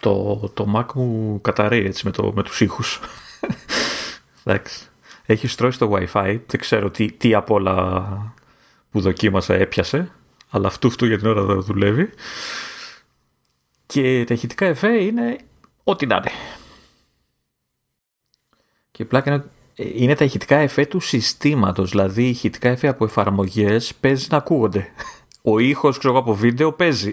το, το Mac μου καταραίει έτσι με, το, με τους ήχους. Εντάξει. Έχει στρώσει το Wi-Fi. Δεν ξέρω τι, τι από όλα που δοκίμασα έπιασε. Αλλά αυτού αυτού για την ώρα δεν δουλεύει. Και τα ηχητικά εφέ είναι ό,τι να είναι. Και πλάκα είναι, είναι τα ηχητικά εφέ του συστήματος. Δηλαδή ηχητικά εφέ από εφαρμογές παίζει να ακούγονται. Ο ήχος ξέρω από βίντεο παίζει.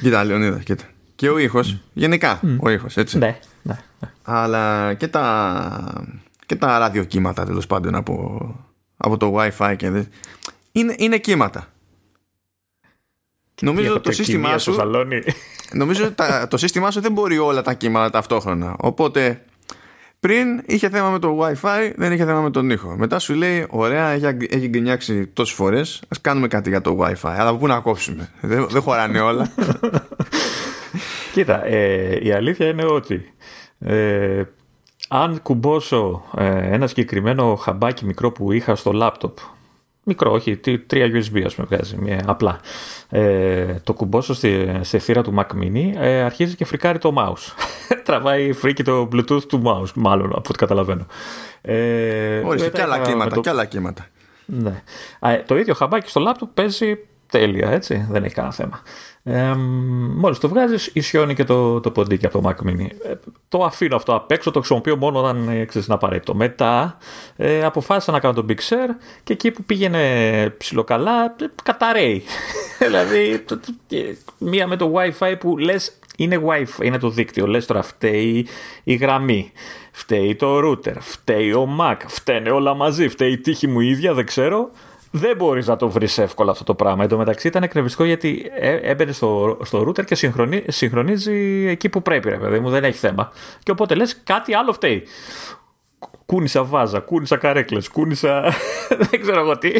Κοίτα Λεωνίδα, κοίτα. Και ο ήχος, γενικά ο ήχος, έτσι. Ναι, ναι, ναι. Αλλά και τα, και τα ραδιοκύματα τέλος πάντων από, από το Wi-Fi και δε- είναι, είναι κύματα. Νομίζω το Χειροτεχνία σύστημά στο σου σαλόνι. Νομίζω τα, το σύστημά σου δεν μπορεί όλα τα κύματα ταυτόχρονα. Οπότε πριν είχε θέμα με το WiFi, δεν είχε θέμα με τον ήχο. Μετά σου λέει: Ωραία, έχει, αγ- έχει γκρινιάξει τόσες φορές. Α κάνουμε κάτι για το WiFi. Αλλά από πού να κόψουμε; δεν, δεν χωράνε όλα. Κοίτα, ε, η αλήθεια είναι ότι ε, αν κουμπώσω ε, ένα συγκεκριμένο χαμπάκι μικρό που είχα στο λάπτοπ, μικρό, όχι, τι- τρία USB ας πούμε βγάζει, μια, απλά, ε, το κουμπώσω στη, σε θύρα του Mac Mini, ε, αρχίζει και φρικάρει το mouse. Τραβάει φρίκι το Bluetooth του mouse, μάλλον από ό,τι καταλαβαίνω. Ε, Ορίστε, μετά και άλλα είχα με κύματα, το- και άλλα κύματα. ναι. Α, ε, το ίδιο χαμπάκι στο λάπτοπ παίζει τέλεια, έτσι. Δεν έχει κανένα θέμα. Ε, μόλις το βγάζεις, ισιώνει και το, το ποντίκι από το Mac Mini. Ε, το αφήνω αυτό απ' έξω, το χρησιμοποιώ μόνο όταν ε, ξέρεις, είναι απαραίτητο. Μετά ε, αποφάσισα να κάνω τον Big Share και εκεί που πήγαινε ψιλοκαλά, ε, καταραίει. δηλαδή, το- το- ε, μία με το Wi-Fi που λες είναι Wi-Fi, είναι το δίκτυο. Λες τώρα φταίει η γραμμή, φταίει το router, φταίει ο Mac, φταίνε όλα μαζί, φταίει η τύχη μου ίδια, δεν ξέρω. Δεν μπορείς να το βρεις εύκολα αυτό το πράγμα. Εν τω μεταξύ ήταν εκνευριστικό γιατί ε- έμπαινε στο, στο router και συγχρονι, συγχρονίζει εκεί που πρέπει, ρε παιδί μου, δεν έχει θέμα. Και οπότε λες κάτι άλλο φταίει. Κούνησα βάζα, κούνησα καρέκλες, κούνησα. δεν ξέρω εγώ τι.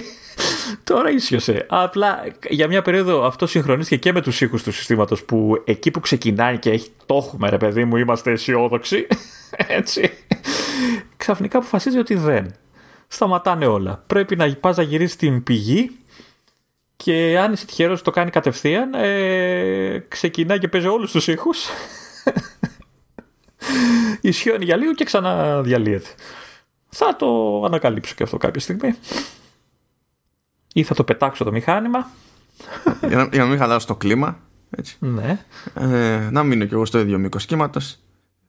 Τώρα ίσιοσε. Απλά για μια περίοδο αυτό συγχρονίστηκε και με τους ήχους του συστήματος που εκεί που ξεκινάει και έχει, το έχουμε ρε παιδί μου, είμαστε αισιόδοξοι. Έτσι. Ξαφνικά αποφασίζει ότι δεν. Σταματάνε όλα. Πρέπει να πας να γυρίσεις την πηγή και αν είσαι τυχερός το κάνει κατευθείαν, ε, ξεκινάει και παίζει όλους τους ήχους. Ισιώνει για λίγο και ξαναδιαλύεται. Θα το ανακαλύψω και αυτό κάποια στιγμή. Ή θα το πετάξω το μηχάνημα. για, να, για να μην χαλάσω το κλίμα. Έτσι. Ναι. Ε, να μείνω κι εγώ στο ίδιο μήκος κύματος.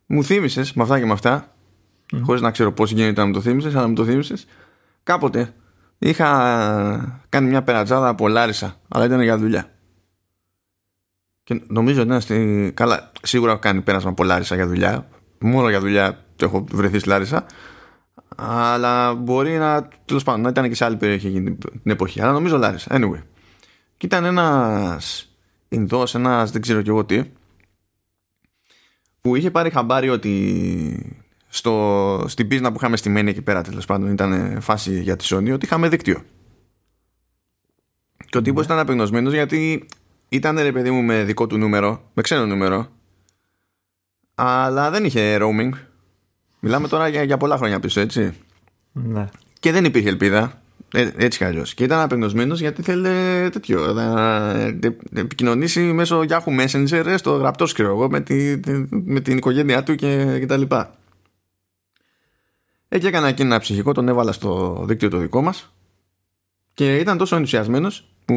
Μου θύμισες με αυτά και με αυτά, mm. χωρίς να ξέρω πώς γίνεται να μου το θύμισες, αλλά μου το θύμισες. Κάποτε είχα κάνει μια περατζάδα από Λάρισα, αλλά ήταν για δουλειά. Και νομίζω ότι ήταν στη. Καλά, σίγουρα έχω κάνει πέρασμα από Λάρισα για δουλειά. Μόνο για δουλειά το έχω βρεθεί στη Λάρισα. Αλλά μπορεί να. Τέλος πάντων, να ήταν και σε άλλη περιοχή εκείνη την εποχή. Αλλά νομίζω Λάρισα. Anyway. Και ήταν ένας Ινδός, ένας δεν ξέρω κι εγώ τι, που είχε πάρει χαμπάρι ότι στο, στην πίσνα που είχαμε στημένη εκεί πέρα τέλος πάντων ήταν φάση για τη Sony ότι είχαμε δίκτυο. Και ο τύπος ήταν απεγνωσμένος γιατί ήταν ρε παιδί μου με δικό του νούμερο, με ξένο νούμερο, αλλά δεν είχε roaming. Μιλάμε τώρα για, για πολλά χρόνια πίσω, έτσι. ναι. Και δεν υπήρχε ελπίδα. Ε, έτσι κι αλλιώς. Και ήταν απεγνωσμένος γιατί θέλει τέτοιο. Να επικοινωνήσει μέσω Yahoo Messenger ε, στο γραπτό ξέρω εγώ με, τη, με την οικογένειά του και, και τα λοιπά. Έτσι έκανα εκείνη ένα ψυχικό, τον έβαλα στο δίκτυο το δικό μας και ήταν τόσο ενθουσιασμένος που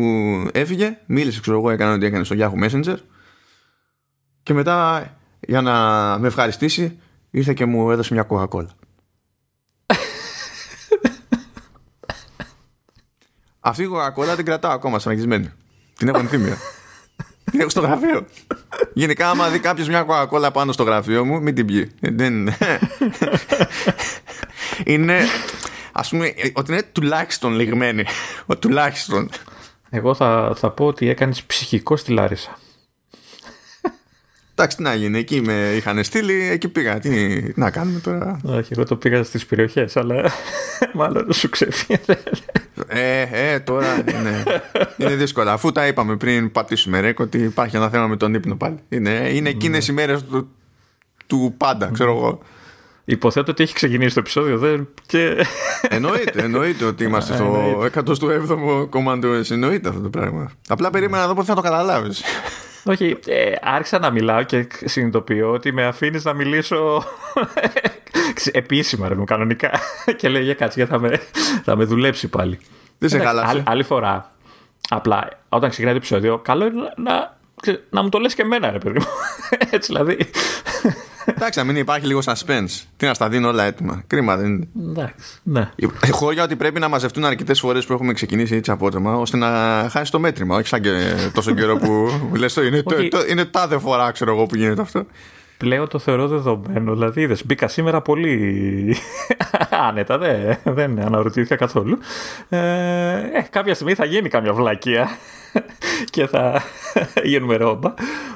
έφυγε, μίλησε, ξέρω εγώ, έκανε ό,τι έκανε στο Yahoo Messenger και μετά για να με ευχαριστήσει ήρθε και μου έδωσε μια Coca-Cola. Αυτή η Coca-Cola την κρατάω ακόμα σφραγισμένη. Την έχω ενθύμια. την έχω στο γραφείο. Γενικά, άμα δει κάποιος μια Coca-Cola πάνω στο γραφείο μου, μην την πιει. Ε, Δεν... είναι. Α πούμε, ε, ότι είναι τουλάχιστον λιγμένη. Ο τουλάχιστον. Εγώ θα, θα πω ότι έκανες ψυχικό στη Λάρισα. Εντάξει, τι να γίνει. Εκεί με είχαν στείλει, εκεί πήγα. Τι, τι να κάνουμε τώρα; Όχι, εγώ το πήγα στις περιοχές, αλλά μάλλον σου ξεφύγει. Ε, ε, τώρα είναι, είναι δύσκολο. Αφού τα είπαμε πριν πατήσουμε ρεκ ότι υπάρχει ένα θέμα με τον ύπνο πάλι. Είναι, είναι εκείνες οι μέρες του, του πάντα, ξέρω εγώ. Υποθέτω ότι έχει ξεκινήσει το επεισόδιο δεν... και Εννοείται, εννοείται ότι είμαστε στο 107ο Commando S. Εννοείται αυτό το πράγμα. Απλά περίμενα να δω πότε θα το καταλάβεις. Όχι, ε, άρχισα να μιλάω και συνειδητοποιώ ότι με αφήνεις να μιλήσω επίσημα, ρε μου, κανονικά. και λέει για κάτσε, θα με, θα με δουλέψει πάλι. Δεν σε χάλασε. Άλλη, άλλη φορά, απλά όταν ξεκινάει το επεισόδιο, καλό είναι να, να μου το λες και εμένα, ρε παιδί μου. Έτσι δηλαδή. Εντάξει, να μην υπάρχει λίγο suspense. Τι να στα δίνω όλα έτοιμα. Κρίμα δεν είναι. Εντάξει. Ναι. Εγώ για ότι πρέπει να μαζευτούν αρκετές φορές που έχουμε ξεκινήσει έτσι απότομα ώστε να χάσει το μέτρημα. Όχι σαν και τόσο καιρό που λες είναι, το, το, είναι τάδε φορά, ξέρω εγώ, που γίνεται αυτό. Πλέον το θεωρώ δεδομένο. Δηλαδή, είδες, μπήκα σήμερα πολύ άνετα. Δεν, δεν αναρωτήθηκα καθόλου. Ε, ε, κάποια στιγμή θα γίνει καμιά βλακεία και θα γίνουμε ρόμπα.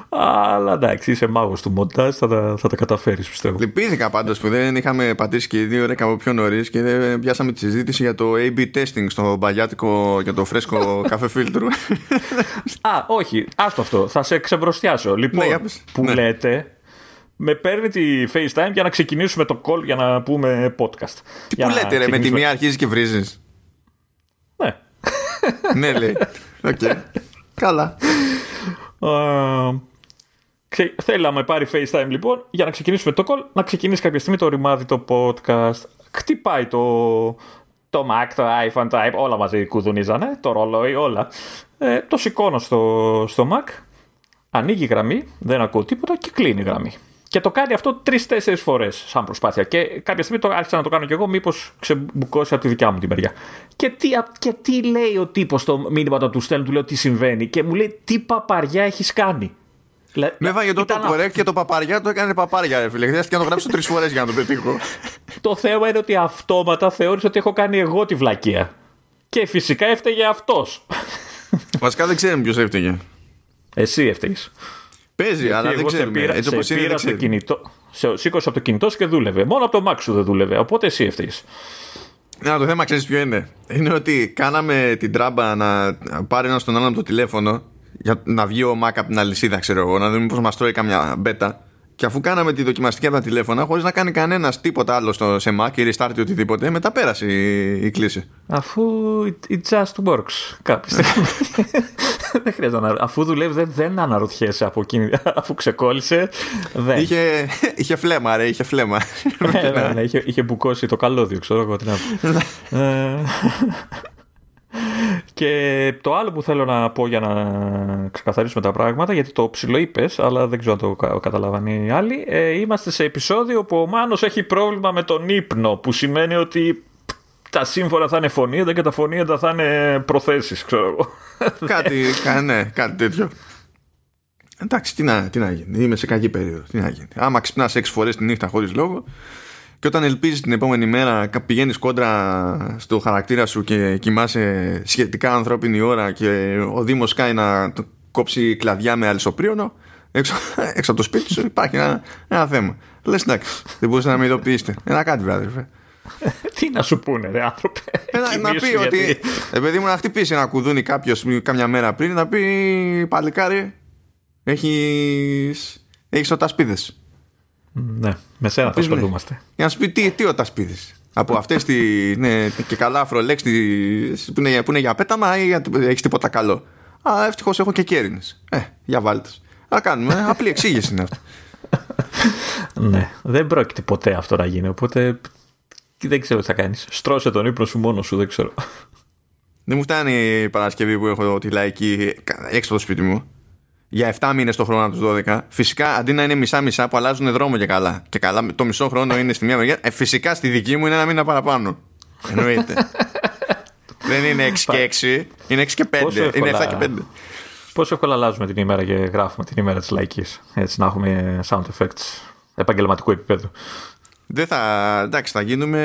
Αλλά εντάξει, είσαι μάγος του μοντάζ, θα τα, θα τα καταφέρεις πιστεύω. Λυπήθηκα πάντως που δεν είχαμε πατήσει και δύο ώρα από πιο νωρίς και δεν πιάσαμε τη συζήτηση για το AB testing στο μπαγιάτικο για το φρέσκο καφέ φίλτρου. Α, όχι, άστο αυτό. Θα σε ξεμπροστιάσω. Λοιπόν, ναι, που ναι. λέτε, με παίρνει τη FaceTime για να ξεκινήσουμε το call για να πούμε podcast. Τι που λέτε ρε, με τη μία αρχίζεις και βρίζεις. Ναι. ναι λέει. Okay. Καλά. Uh, ξε, θέλαμε πάρει FaceTime λοιπόν για να ξεκινήσουμε το call, να ξεκινήσει κάποια στιγμή το ρημάδι το podcast. Χτυπάει το, το Mac, το iPhone, το iPhone, όλα μαζί κουδουνίζανε, το ρολόι, όλα. Ε, το σηκώνω στο, στο Mac, ανοίγει η γραμμή, δεν ακούω τίποτα και κλείνει η γραμμή. Και το κάνει αυτό τρει-τέσσερι φορές σαν προσπάθεια. Και κάποια στιγμή το άρχισα να το κάνω κι εγώ, μήπως ξεμπουκώσει από τη δικιά μου την μεριά. Και τι, και τι λέει ο τύπος στο μήνυμα όταν του στέλνει, του λέω τι συμβαίνει. Και μου λέει τι παπαριά έχεις κάνει. Με έβαγε το το correct και το παπαριά το έκανε παπάρια, ρε φίλε. Χρειάστηκε να το γράψω τρεις φορές για να το πετύχω. το θέμα είναι ότι αυτόματα θεώρησε ότι έχω κάνει εγώ τη βλακεία. Και φυσικά έφταιγε αυτός. Βασικά δεν ξέρουμε ποιος έφταιγε. Εσύ έφταιγες. Παίζει, αλλά δεν ξέρουμε. Πήρα, Έτσι όπως είναι, στο κινητό, σε σήκωσε από το κινητό σου και δούλευε. Μόνο από το Mac σου δεν δούλευε. Οπότε εσύ έφταιγε. Να, το θέμα ξέρεις ποιο είναι. Είναι ότι κάναμε την τράμπα να πάρει ένας στον άλλον το τηλέφωνο για να βγει ο Mac από την αλυσίδα, ξέρω εγώ, να δούμε πώς μας τρώει καμιά μπέτα. Και αφού κάναμε τη δοκιμαστική από τα τηλέφωνα, χωρίς να κάνει κανένας τίποτα άλλο στο, σε Mac ή restart ή οτιδήποτε, μετά πέρασε η, η κλίση. Αφού it just works κάποια στιγμή. δεν χρειάζεται να Αφού δουλεύει, δεν, δεν αναρωτιέσαι από εκείνη, αφού ξεκόλλησε. Δεν. Είχε, είχε φλέμα, ρε, είχε φλέμα. ναι, ναι, ναι, είχε, είχε μπουκώσει το καλώδιο, ξέρω εγώ τι να πω. Ε, και το άλλο που θέλω να πω για να ξεκαθαρίσουμε τα πράγματα, γιατί το ψηλό είπες, αλλά δεν ξέρω αν το καταλαβαίνει οι άλλοι. Ε, είμαστε σε επεισόδιο που ο Μάνος έχει πρόβλημα με τον ύπνο, που σημαίνει ότι τα σύμφωνα θα είναι φωνήεντα και τα φωνήεντα θα είναι προθέσεις, ξέρω εγώ. Κάτι, ναι, κάτι τέτοιο. Εντάξει, τι να, τι να γίνει. Είμαι σε κακή περίοδο. Τι να γίνει. Άμα ξυπνάς έξι φορές τη νύχτα χωρίς λόγο, και όταν ελπίζεις την επόμενη μέρα πηγαίνεις κόντρα στο χαρακτήρα σου και κοιμάσαι σχετικά ανθρώπινη ώρα και ο Δήμος κάνει να κόψει κλαδιά με αλυσοπρίωνο έξω, έξω από το σπίτι σου υπάρχει ένα, ένα θέμα. Λες εντάξει, δεν μπορούσατε να με ειδοποιήσετε. Ένα κάτι βράδυ. Τι να σου πούνε, ρε άνθρωπε; να, να πει ότι. Επειδή μου να χτυπήσει ένα κουδούνι κάποιος κάμια μέρα πριν, να πει παλικάρι, έχει. Έχεις οτασπίδε. Ναι, με σένα θα ασχολούμαστε. Για να σου πει τι, τι ο Τασπίδης. Από αυτές τις. Ναι, και καλά αφρολέξεις που, είναι, που είναι για πέταμα ή έχεις τίποτα καλό. Α, ευτυχώς έχω και κέρινες. Ε, για βάλτες. Α, κάνουμε. Απλή εξήγηση είναι αυτό. ναι, δεν πρόκειται ποτέ αυτό να γίνει. Οπότε δεν ξέρω τι θα κάνεις. Στρώσε τον ύπνο σου μόνος σου, δεν ξέρω. Δεν μου φτάνει η Παρασκευή που έχω τη λαϊκή έξω από το σπίτι μου για 7 μήνες το χρόνο από τους 12. Φυσικά αντί να είναι μισά-μισά που αλλάζουν δρόμο και καλά. Και καλά, το μισό χρόνο είναι στη μία μεριά. Ε, φυσικά στη δική μου είναι ένα μήνα παραπάνω. Εννοείται. Δεν είναι 6 και 6, είναι 6 και 5. Είναι 7 και 5. Πόσο εύκολα αλλάζουμε την ημέρα και γράφουμε την ημέρα της λαϊκής. Έτσι να έχουμε sound effects επαγγελματικού επίπεδου. Δεν θα. Εντάξει, θα γίνουμε.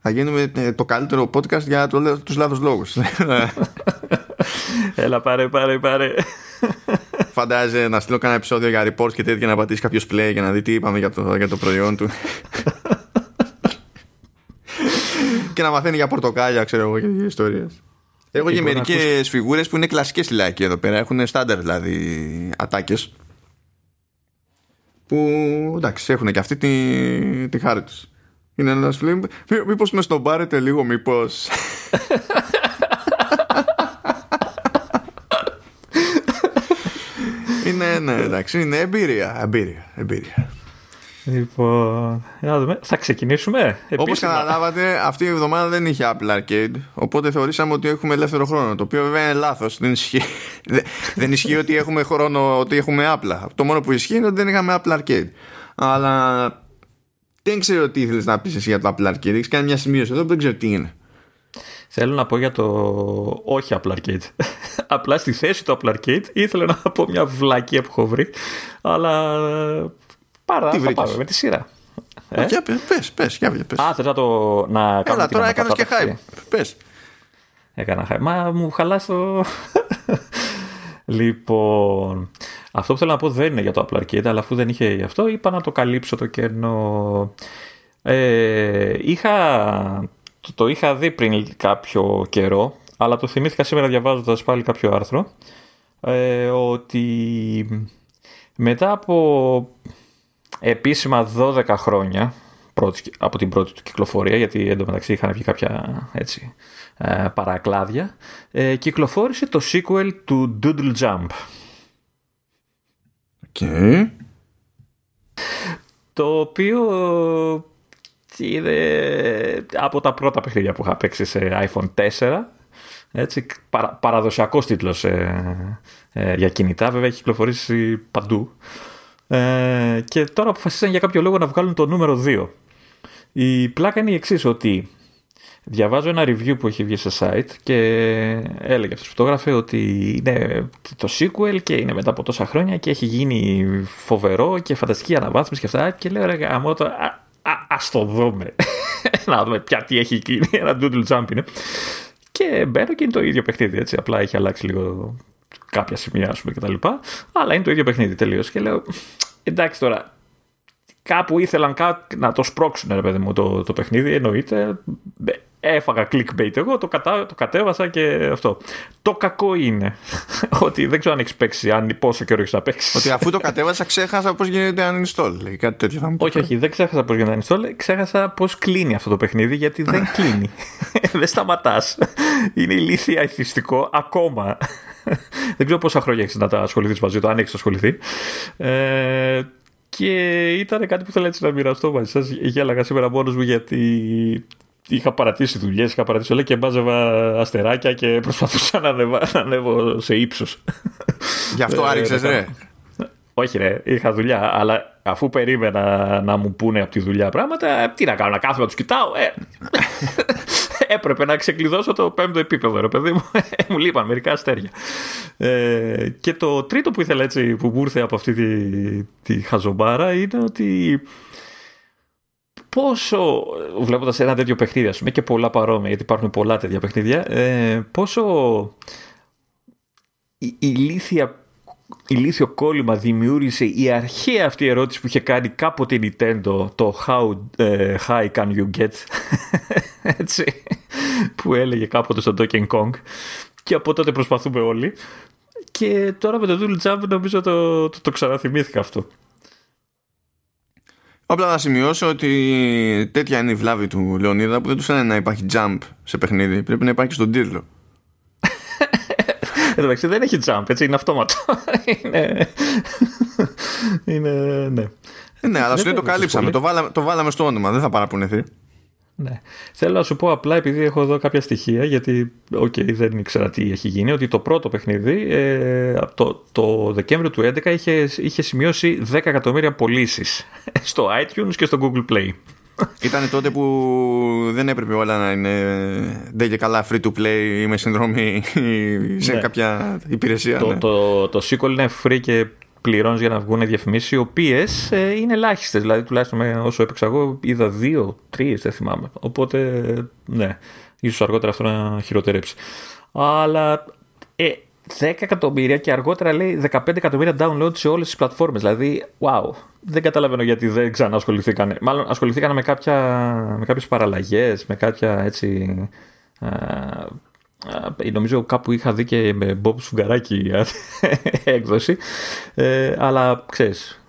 Θα γίνουμε ε, το καλύτερο podcast για το, τους λάθος λόγους. Έλα πάρε, πάρε, πάρε. Φαντάζε να στείλω κανένα επεισόδιο για reports και τέτοια να πατήσει κάποιος play για να δει τι είπαμε για το, για το προϊόν του. και να μαθαίνει για πορτοκάλια, ξέρω εγώ, και ιστορίες. Έχω και μερικές ακούς... φιγούρες που είναι κλασικές στη λαϊκή εδώ πέρα. Έχουν στάνταρ δηλαδή ατάκες. Που εντάξει, έχουν και αυτή τη, τη χάρη τους. Είναι ένας φίλο. Μήπως με στον πάρετε λίγο, μήπως. είναι, ναι, εντάξει, είναι εμπειρία, εμπειρία, εμπειρία. Λοιπόν, να δούμε. Θα ξεκινήσουμε. Όπως καταλάβατε, αυτή η εβδομάδα δεν είχε Apple Arcade. Οπότε θεωρήσαμε ότι έχουμε ελεύθερο χρόνο. Το οποίο βέβαια είναι λάθος. Δεν ισχύει, δεν ισχύει ότι έχουμε χρόνο, ότι έχουμε Apple. Το μόνο που ισχύει είναι ότι δεν είχαμε Apple Arcade. Αλλά δεν ξέρω τι ήθελες να πεις εσύ για το Apple Arcade. Έχεις κάνει μια σημείωση εδώ, δεν ξέρω τι είναι. Θέλω να πω για το όχι Apple Arcade. Απλά στη θέση του Apple Arcade ήθελα να πω μια βλακία που έχω βρει. Αλλά παρά Τι θα πάμε με τη σειρά. Ε; Για πες, πες, για πες. Α, θες να το να κάνω Έλα, τώρα έκανες και hype. Πες. Έκανα hype. Μα μου χαλάς το... λοιπόν, αυτό που θέλω να πω δεν είναι για το Apple Arcade, αλλά αφού δεν είχε γι' αυτό, είπα να το καλύψω το κενό. Ε, είχα, το, το είχα δει πριν κάποιο καιρό, αλλά το θυμήθηκα σήμερα διαβάζοντας πάλι κάποιο άρθρο, ε, ότι μετά από επίσημα 12 χρόνια από την πρώτη του κυκλοφορία, γιατί εντωμεταξύ είχαν βγει κάποια έτσι, ε, παρακλάδια, ε, κυκλοφόρησε το sequel του Doodle Jump. Okay. Το οποίο είναι από τα πρώτα παιχνίδια που είχα παίξει σε iPhone 4. Έτσι, παρα, παραδοσιακός τίτλος ε, ε, για κινητά, βέβαια έχει κυκλοφορήσει παντού. Ε, και τώρα αποφασίσαν για κάποιο λόγο να βγάλουν το νούμερο 2. Η πλάκα είναι η εξής ότι διαβάζω ένα review που έχει βγει σε site και έλεγε αυτός που το έγραφε ότι είναι το sequel και είναι μετά από τόσα χρόνια και έχει γίνει φοβερό και φανταστική αναβάθμιση και αυτά και λέω ρε γαμώ το, α, ας το δούμε να δούμε πια τι έχει γίνει ένα doodle jump είναι και μπαίνω και είναι το ίδιο παιχνίδι έτσι απλά έχει αλλάξει λίγο κάποια σημεία, ας πούμε, κτλ. Αλλά είναι το ίδιο παιχνίδι τελείως. Και λέω, εντάξει τώρα, κάπου ήθελαν να το σπρώξουν, ρε παιδί μου, το, το παιχνίδι, εννοείται. Έφαγα clickbait εγώ, το, κατα... το κατέβασα και αυτό. Το κακό είναι ότι δεν ξέρω αν έχεις παίξει, αν πόσο καιρό έχεις να παίξεις. Ότι αφού το κατέβασα, ξέχασα πώς γίνεται uninstall. Λέει, κάτι τέτοιο θα μου όχι, όχι, δεν ξέχασα πώς γίνεται uninstall. Ξέχασα πώς κλείνει αυτό το παιχνίδι, γιατί δεν κλείνει. δεν σταματάς. Είναι ηλίθια ηθιστικό ακόμα. δεν ξέρω πόσα χρόνια έχεις να τα ασχοληθείς μαζί του, αν έχεις ασχοληθεί. Ε, και ήταν κάτι που θέλω έτσι να μοιραστώ μαζί σας. Γέλαγα σήμερα μόνος μου γιατί είχα παρατήσει δουλειές, είχα παρατήσει όλα και μπάζευα αστεράκια και προσπαθούσα να, ανεβα, να ανέβω σε ύψος. Γι' αυτό ε, άριξε, ρε. Όχι, ρε, είχα δουλειά, αλλά αφού περίμενα να μου πούνε από τη δουλειά πράγματα, τι να κάνω, να κάθομαι να τους κοιτάω. Ε. Έπρεπε να ξεκλειδώσω το πέμπτο επίπεδο, ρε παιδί μου. μου λείπαν μερικά αστέρια. Ε, και το τρίτο που ήθελα έτσι, που μου ήρθε από αυτή τη, τη χαζομπάρα, είναι ότι πόσο, βλέποντας ένα τέτοιο παιχνίδι, ας πούμε, και πολλά παρόμοια, γιατί υπάρχουν πολλά τέτοια παιχνίδια, ε, πόσο η ηλίθια ηλίθιο κόλλημα δημιούργησε η αρχαία αυτή ερώτηση που είχε κάνει κάποτε η Nintendo το How uh, high can you get; Έτσι που έλεγε κάποτε στο Donkey Kong και από τότε προσπαθούμε όλοι και τώρα με το Dual Jump νομίζω το, το, το ξαναθυμήθηκα αυτό Απλά να σημειώσω ότι τέτοια είναι η βλάβη του Λεωνίδα που δεν τους φαίνεται να υπάρχει jump σε παιχνίδι. Πρέπει να υπάρχει στον τίτλο. Εδώ δεν έχει jump, έτσι είναι αυτόματο. είναι. είναι. Ναι. Ε, ναι, αλλά σου το καλύψαμε. Το βάλαμε, το βάλαμε στο όνομα. Δεν θα παραπονεθεί. Ναι. Θέλω να σου πω απλά επειδή έχω εδώ κάποια στοιχεία, γιατί okay, δεν ήξερα τι έχει γίνει, ότι το πρώτο παιχνίδι ε, το, το Δεκέμβριο του 2011 είχε, είχε σημειώσει 10 εκατομμύρια πωλήσεις στο iTunes και στο Google Play. Ήταν τότε που δεν έπρεπε όλα να είναι δεν και καλά free to play ή με συνδρομή σε ναι. κάποια υπηρεσία. Το, ναι. το, το, sequel είναι free και πληρώνεις για να βγουν διαφημίσεις, οι οποίες ε, είναι ελάχιστες. Δηλαδή, τουλάχιστον όσο έπαιξα εγώ, είδα δύο, τρεις, δεν θυμάμαι. Οπότε, ναι, ίσως αργότερα αυτό να χειροτερέψει. Αλλά ε, 10 εκατομμύρια και αργότερα λέει 15 εκατομμύρια download σε όλες τις πλατφόρμες. Δηλαδή, wow. Δεν καταλαβαίνω γιατί δεν ξανά ασχοληθήκαν. Μάλλον ασχοληθήκαν με, κάποια, με κάποιες παραλλαγές, με κάποια έτσι... Ε, νομίζω κάπου είχα δει και με Bob Σουγκαράκη έκδοση. Ε, αλλά ξέρεις,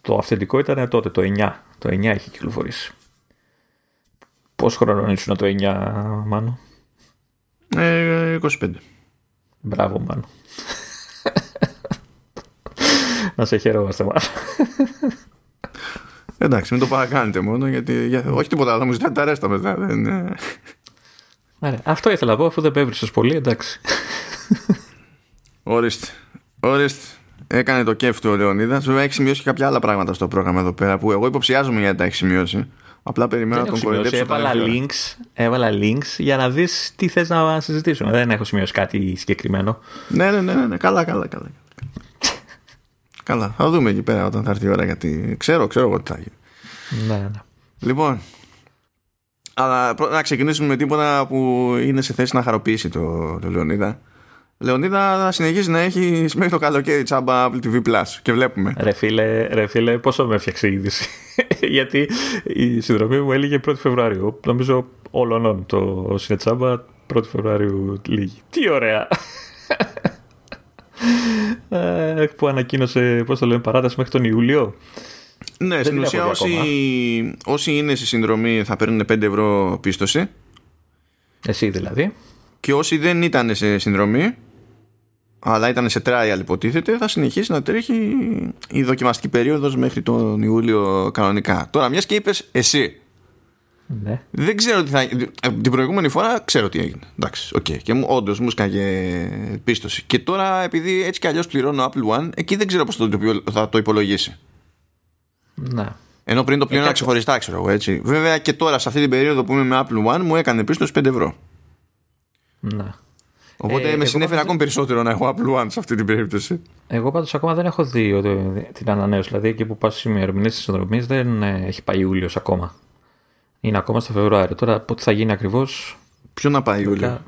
το αυθεντικό ήταν τότε, το 9. Το 9 είχε κυκλοφορήσει. Πώς χρόνο ήσουν το 9, Μάνο; Ε, 25. Μπράβο, Μάνο. να σε χαιρόμαστε μάλλον. Εντάξει, μην το παρακάνετε μόνο, γιατί για, όχι τίποτα άλλο, θα μου ζητάτε τα ρέστα μετά. Δεν, Άρα, αυτό ήθελα να πω, αφού δεν πέβρισες πολύ, εντάξει. Ορίστε. Ορίστε. Έκανε το κέφι του ο Λεωνίδας. Βέβαια έχει σημειώσει και κάποια άλλα πράγματα στο πρόγραμμα εδώ πέρα που εγώ υποψιάζομαι γιατί τα έχει σημειώσει. Απλά περιμένω να τον κοροϊδέψω. Έβαλα links, έβαλα links για να δεις τι θες να συζητήσουμε. Δεν έχω σημειώσει κάτι συγκεκριμένο. Ναι, ναι, ναι, ναι, ναι. καλά, καλά, καλά. καλά. Θα δούμε εκεί πέρα όταν θα έρθει η ώρα γιατί ξέρω, ξέρω εγώ τι θα γίνει. Ναι, ναι. Λοιπόν, αλλά να ξεκινήσουμε με τίποτα που είναι σε θέση να χαροποιήσει το, το Λεωνίδα. Λεωνίδα θα συνεχίσει να έχει μέχρι το καλοκαίρι τσάμπα Apple TV Plus και βλέπουμε. Ρε φίλε, ρε φίλε πόσο με έφτιαξε η είδηση. Γιατί η συνδρομή μου έλεγε 1η Φεβρουαρίου. Νομίζω όλων το συνετσάμπα 1η Φεβρουαρίου λίγη. Τι ωραία! Ε, που ανακοίνωσε, πώς το λέμε, παράταση μέχρι τον Ιούλιο. Ναι, στην ουσία όσοι, όσοι είναι στη συνδρομή θα παίρνουν 5 ευρώ πίστοση. Εσύ δηλαδή. Και όσοι δεν ήταν σε συνδρομή αλλά ήταν σε trial υποτίθεται θα συνεχίσει να τρέχει η δοκιμαστική περίοδος μέχρι τον Ιούλιο κανονικά τώρα μιας και είπες εσύ ναι. δεν ξέρω τι θα την προηγούμενη φορά ξέρω τι έγινε εντάξει, okay. και μου, όντως μου σκάγε πίστοση και τώρα επειδή έτσι κι αλλιώς πληρώνω Apple One εκεί δεν ξέρω πώς θα το υπολογίσει ναι. Ενώ πριν το πλήρωνα ε, ξεχωριστά, ξέρω εγώ έτσι. Βέβαια και τώρα σε αυτή την περίοδο που είμαι με Apple One μου έκανε πίστοση 5 ευρώ. Ναι. Οπότε ε, με συνέφερε ακόμη περισσότερο να έχω Apple One σε αυτή την περίπτωση. Εγώ πάντως ακόμα δεν έχω δει την ανανέωση. Δηλαδή εκεί που πας στι ημερομηνίες της συνδρομής δεν ε, έχει πάει Ιούλιος ακόμα. Είναι ακόμα στο Φεβρουάριο. Τώρα πότε θα γίνει ακριβώς; Ποιο να πάει Ιούλιο;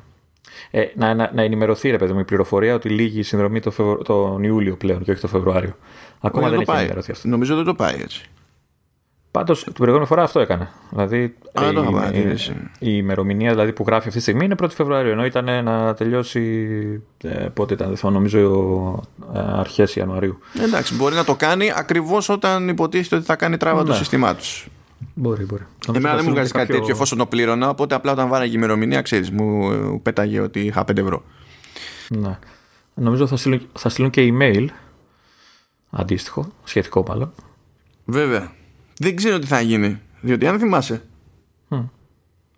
Ε, να, να, να, ενημερωθεί ρε παιδί μου η πληροφορία ότι λύγει η συνδρομή το Φεβρου... τον Ιούλιο πλέον και όχι το Φεβρουάριο. Ακόμα δεν, δεν έχει ενημερωθεί αυτό. Νομίζω δεν το πάει έτσι. Πάντως την προηγούμενη φορά αυτό έκανε. Δηλαδή Α, η, η, η, ημερομηνία δηλαδή, που γράφει αυτή τη στιγμή είναι 1η Φεβρουαρίου. Ενώ ήταν να τελειώσει. Ε, πότε ήταν, δεν νομίζω, ε, αρχές Ιανουαρίου. Εντάξει, μπορεί να το κάνει ακριβώς όταν υποτίθεται ότι θα κάνει τράβα ναι. το σύστημά τους. Μπορεί, μπορεί. Εμένα δεν μου βγάζει κάποιο... κάτι τέτοιο εφόσον το πλήρωνα. Οπότε απλά όταν βάραγε η ημερομηνία, ξέρεις, μου πέταγε ότι είχα 5 ευρώ. Ναι. Νομίζω θα στείλουν, θα στείλουν και email αντίστοιχο, σχετικό μάλλον. Βέβαια δεν ξέρω τι θα γίνει. Διότι αν θυμάσαι, mm.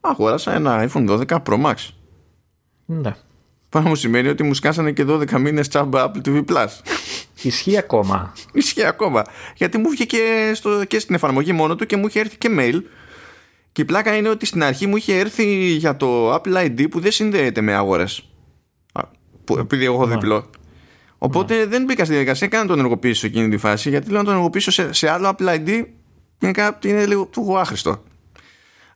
αγόρασα ένα iPhone 12 Pro Max. Ναι. Πάνω μου σημαίνει ότι μου σκάσανε και 12 μήνες τσάμπα Apple TV Plus. Ισχύει ακόμα. Ισχύει ακόμα. Γιατί μου βγήκε και, στο, και στην εφαρμογή μόνο του και μου είχε έρθει και mail. Και η πλάκα είναι ότι στην αρχή μου είχε έρθει για το Apple ID που δεν συνδέεται με αγορές. Επειδή εγώ έχω ναι. διπλό. Οπότε ναι. δεν μπήκα στη διαδικασία καν να τον ενεργοποιήσω εκείνη τη φάση γιατί λέω να τον ενεργοποιήσω σε, σε άλλο Apple ID γενικά είναι λίγο του άχρηστο.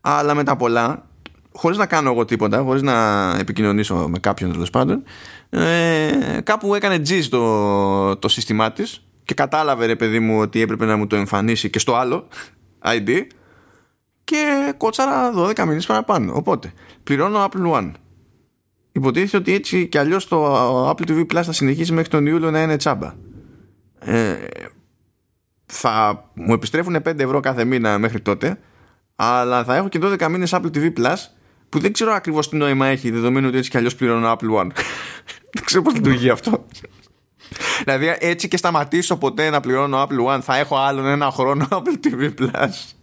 Αλλά μετά πολλά, χωρίς να κάνω εγώ τίποτα, χωρίς να επικοινωνήσω με κάποιον τέλος πάντων, ε, κάπου έκανε G το, το σύστημά της και κατάλαβε ρε παιδί μου ότι έπρεπε να μου το εμφανίσει και στο άλλο ID και κότσαρα 12 μήνες παραπάνω. Οπότε, πληρώνω Apple One. Υποτίθεται ότι έτσι κι αλλιώς το Apple TV Plus θα συνεχίσει μέχρι τον Ιούλιο να είναι τσάμπα. Ε, θα μου επιστρέφουν 5 ευρώ κάθε μήνα μέχρι τότε αλλά θα έχω και 12 μήνες Apple TV Plus που δεν ξέρω ακριβώς τι νόημα έχει δεδομένου ότι έτσι κι αλλιώς πληρώνω Apple One. Δεν ξέρω πώς λειτουργεί αυτό. Δηλαδή έτσι και σταματήσω ποτέ να πληρώνω Apple One θα έχω άλλον ένα χρόνο Apple TV Plus.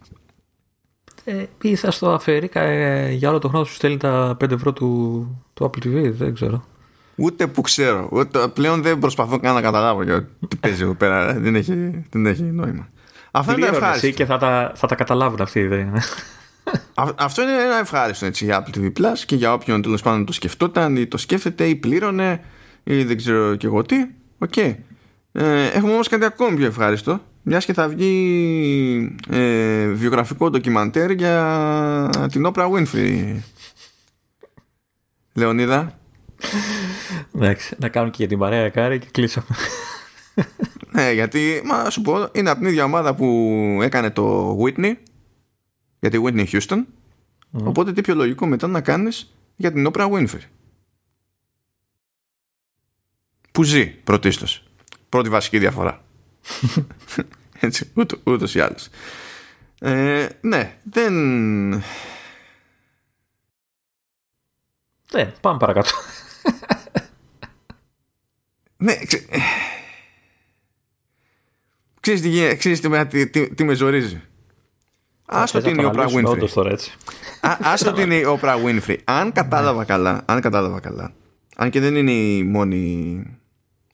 Ε, ή θα στο αφαιρεί ε, για όλο το χρόνο σου στέλνει τα 5 ευρώ του, του Apple TV δεν ξέρω Ούτε που ξέρω. Ούτε, πλέον δεν προσπαθώ καν να καταλάβω για τι παίζει εδώ πέρα. δεν, έχει, δεν έχει νόημα. Αυτό είναι ευχάριστο. και θα τα, θα τα καταλάβουν αυτοί οι αυτό είναι ένα ευχάριστο έτσι, για Apple TV Plus και για όποιον τέλος πάντων το σκεφτόταν ή το σκέφτεται ή πλήρωνε ή δεν ξέρω και εγώ τι. Οκ. Okay. Ε, έχουμε όμως κάτι ακόμη πιο ευχάριστο μιας και θα βγει ε, βιογραφικό ντοκιμαντέρ για την Oprah Winfrey Λεωνίδα Εντάξει, να κάνουμε και για την παρέα κάρη και κλείσαμε. ναι, γιατί, μα σου πω, είναι από την ίδια ομάδα που έκανε το Whitney, για τη Whitney Houston. Οπότε τι πιο λογικό μετά να κάνεις για την Oprah Winfrey. Που ζει πρωτίστως. Πρώτη βασική διαφορά. Έτσι, ούτω, ούτως ή άλλως. Ε, ναι, δεν... Ναι, πάμε παρακάτω. Ναι, ξε... Ξέρεις τι, γίνεται- ξέρεις τι, με- τι, τι, τι με ζορίζει. Άστο Θες τι να είναι η το Oprah αναλύσουμε Winfrey. όντως τώρα έτσι. Α- Άστο τι είναι η Oprah Winfrey. Αν κατάλαβα καλά, αν κατάλαβα καλά, αν και δεν είναι η μόνη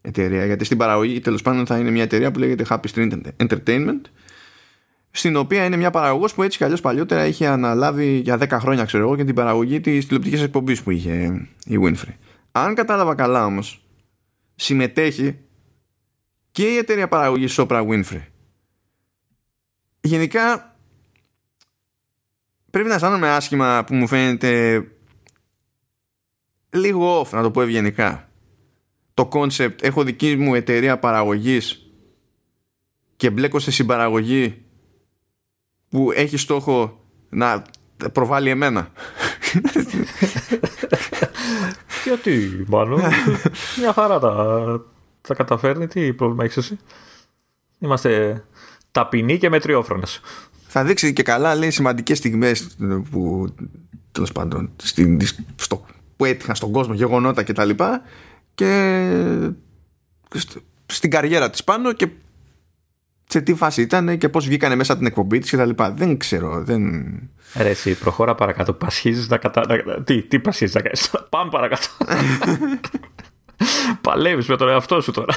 εταιρεία, γιατί στην παραγωγή τέλος πάντων θα είναι μια εταιρεία που λέγεται Happy Street Entertainment, στην οποία είναι μια παραγωγός που έτσι κι αλλιώς παλιότερα είχε αναλάβει για 10 χρόνια, ξέρω εγώ, και την παραγωγή της τηλεοπτικής εκπομπής που είχε η Winfrey. Αν κατάλαβα καλά όμως, συμμετέχει και η εταιρεία παραγωγής Oprah Winfrey. Γενικά πρέπει να αισθάνομαι άσχημα που μου φαίνεται λίγο off να το πω ευγενικά το concept έχω δική μου εταιρεία παραγωγής και μπλέκω σε συμπαραγωγή που έχει στόχο να προβάλλει εμένα Γιατί, μάλλον. μια χαρά τα, τα καταφέρνει. Τι πρόβλημα έχεις εσύ; Είμαστε ταπεινοί και μετριόφρονες. θα δείξει και καλά λέει σημαντικές στιγμές που τέλος πάντων στην, στο, που έτυχαν στον κόσμο γεγονότα και τα λοιπά και σ- στην καριέρα της πάνω και σε τι φάση ήταν και πώς βγήκανε μέσα από την εκπομπή της και τα λοιπά δεν ξέρω δεν... Ρε εσύ, προχώρα παρακάτω. Πασχίζεις να κατα... να- Τι, τι πασχίζεις να κάνεις; Πάμε παρακάτω. Παλεύεις με τον εαυτό σου τώρα.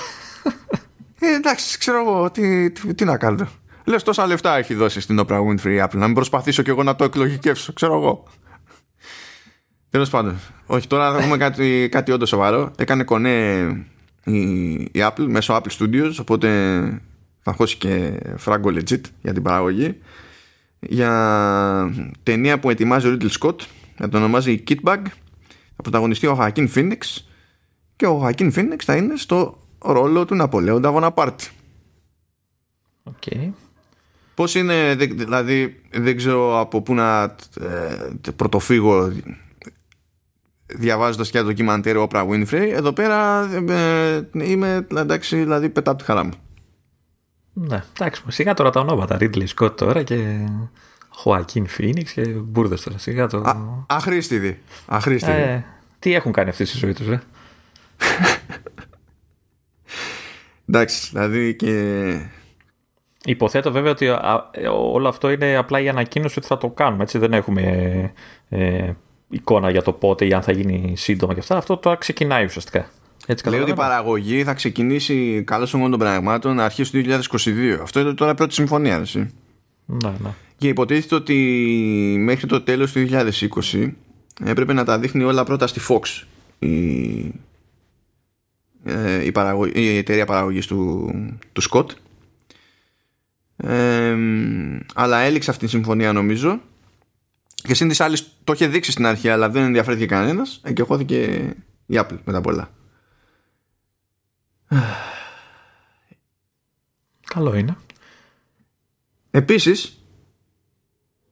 Ε, εντάξει, ξέρω εγώ τι, τι, τι να κάνω. Λες τόσα λεφτά έχει δώσει στην Oprah Winfrey η Apple. Να μην προσπαθήσω κι εγώ να το εκλογικεύσω, ξέρω εγώ. Τέλος πάντων. Όχι, τώρα θα έχουμε κάτι, κάτι όντως σοβαρό. Έκανε κονέ η, η Apple μέσω Apple Studios, οπότε θα χώσει και φράγκο legit για την παραγωγή. Για ταινία που ετοιμάζει ο Ridley Scott, θα το ονομάζει Kitbag. Θα πρωταγωνιστεί ο Joaquin Phoenix και ο Joaquin Phoenix θα είναι στο ρόλο του Ναπολέοντα Βοναπάρτη. Οκ. Πώς είναι, δε- δηλαδή δεν ξέρω από πού να ε, πρωτοφύγω διαβάζοντας και ένα ντοκιμαντέρ Oprah Winfrey εδώ πέρα ε, είμαι εντάξει δηλαδή πετά από τη χαρά μου Ναι, εντάξει, σιγά τώρα τα ονόματα. Ridley Scott τώρα και Joaquin Phoenix και μπουρδες τώρα. Σιγά το... Α, αχρήστηδη αχρήστηδη Ε, τι έχουν κάνει αυτή στη ζωή τους, ε; εντάξει δηλαδή και Υποθέτω βέβαια ότι α, ε, όλο αυτό είναι απλά η ανακοίνωση ότι θα το κάνουμε. Έτσι δεν έχουμε ε, εικόνα για το πότε ή αν θα γίνει σύντομα και αυτά. Αυτό τώρα ξεκινάει ουσιαστικά. Έτσι λέει ότι η καταλαβαίνω. παραγωγή θα ξεκινήσει καλώς των των πραγμάτων αρχές του 2022 αυτό είναι τώρα πρώτη συμφωνία έτσι. Ναι, ναι. Και υποτίθεται ότι μέχρι το τέλος του 2020 έπρεπε να τα δείχνει όλα πρώτα στη Fox η, ε, η, παραγω- η εταιρεία παραγωγής του, του Scott Ε, αλλά έληξε αυτή τη συμφωνία νομίζω και σύν της άλλης το είχε δείξει στην αρχή αλλά δεν ενδιαφέρθηκε κανένας ε, και χώθηκε η Apple μετά απ' όλα Καλό είναι. Επίσης,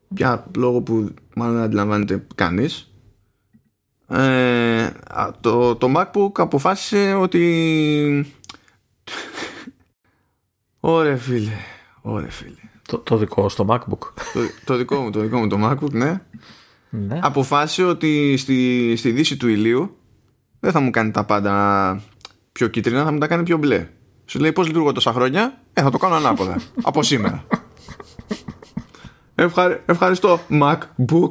για λόγο που μάλλον δεν αντιλαμβάνεται κανείς, ε, α, το, το MacBook αποφάσισε ότι... Ωρε φίλε, ωρε φίλε. Το, το δικό στο MacBook. το, το δικό μου, το δικό μου το MacBook, ναι. ναι. Αποφάσισε ότι στη, στη δύση του ηλίου δεν θα μου κάνει τα πάντα πιο κίτρινα, θα μου τα κάνει πιο μπλε. Σου λέει πώς λειτουργώ τόσα χρόνια, ε, θα το κάνω ανάποδα. από σήμερα. Ευχαρι- ευχαριστώ, MacBook.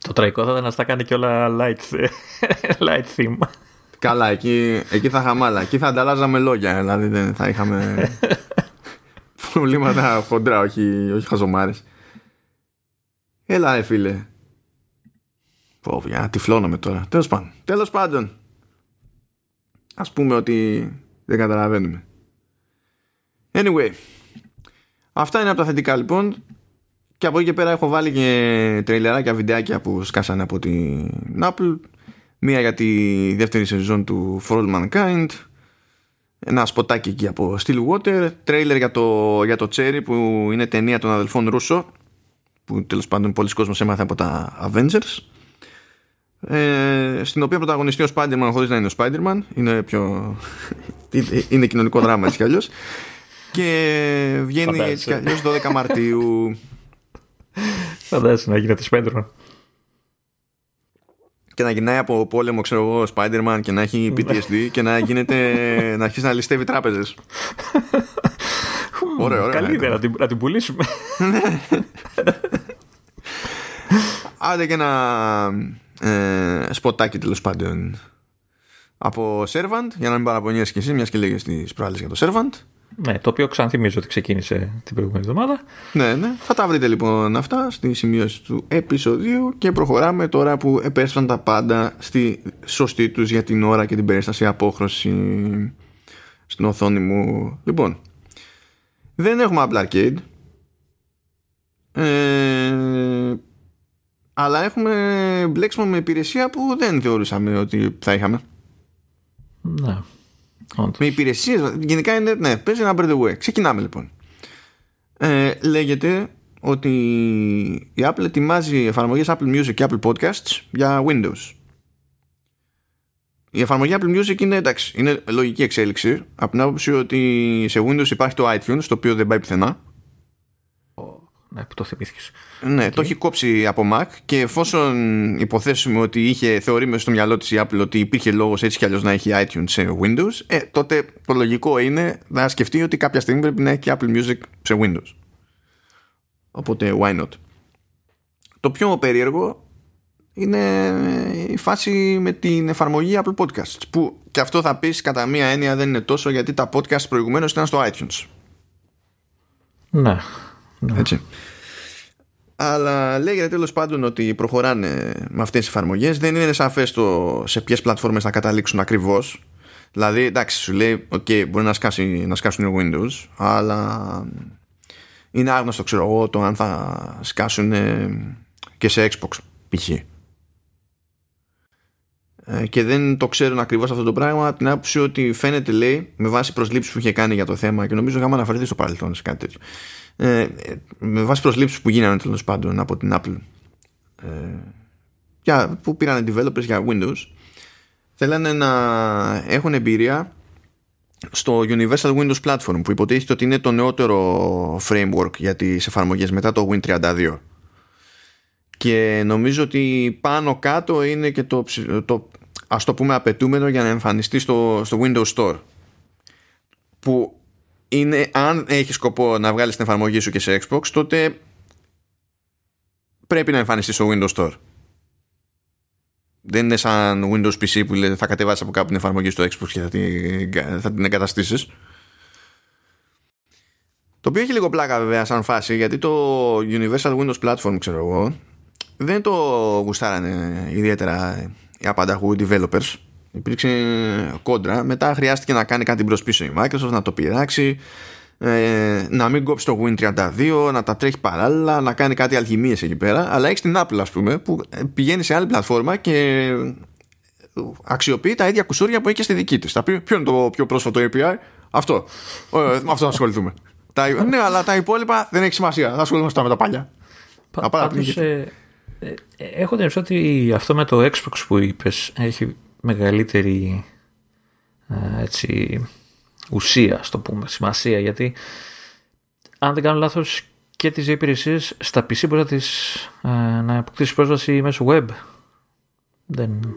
Το τραγικό θα ήταν να στα κάνει και όλα light, light theme. Καλά, εκεί, εκεί θα είχαμε άλλα. Εκεί θα ανταλλάζαμε λόγια. Δηλαδή δεν θα είχαμε προβλήματα χοντρά, όχι, όχι χαζομάρες. Έλα, ρε φίλε. Πω, για τυφλώνομαι τώρα. Τέλος πάντων. Τέλος πάντων. Ας πούμε ότι δεν καταλαβαίνουμε. Anyway. Αυτά είναι από τα θετικά λοιπόν. Και από εκεί και πέρα έχω βάλει και τρέιλεράκια βιντεάκια που σκάσανε από την Apple. Μία για τη δεύτερη σεζόν του For All Mankind. Ένα σποτάκι εκεί από Stillwater. Τρέιλερ για το, για το Cherry που είναι ταινία των αδελφών Ρούσο. Που τέλος πάντων πολλοί κόσμος έμαθε από τα Avengers. Ε, στην οποία πρωταγωνιστεί ο Spider-Man χωρίς να είναι ο Spider-Man. Είναι πιο... είναι κοινωνικό δράμα έτσι κι αλλιώς. Και βγαίνει Φαντάζεσαι. έτσι κι αλλιώς 12 Μαρτίου. Φαντάζεσαι να γίνεται Spider-Man. και να γυρνάει από πόλεμο, ξέρω εγώ, ο Spider-Man και να έχει PTSD και να γίνεται να αρχίσει να ληστεύει τράπεζες. Ωραία, ωραία. Καλή ιδέα να την, να την πουλήσουμε. Άντε και ένα ε, σποτάκι τέλος πάντων από Servant, για να μην παραπονιέσαι και εσύ, μιας και λέγες τις προάλλες για το Servant. Ναι, το οποίο ξανθυμίζω ότι ξεκίνησε την προηγούμενη εβδομάδα. Ναι, ναι. Θα τα βρείτε λοιπόν αυτά στη σημείωση του επεισοδίου και προχωράμε τώρα που επέστρεψαν τα πάντα στη σωστή τους για την ώρα και την περίσταση απόχρωση στην οθόνη μου. Λοιπόν, δεν έχουμε Apple Arcade. Ε, αλλά έχουμε μπλέξιμο με υπηρεσία που δεν θεωρούσαμε ότι θα είχαμε. Ναι. Όντως. Με υπηρεσίες. Γενικά είναι. Ναι, παίζει ένα by the way. Ξεκινάμε λοιπόν. Ε, λέγεται ότι η Apple ετοιμάζει εφαρμογές Apple Music και Apple Podcasts για Windows. Η εφαρμογή Apple Music είναι εντάξει, είναι λογική εξέλιξη από την άποψη ότι σε Windows υπάρχει το iTunes το οποίο δεν πάει πουθενά Ναι, που το θυμήθηκες. Ναι, το έχει κόψει από Mac και εφόσον υποθέσουμε ότι είχε θεωρεί μέσα στο μυαλό της η Apple ότι υπήρχε λόγος έτσι κι αλλιώς να έχει iTunes σε Windows, ε, τότε το λογικό είναι να σκεφτεί ότι κάποια στιγμή πρέπει να έχει και Apple Music σε Windows. Οπότε, why not; Το πιο περίεργο είναι η φάση με την εφαρμογή Apple Podcasts που και αυτό θα πεις κατά μία έννοια δεν είναι τόσο γιατί τα podcast προηγουμένως ήταν στο iTunes. Ναι. Ναι. Έτσι. Αλλά λέγεται τέλος πάντων ότι προχωράνε με αυτές τις εφαρμογές. Δεν είναι σαφές το σε ποιες πλατφόρμες θα καταλήξουν ακριβώς. Δηλαδή, εντάξει, σου λέει, OK, μπορεί να, σκάσει, να σκάσουν Windows, αλλά είναι άγνωστο, ξέρω εγώ, το αν θα σκάσουν και σε Xbox π.χ. Ε, και δεν το ξέρουν ακριβώς αυτό το πράγμα από την άποψη ότι φαίνεται λέει με βάση προσλήψεις που είχε κάνει για το θέμα και νομίζω είχαμε αναφερθεί στο παρελθόν σε κάτι τέτοιο. Ε, με βάση προσλήψεις που γίνανε τέλος πάντων από την Apple ε, για, που πήραν developers για Windows θέλανε να έχουν εμπειρία στο Universal Windows Platform που υποτίθεται ότι είναι το νεότερο framework για τις εφαρμογές μετά το Win32 και νομίζω ότι πάνω κάτω είναι και το, το ας το πούμε απαιτούμενο για να εμφανιστεί στο, στο Windows Store που είναι αν έχεις σκοπό να βγάλεις την εφαρμογή σου και σε Xbox τότε πρέπει να εμφανιστείς στο Windows Store. Δεν είναι σαν Windows PC που λέει, θα κατεβάσεις από κάπου την εφαρμογή στο Xbox και θα την, θα την εγκαταστήσεις. Το οποίο έχει λίγο πλάκα βέβαια σαν φάση γιατί το Universal Windows Platform ξέρω εγώ δεν το γουστάρανε ιδιαίτερα οι απανταχού developers. Υπήρξε κόντρα. Μετά χρειάστηκε να κάνει κάτι μπρος πίσω η Microsoft να το πειράξει ε, να μην κόψει το Win32 να τα τρέχει παράλληλα να κάνει κάτι αλχημίες εκεί πέρα. Αλλά έχει την Apple ας πούμε που πηγαίνει σε άλλη πλατφόρμα και αξιοποιεί τα ίδια κουσούρια που έχει και στη δική της. Ποιο είναι το πιο πρόσφατο API αυτό, ε, με αυτό θα ασχοληθούμε. Τα, ναι αλλά τα υπόλοιπα δεν έχει σημασία. Θα ασχολούμαστε με τα παλιά. Πάντως, ε, ε, έχω την ότι αυτό με το Xbox που είπες έχει μεγαλύτερη ε, έτσι, ουσία, στο πούμε, σημασία γιατί αν δεν κάνω λάθος και τις υπηρεσίες στα PC μπορεί να, τις, ε, να αποκτήσεις πρόσβαση μέσω web. Δεν...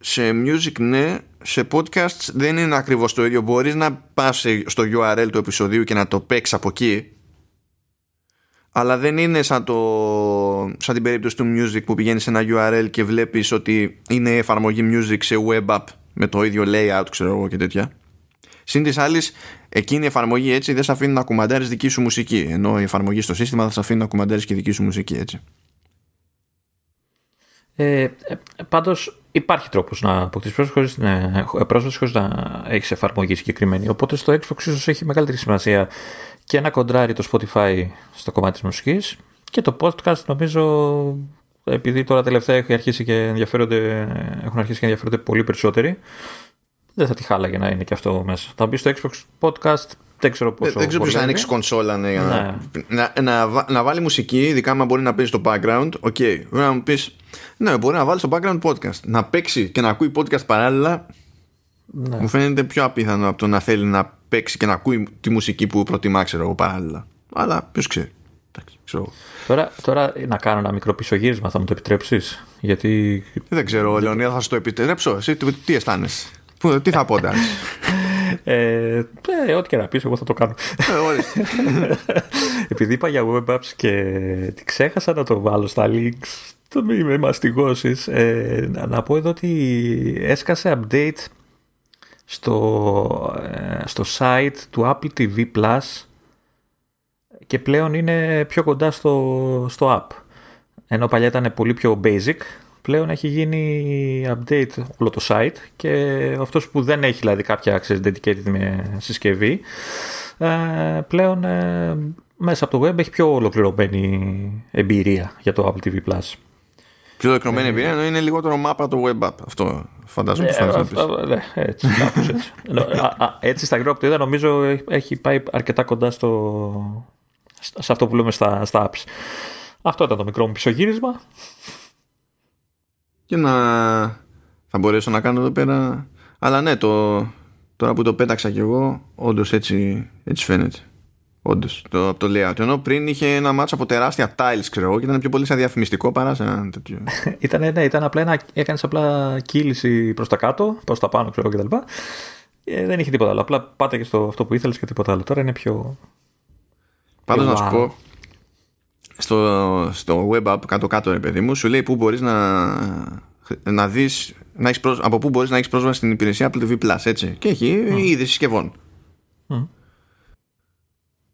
Σε music ναι, σε podcasts δεν είναι ακριβώς το ίδιο. Μπορείς να πας στο URL του επεισοδίου και να το παίξεις από εκεί αλλά δεν είναι σαν, το, σαν την περίπτωση του Music που πηγαίνεις σε ένα URL και βλέπεις ότι είναι εφαρμογή Music σε web app με το ίδιο layout ξέρω εγώ και τέτοια. Συν της άλλης, εκείνη η εφαρμογή έτσι δεν σε αφήνει να κουμαντάρεις δική σου μουσική. Ενώ η εφαρμογή στο σύστημα θα σε αφήνει να κουμαντάρεις και δική σου μουσική έτσι. Ε, ε, Πάντως υπάρχει τρόπος να αποκτήσεις πρόσβαση ναι, χωρίς να έχεις εφαρμογή συγκεκριμένη. Οπότε στο Xbox ίσως έχει μεγαλύτερη σημασία και να κοντράρει το Spotify στο κομμάτι της μουσικής και το podcast νομίζω επειδή τώρα τελευταία έχει αρχίσει και ενδιαφέρονται, έχουν αρχίσει και ενδιαφέρονται πολύ περισσότεροι δεν θα τη χάλαγε να είναι και αυτό μέσα. Θα μπει στο Xbox Podcast, δεν ξέρω πόσο. Δεν ξέρω ποιος θα ανοίξει κονσόλα ναι, ναι. Να, να, να, βάλει μουσική, ειδικά αν μπορεί να παίζει στο background. Οκ, okay. να μου πεις, ναι, μπορεί να βάλει στο background podcast. Να παίξει και να ακούει podcast παράλληλα. Ναι. Μου φαίνεται πιο απίθανο από το να θέλει να παίξει και να ακούει τη μουσική που προτιμά, ξέρω εγώ, παράλληλα. Αλλά ποιος ξέρει. Ξέρω. Τώρα, τώρα να κάνω ένα μικρό πίσω γύρισμα, θα μου το επιτρέψεις; Γιατί. Δεν ξέρω, Λεωνία, θα σου το επιτρέψω. Εσύ τι, τι αισθάνεσαι; Τι θα πω, Ε, ε, ό,τι και να πεις, εγώ θα το κάνω. Επειδή είπα για web apps και ξέχασα να το βάλω στα links, το μη με μαστιγώσεις, ε, να πω εδώ ότι έσκασε update στο, ε, στο site του Apple TV Plus και πλέον είναι πιο κοντά στο, στο app. Ενώ παλιά ήταν πολύ πιο basic, πλέον έχει γίνει update όλο το site και αυτός που δεν έχει δηλαδή κάποια access dedicated με συσκευή ε, πλέον ε, μέσα από το web έχει πιο ολοκληρωμένη εμπειρία για το Apple TV Plus. Πιο ολοκληρωμένη εμπειρία ενώ είναι λιγότερο μάπα το web app. Αυτό φαντάζομαι ε, ναι, έτσι, έτσι. έτσι στα γρήγορα που το είδα νομίζω έχει πάει αρκετά κοντά στο, σε αυτό που λέμε στα, στα apps. Αυτό ήταν το μικρό μου πισωγύρισμα και να θα μπορέσω να κάνω εδώ πέρα αλλά ναι το, τώρα που το πέταξα κι εγώ όντως έτσι, έτσι φαίνεται Όντως, το, το layout. Ενώ πριν είχε ένα μάτσο από τεράστια tiles, ξέρω εγώ, και ήταν πιο πολύ σαν διαφημιστικό παρά σε ένα τέτοιο. ήταν, ναι, ήταν απλά ένα, έκανες απλά κύληση προς τα κάτω, προς τα πάνω, ξέρω κτλ. Ε, δεν είχε τίποτα άλλο. Απλά πάτε και στο αυτό που ήθελες και τίποτα άλλο. Τώρα είναι πιο. Πάντως να σου πω, στο, στο web app κάτω-κάτω, ρε παιδί μου, σου λέει πού μπορείς να, να δεις να έχεις πρόσβαση, από πού μπορείς να έχεις πρόσβαση στην υπηρεσία Apple TV Plus, έτσι. Και έχει mm. είδη συσκευών. Mm.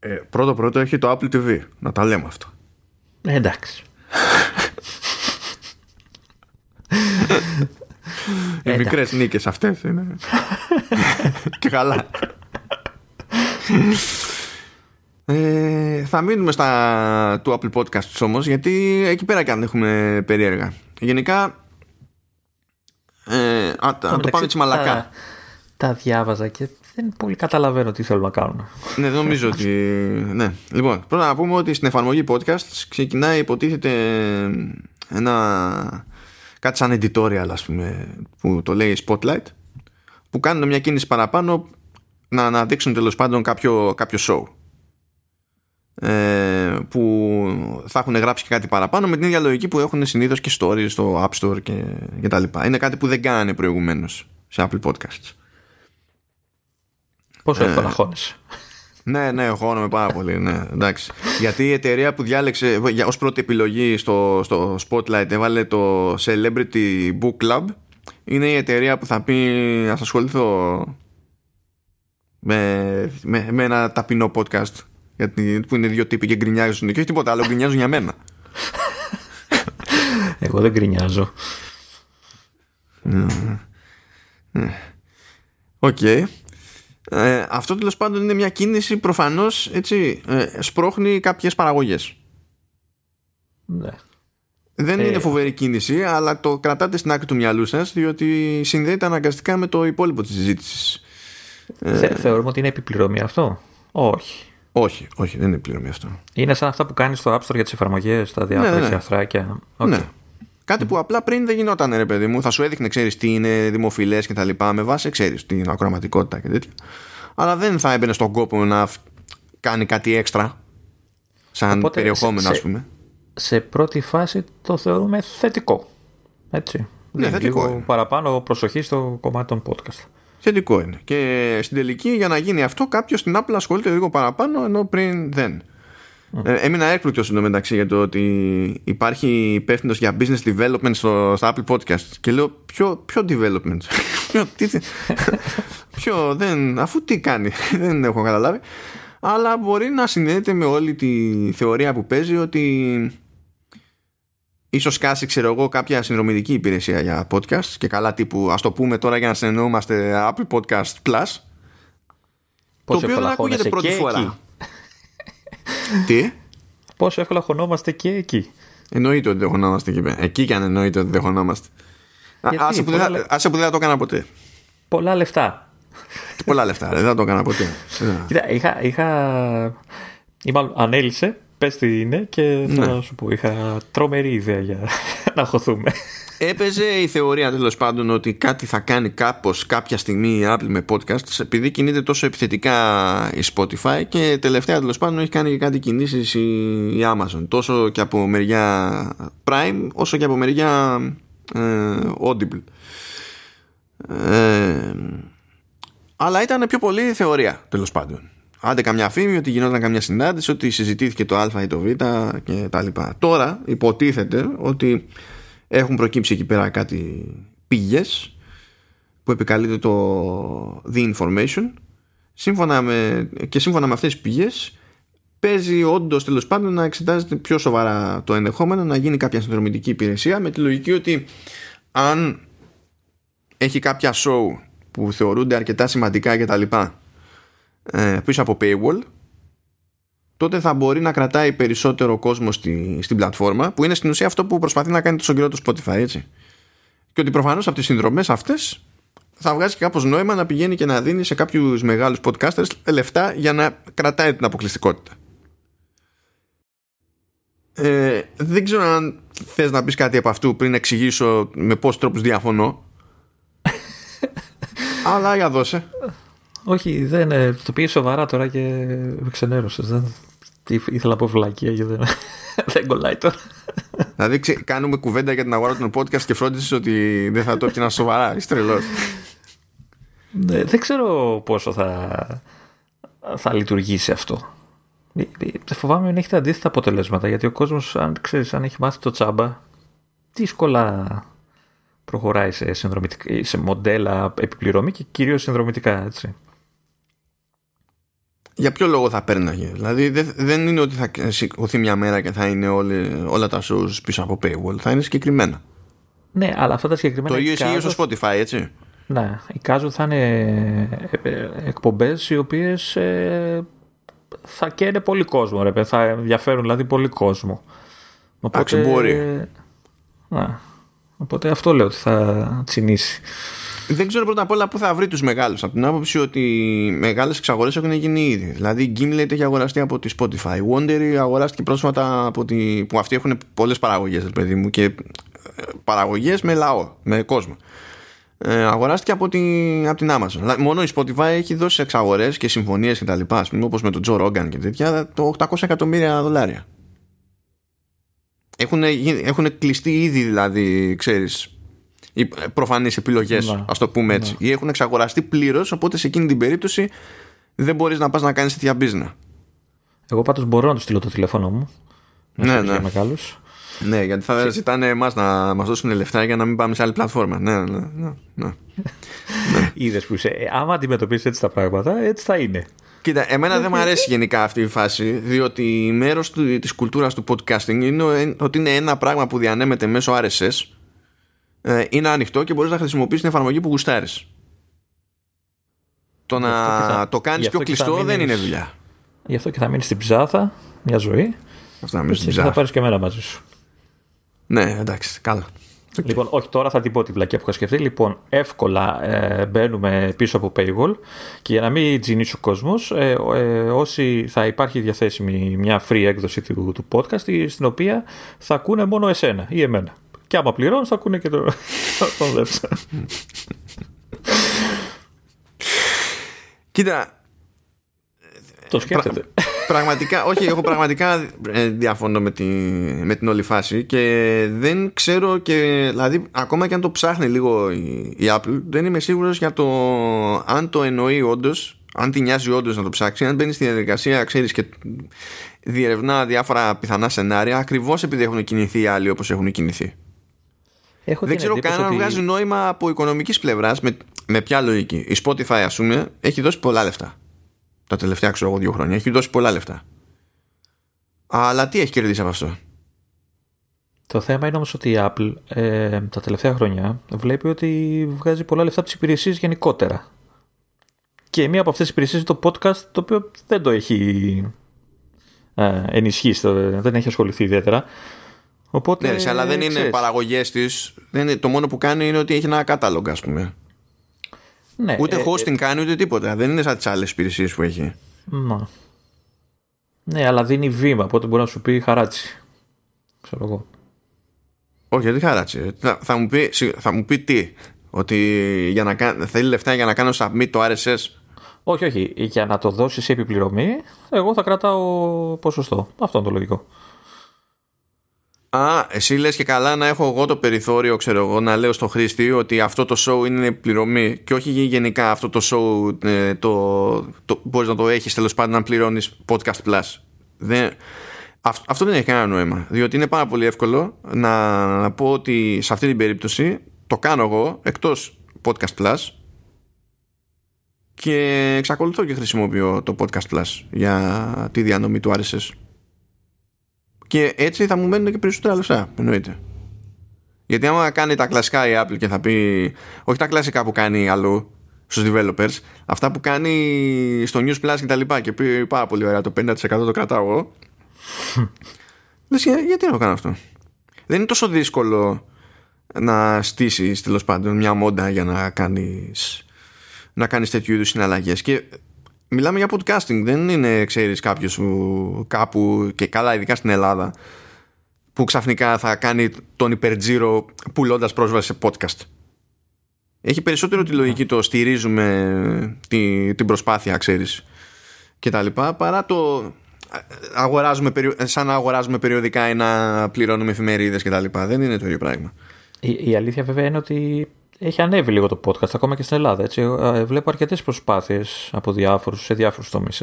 Ε, πρώτο πρώτο έχει το Apple TV. Να τα λέμε αυτό. Ε, εντάξει. Οι μικρές νίκες αυτές είναι. και καλά. Ε, θα μείνουμε στα του Apple Podcast όμως γιατί εκεί πέρα και αν έχουμε περίεργα. Γενικά ε, α, το πάμε έτσι μαλακά. Τα, τα διάβαζα και δεν πολύ καταλαβαίνω τι θέλουν να κάνουν. ναι, δεν νομίζω ότι. Ναι. Λοιπόν, πρώτα να πούμε ότι στην εφαρμογή podcast ξεκινάει, υποτίθεται ένα. κάτι σαν editorial, ας πούμε, που το λέει Spotlight, που κάνουν μια κίνηση παραπάνω να αναδείξουν τέλος πάντων κάποιο, κάποιο show. Ε, που θα έχουν γράψει και κάτι παραπάνω με την ίδια λογική που έχουν συνήθως και stories στο App Store και, και τα λοιπά. Είναι κάτι που δεν κάνει προηγουμένως σε Apple Podcasts. Πόσο εύκολα ε, χώνεσαι. Ναι, ναι, χώνομαι πάρα πολύ. Ναι, εντάξει. Γιατί η εταιρεία που διάλεξε ως πρώτη επιλογή στο, στο Spotlight έβαλε το Celebrity Book Club είναι η εταιρεία που θα πει ας ασχοληθώ με, με, με ένα ταπεινό podcast γιατί, που είναι δύο τύποι και γκρινιάζουν και όχι τίποτα άλλο, γκρινιάζουν για μένα. Εγώ δεν γκρινιάζω. Οκ. Ε, αυτό τέλος πάντων είναι μια κίνηση προφανώς έτσι ε, σπρώχνει κάποιες παραγωγές. Ναι. Δεν είναι ε, φοβερή κίνηση, αλλά το κρατάτε στην άκρη του μυαλού σας, διότι συνδέεται αναγκαστικά με το υπόλοιπο της συζήτησης. Θεωρούμε ότι είναι επιπληρωμή αυτό; Όχι. Όχι, όχι, δεν είναι πληρωμή αυτό. Είναι σαν αυτά που κάνεις στο App Store για τις εφαρμογές, τα διάφορα ναι, ναι. Okay. Ναι. Κάτι που απλά πριν δεν γινόταν, ρε παιδί μου. Θα σου έδειχνε, ξέρεις τι είναι δημοφιλές και τα λοιπά, με βάση, ξέρεις, την ακροματικότητα και τέτοια. Αλλά δεν θα έμπαινε στον κόπο να κάνει κάτι έξτρα, σαν Οπότε, περιεχόμενο, ας πούμε. Σε πρώτη φάση το θεωρούμε θετικό. Έτσι. Ναι, θετικό. Λίγο παραπάνω προσοχή στο κομμάτι των podcast. Θετικό είναι. Και στην τελική για να γίνει αυτό κάποιος στην Apple ασχολείται λίγο παραπάνω ενώ πριν δεν. Mm. Ε, έμεινα έκπληκτος εντωμεταξύ για το ότι υπάρχει υπεύθυνος για business development στο, στο Apple Podcast. Και λέω, ποιο, ποιο development; ποιο, τι, ποιο, δεν, αφού τι κάνει, δεν έχω καταλάβει. Αλλά μπορεί να συνδέεται με όλη τη θεωρία που παίζει ότι ίσως κάσει ξέρω εγώ κάποια συνδρομητική υπηρεσία για podcast και καλά τύπου ας το πούμε τώρα για να συνεννοούμαστε Apple Podcast Plus το οποίο δεν ακούγεται πρώτη φορά Τι; Πόσο εύκολα χωνόμαστε και εκεί. Εννοείται ότι δεν χωνόμαστε εκεί Εκεί και αν εννοείται ότι δεν χωνόμαστε. Άσε που, πολλά... δεν θα το έκανα ποτέ. Πολλά λεφτά. Πολλά λεφτά δεν θα το έκανα ποτέ. Κοίτα, είχα, είχα... Ή μάλλον ανέλησε Πες τι είναι και θα ναι. σου πω. Είχα τρομερή ιδέα για να χωθούμε. Έπαιζε η θεωρία τέλος πάντων ότι κάτι θα κάνει κάπως κάποια στιγμή η Apple με podcast επειδή κινείται τόσο επιθετικά η Spotify και τελευταία τέλος πάντων έχει κάνει και κάτι κινήσεις η Amazon τόσο και από μεριά Prime όσο και από μεριά ε, Audible. Ε, Αλλά ήταν πιο πολύ θεωρία τέλος πάντων. Άντε καμιά φήμη ότι γινόταν καμιά συνάντηση, ότι συζητήθηκε το Α ή το Β και τα λοιπά. Τώρα υποτίθεται ότι έχουν προκύψει εκεί πέρα κάτι πηγές που επικαλείται το The Information σύμφωνα με, και σύμφωνα με αυτές τις πηγές παίζει όντως τέλος πάντων να εξετάζεται πιο σοβαρά το ενδεχόμενο να γίνει κάποια συνδρομητική υπηρεσία με τη λογική ότι αν έχει κάποια show που θεωρούνται αρκετά σημαντικά και τα λοιπά ε, πίσω από paywall. Τότε θα μπορεί να κρατάει περισσότερο κόσμο στη, στην πλατφόρμα που είναι στην ουσία αυτό που προσπαθεί να κάνει τόσο καιρό το Spotify έτσι. Και ότι προφανώς από τις συνδρομές αυτές θα βγάζει και κάπως νόημα να πηγαίνει και να δίνει σε κάποιους μεγάλους podcasters λεφτά για να κρατάει την αποκλειστικότητα. Ε, δεν ξέρω αν θες να πεις κάτι από αυτού πριν εξηγήσω με πόσους τρόπους διαφωνώ. Αλλά για δώσε όχι, δεν, ε, το πήγε σοβαρά τώρα και με ξενέρωσες. Δεν, ήθελα να πω βλακία γιατί δεν, δεν κολλάει τώρα. Δηλαδή κάνουμε κουβέντα για την αγορά των podcast και φρόντισες ότι δεν θα το έπιανα σοβαρά. Είσαι τρελός. Ναι, δεν ξέρω πόσο θα, θα λειτουργήσει αυτό. Φοβάμαι να έχει τα αντίθετα αποτελέσματα γιατί ο κόσμος, αν ξέρεις, αν έχει μάθει το τσάμπα, δύσκολα προχωράει σε, σε μοντέλα επιπληρωμή και κυρίως συνδρομητικά. Έτσι για ποιο λόγο θα παίρναγε. Δηλαδή δεν είναι ότι θα σηκωθεί μια μέρα και θα είναι όλη, όλα τα shows πίσω από paywall. Θα είναι συγκεκριμένα. Ναι, αλλά αυτά τα συγκεκριμένα. Το ίδιο ισχύει στο Spotify, έτσι. Ναι, οι κάζου θα είναι ε, ε, εκπομπές οι οποίες ε, θα καίνε πολύ κόσμο, ρε, θα ενδιαφέρουν δηλαδή πολύ κόσμο. Εντάξει, μπορεί. Ναι. Οπότε αυτό λέω ότι θα τσινήσει. Δεν ξέρω πρώτα απ' όλα πού θα βρει τους μεγάλους. Από την άποψη ότι οι μεγάλες εξαγορές έχουν γίνει ήδη. Δηλαδή, η Gimlet έχει αγοραστεί από τη Spotify. Η Wondery αγοράστηκε πρόσφατα από τη. που αυτοί έχουν πολλές παραγωγές, παιδί μου, και ε, παραγωγές με λαό, με κόσμο. Ε, αγοράστηκε από, τη, από την Amazon. Δηλαδή, μόνο η Spotify έχει δώσει εξαγορές και συμφωνίες κτλ. Όπως με τον Joe Rogan και τέτοια, το 800 εκατομμύρια δολάρια. Έχουν, έχουν κλειστεί ήδη, δηλαδή, ξέρεις, οι προφανείς επιλογές, ας το πούμε έτσι. Ναι. Ή έχουν εξαγοραστεί πλήρως, οπότε σε εκείνη την περίπτωση δεν μπορείς να πας να κάνεις τέτοια business. Εγώ πάντως μπορώ να τους στείλω το τηλέφωνο μου. Ναι, ναι. Μεγάλους. Ναι, γιατί θα ζητάνε εμάς να μας δώσουν λεφτά για να μην πάμε σε άλλη πλατφόρμα. Ναι, ναι, ναι. ναι. ναι. Είδες που είσαι. Ε, άμα αντιμετωπίσεις έτσι τα πράγματα, έτσι θα είναι. Κοίτα, εμένα δεν μου αρέσει γενικά αυτή η φάση, διότι μέρος της κουλτούρας του podcasting είναι ότι είναι ένα πράγμα που διανέμεται μέσω RSS ε, είναι ανοιχτό και μπορείς να χρησιμοποιήσεις την εφαρμογή που γουστάρεις. Το να θα... το κάνεις πιο κλειστό μείνεις... δεν είναι δουλειά. Γι' αυτό και θα μείνεις στην ψάθα μια ζωή. Αυτό να μείνεις στην ψάθα. θα πάρεις και εμένα μαζί σου. Ναι, εντάξει, καλά. Λοιπόν, όχι τώρα θα την πω τη βλακία που είχα σκεφτεί. Λοιπόν, εύκολα ε, μπαίνουμε πίσω από paywall και για να μην τζινίσει ο κόσμος, ε, ε, όσοι θα υπάρχει διαθέσιμη μια free έκδοση του, του podcast, στην οποία θα ακούνε μόνο εσένα ή εμένα. Και άμα πληρώνεις, θα ακούνε και το, τον δεύτερο. Κοίτα. Το σκέφτεται. πραγματικά, όχι, εγώ πραγματικά ε, διαφωνώ με, τη, με την όλη φάση και δεν ξέρω και, δηλαδή, ακόμα και αν το ψάχνει λίγο η, η Apple, δεν είμαι σίγουρος για το αν το εννοεί όντως, αν την νοιάζει όντως να το ψάξει, αν μπαίνει στη διαδικασία, ξέρεις και διερευνά διάφορα πιθανά σενάρια, ακριβώς επειδή έχουν κινηθεί οι άλλοι όπως έχουν κινηθεί. Έχω δεν ξέρω καν αν βγάζει νόημα από οικονομικής πλευράς με, με ποια λογική. Η Spotify, ας πούμε, έχει δώσει πολλά λεφτά. Τα τελευταία, ξέρω εγώ, δύο χρόνια. Έχει δώσει πολλά λεφτά. Αλλά τι έχει κερδίσει από αυτό; Το θέμα είναι όμως ότι η Apple ε, τα τελευταία χρόνια βλέπει ότι βγάζει πολλά λεφτά από τις υπηρεσίες γενικότερα. Και μία από αυτές τις υπηρεσίες είναι το podcast, το οποίο δεν το έχει ε, ενισχύσει, δεν έχει ασχοληθεί ιδιαίτερα. Οπότε, ναι, αλλά δεν είναι παραγωγές της. Το μόνο που κάνει είναι ότι έχει ένα κατάλογο, ας πούμε. Ναι, ούτε ε, hosting ε, κάνει ούτε τίποτα. Δεν είναι σαν τις άλλες υπηρεσίες που έχει. Μα. Ναι, αλλά δίνει βήμα. Οπότε μπορεί να σου πει χαράτσι. Ξέρω εγώ. Όχι, γιατί χαράτσι. Θα, θα, μου πει, θα μου πει τι. Ότι για να, θέλει λεφτά για να κάνω submit το RSS. Όχι, όχι. Για να το δώσεις επιπληρωμή, εγώ θα κρατάω ποσοστό. Αυτό είναι το λογικό. Α, εσύ λες και καλά να έχω εγώ το περιθώριο, ξέρω εγώ, να λέω στο χρήστη ότι αυτό το show είναι πληρωμή και όχι γενικά αυτό το show ε, το, το, μπορείς να το έχεις τέλος πάντων να πληρώνεις podcast plus. Δεν, αυτό δεν έχει κανένα νόημα, διότι είναι πάρα πολύ εύκολο να, να πω ότι σε αυτή την περίπτωση το κάνω εγώ εκτός podcast plus και εξακολουθώ και χρησιμοποιώ το podcast plus για τη διανομή του RSS. Και έτσι θα μου μένουν και περισσότερα λεφτά, εννοείται. Γιατί άμα κάνει τα κλασικά η Apple και θα πει, όχι τα κλασικά που κάνει αλλού στους developers, αυτά που κάνει στο News Plus και τα λοιπά και πει πάρα πολύ ωραία, το 50% το κρατάω εγώ. Λες, γιατί να το κάνω αυτό; Δεν είναι τόσο δύσκολο να στήσεις τέλος πάντων μια μόντα για να κάνεις να κάνεις τέτοιου είδους συναλλαγές και μιλάμε για podcasting. Δεν είναι ξέρεις κάποιος που κάπου και καλά ειδικά στην Ελλάδα που ξαφνικά θα κάνει τον υπερτζήρο πουλώντας πρόσβαση σε podcast. Έχει περισσότερο τη λογική το στηρίζουμε τη, την προσπάθεια ξέρεις και τα λοιπά παρά το αγοράζουμε, σαν να αγοράζουμε περιοδικά ή να πληρώνουμε εφημερίδες και τα λοιπά. Δεν είναι το ίδιο πράγμα. Η, η αλήθεια βέβαια είναι ότι έχει ανέβει λίγο το podcast ακόμα και στην Ελλάδα. Έτσι. Ε, βλέπω αρκετές προσπάθειες από διάφορους σε διάφορους τομείς.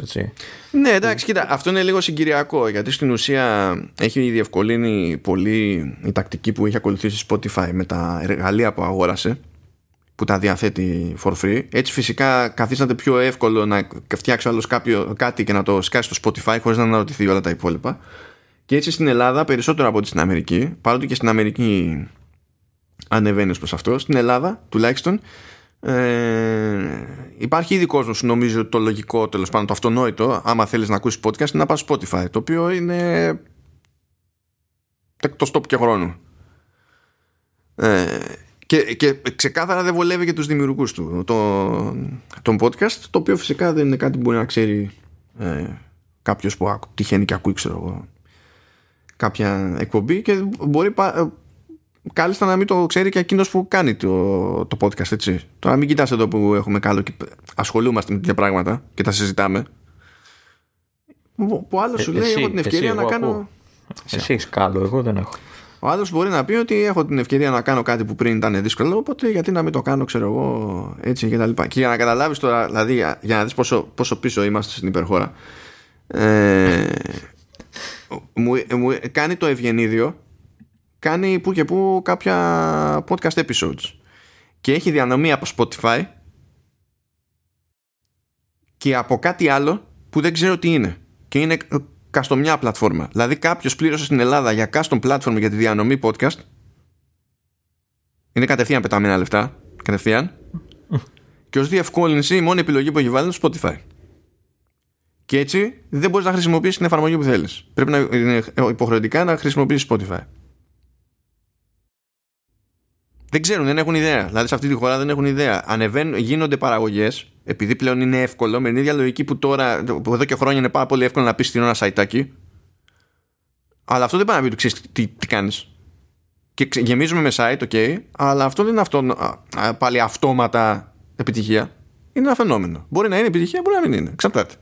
Ναι, εντάξει, κοίτα, αυτό είναι λίγο συγκυριακό γιατί στην ουσία έχει διευκολύνει πολύ η τακτική που έχει ακολουθήσει Spotify με τα εργαλεία που αγόρασε που τα διαθέτει for free. Έτσι φυσικά καθίσταται πιο εύκολο να φτιάξει άλλος κάτι και να το σκάσει στο Spotify χωρίς να αναρωτηθεί όλα τα υπόλοιπα. Και έτσι στην Ελλάδα περισσότερο από ό,τι στην Αμερική, παρότι και στην Αμερική ανεβαίνει προς αυτό. Στην Ελλάδα τουλάχιστον ε, υπάρχει ήδη κόσμος που νομίζει ότι το λογικό τέλος πάντων το αυτονόητο άμα θέλεις να ακούσεις podcast είναι να πας Spotify το οποίο είναι το stop και χρόνο ε, και, και ξεκάθαρα δεν βολεύει και τους δημιουργούς του το, τον podcast το οποίο φυσικά δεν είναι κάτι που μπορεί να ξέρει ε, κάποιος που τυχαίνει και ακούει ξέρω εγώ κάποια εκπομπή και μπορεί κάλλιστα να μην το ξέρει και εκείνος που κάνει το, το podcast, έτσι. Τώρα μην κοιτάς εδώ που έχουμε καλό και ασχολούμαστε με τέτοια πράγματα και τα συζητάμε. Που άλλος σου ε, λέει: Έχω την ευκαιρία να κάνω. Εσύ έχεις καλό, εγώ δεν έχω. Ο άλλος μπορεί να πει ότι έχω την ευκαιρία να κάνω κάτι που πριν ήταν δύσκολο, οπότε γιατί να μην το κάνω, ξέρω εγώ, έτσι και τα λοιπά. Και για να καταλάβεις τώρα, δηλαδή, για να δεις πόσο, πόσο πίσω είμαστε στην υπερχώρα, ε, μου, μου κάνει το ευγενίδιο κάνει που και που κάποια podcast episodes. Και έχει διανομή από Spotify και από κάτι άλλο που δεν ξέρω τι είναι. Και είναι καστομιά πλατφόρμα. Δηλαδή κάποιος πλήρωσε στην Ελλάδα για custom platform για τη διανομή podcast. Είναι κατευθείαν πεταμένα λεφτά. Κατευθείαν. Και ως διευκόλυνση η μόνη επιλογή που έχει βάλει είναι το Spotify. Και έτσι δεν μπορείς να χρησιμοποιήσεις την εφαρμογή που θέλεις. Πρέπει να είναι υποχρεωτικά να χρησιμοποιήσεις Spotify δεν ξέρουν, δεν έχουν ιδέα. Δηλαδή σε αυτή τη χώρα δεν έχουν ιδέα. Ανεβαίνουν, γίνονται παραγωγές, επειδή πλέον είναι εύκολο, με την ίδια λογική που τώρα, που εδώ και χρόνια είναι πάρα πολύ εύκολο να πεις στην ώρα σαϊτάκι. Αλλά αυτό δεν πάει να πει ξέρεις τι, τι κάνεις. Και γεμίζουμε με site, ok, αλλά αυτό δεν είναι αυτό, πάλι αυτόματα επιτυχία. Είναι ένα φαινόμενο. Μπορεί να είναι επιτυχία, μπορεί να μην είναι. Εξαρτάται.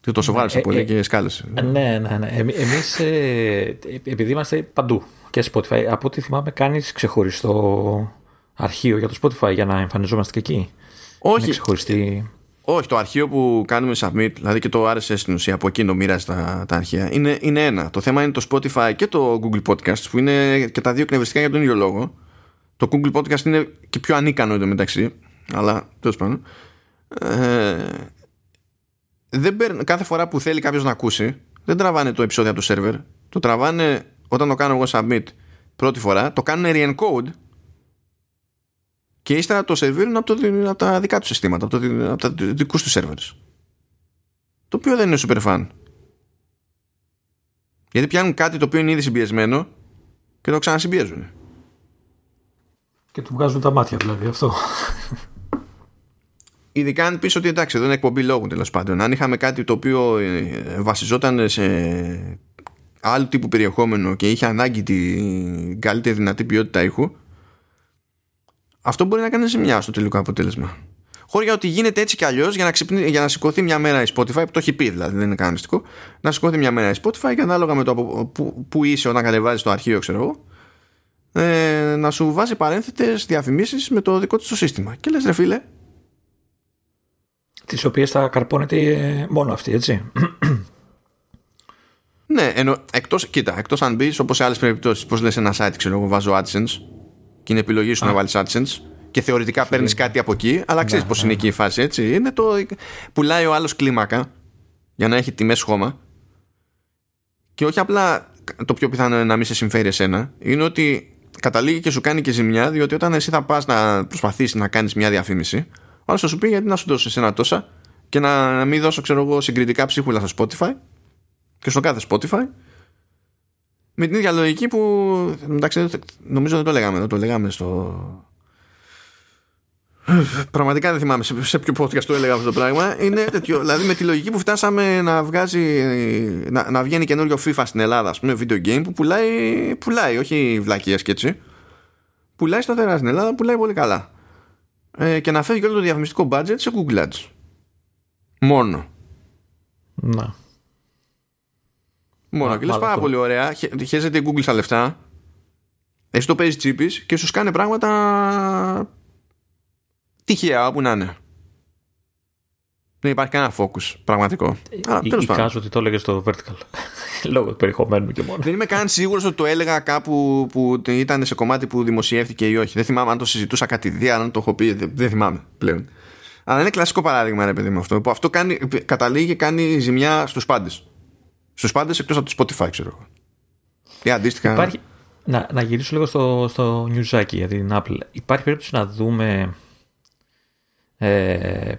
Τι το σοβάρεσε ε, πολύ ε, και σκάλεσε. Ναι, ναι, ναι. Εμείς, ε, επειδή είμαστε παντού και Spotify. Από ό,τι θυμάμαι, κάνεις ξεχωριστό αρχείο για το Spotify για να εμφανιζόμαστε και εκεί. Όχι. Είναι ξεχωριστή... Όχι, το αρχείο που κάνουμε submit, δηλαδή και το RSS στην ουσία, από εκείνο μοίραζε τα, τα αρχεία, είναι, είναι ένα. Το θέμα είναι το Spotify και το Google Podcast, που είναι και τα δύο κνευριστικά για τον ίδιο λόγο. Το Google Podcast είναι και πιο ανίκανο εντωμεταξύ, αλλά τέλος πάντων. Ε, δεν κάθε φορά που θέλει κάποιος να ακούσει, δεν τραβάνε το επεισόδιο από το server. Το τραβάνε όταν το κάνω εγώ submit πρώτη φορά, το κάνουν re-encode και ύστερα το σερβίρουν από, το, από τα δικά τους συστήματα, από, το, από τα δικούς τους servers. Το οποίο δεν είναι super fun. Γιατί πιάνουν κάτι το οποίο είναι ήδη συμπιεσμένο και το ξανασυμπιέζουν. Και του βγάζουν τα μάτια δηλαδή αυτό. Ειδικά αν πεις ότι εντάξει, εδώ είναι εκπομπή λόγου τέλος πάντων. Αν είχαμε κάτι το οποίο ε, βασιζόταν σε άλλου τύπου περιεχόμενο και είχε ανάγκη την καλύτερη δυνατή ποιότητα ήχου αυτό μπορεί να κάνει ζημιά στο τελικό αποτέλεσμα χώρια ότι γίνεται έτσι κι αλλιώς για, να ξυπνή, για να σηκωθεί μια μέρα η Spotify, που το έχει πει δηλαδή, δεν είναι κανονιστικό, να σηκωθεί μια μέρα η Spotify και ανάλογα με το που, που είσαι όταν κατεβάζεις το αρχείο, ξέρω εγώ, ε, να σου βάζει παρένθετες διαφημίσεις με το δικό του το σύστημα. Και λες, ρε φίλε. Τις οποίες θα καρπώνεται ε, μόνο αυτή, έτσι. Ναι, ενώ εκτός, κοίτα, εκτός αν μπεις όπως σε άλλες περιπτώσεις, πώς λες ένα site, ξέρω εγώ, βάζω AdSense και είναι επιλογή σου να βάλεις AdSense και θεωρητικά παίρνεις κάτι από εκεί, αλλά ξέρεις ναι, πώς είναι ναι. εκεί η φάση, έτσι. Είναι το. Πουλάει ο άλλος κλίμακα για να έχει τιμέ χώμα. Και όχι απλά το πιο πιθανό είναι να μην σε συμφέρει εσένα, είναι ότι καταλήγει και σου κάνει και ζημιά, διότι όταν εσύ θα πας να προσπαθήσεις να κάνεις μια διαφήμιση, ο άλλος θα σου πει γιατί να σου δώσει ένα τόσα και να, να μην δώσω, ξέρω εγώ, συγκριτικά ψίχουλα στο Spotify και στο κάθε Spotify. Με την ίδια λογική που. Εντάξει, νομίζω δεν το λέγαμε, δεν το λέγαμε στο, Πραγματικά δεν θυμάμαι σε, σε ποιο podcast το έλεγα αυτό το πράγμα. Είναι τέτοιο. Δηλαδή με τη λογική που φτάσαμε να βγάζει. να, να βγαίνει καινούριο FIFA στην Ελλάδα, ας πούμε, video game που πουλάει. πουλάει όχι βλακίες και έτσι. Πουλάει σταθερά στην Ελλάδα, πουλάει πολύ καλά. Ε, και να φεύγει όλο το διαφημιστικό budget σε Google Ads. Μόνο. Να. Μόνο. και λες πάρα πολύ ωραία. Χαίζεται η Google στα λεφτά. Εσύ το παίζεις τσίπης και σου κάνει πράγματα τυχαία όπου να είναι. Δεν υπάρχει κανένα focus πραγματικό. Ε, εικάζω ότι το έλεγε στο vertical. Λόγω του περιεχομένου και μόνο. Δεν είμαι καν σίγουρος ότι το έλεγα κάπου που ήταν σε κομμάτι που δημοσιεύτηκε ή όχι. Δεν θυμάμαι αν το συζητούσα κατηδία, αν το έχω πει. Δεν, θυμάμαι πλέον. Αλλά είναι κλασικό παράδειγμα, ρε παιδί μου αυτό. Που αυτό κάνει, καταλήγει και κάνει ζημιά στους πάντες. Στους πάντες εκτός από το Spotify, ξέρω εγώ. Ή αντίστοιχα. Υπάρχει... Να, να γυρίσω λίγο στο, στο newsάκι για την Apple. Υπάρχει περίπτωση να δούμε ε,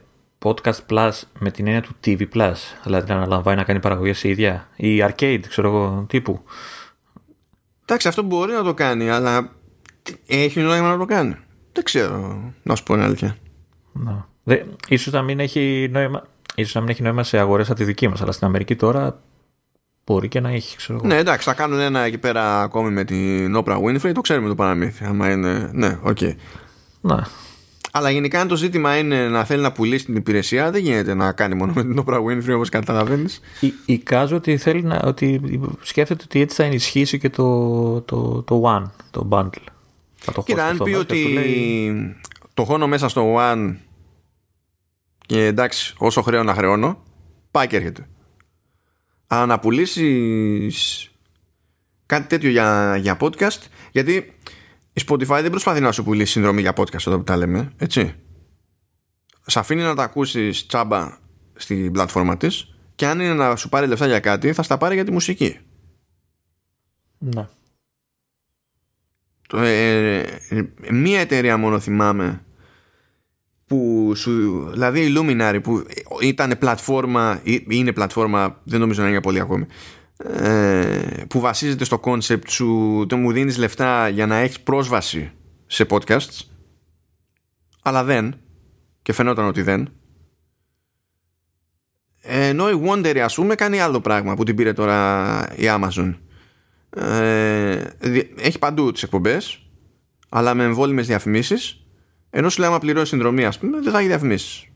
podcast plus με την έννοια του TV plus, δηλαδή να αναλαμβάνει να κάνει παραγωγές η ίδια ή arcade, ξέρω εγώ, τύπου. Εντάξει, αυτό μπορεί να το κάνει, αλλά έχει νόημα να το κάνει. Δεν ξέρω, να σου πω την αλήθεια. Να. Δε, ίσως να μην έχει νόημα ίσως να μην έχει νόημα σε αγορές από τη δική μας αλλά στην Αμερική τώρα μπορεί και να έχει ξέρω Ναι εντάξει θα κάνουν ένα εκεί πέρα ακόμη με την Oprah Winfrey το ξέρουμε το παραμύθι άμα είναι ναι οκ okay. Να αλλά γενικά αν το ζήτημα είναι να θέλει να πουλήσει την υπηρεσία, δεν γίνεται να κάνει μόνο με την Oprah Winfrey όπως καταλαβαίνεις. Εικάζω ότι, θέλει να, ότι σκέφτεται ότι έτσι θα ενισχύσει και το, το, το One, το bundle. το Κοίτα, αν πει ότι το χώνω μέσα στο One και εντάξει όσο χρέο να χρεώνω, πάει και έρχεται. Αλλά να πουλήσει κάτι τέτοιο για, για podcast, γιατί η Spotify δεν προσπαθεί να σου πουλήσει συνδρομή για podcast εδώ που τα λέμε, έτσι. Σε αφήνει να τα ακούσεις τσάμπα στην πλατφόρμα της και αν είναι να σου πάρει λεφτά για κάτι, θα στα πάρει για τη μουσική. Ναι. Ε, μία εταιρεία μόνο θυμάμαι που σου, δηλαδή η Luminary που ήταν πλατφόρμα ή είναι πλατφόρμα δεν νομίζω να είναι πολύ ακόμη ε, που βασίζεται στο concept σου το μου δίνεις λεφτά για να έχεις πρόσβαση σε podcasts αλλά δεν και φαινόταν ότι δεν ενώ η Wondery ας πούμε κάνει άλλο πράγμα που την πήρε τώρα η Amazon. Ε, έχει παντού τις εκπομπές αλλά με εμβόλυμες διαφημίσεις ενώ σου λέει άμα πληρώσει συνδρομή ας πούμε δεν θα έχει διαφημίσεις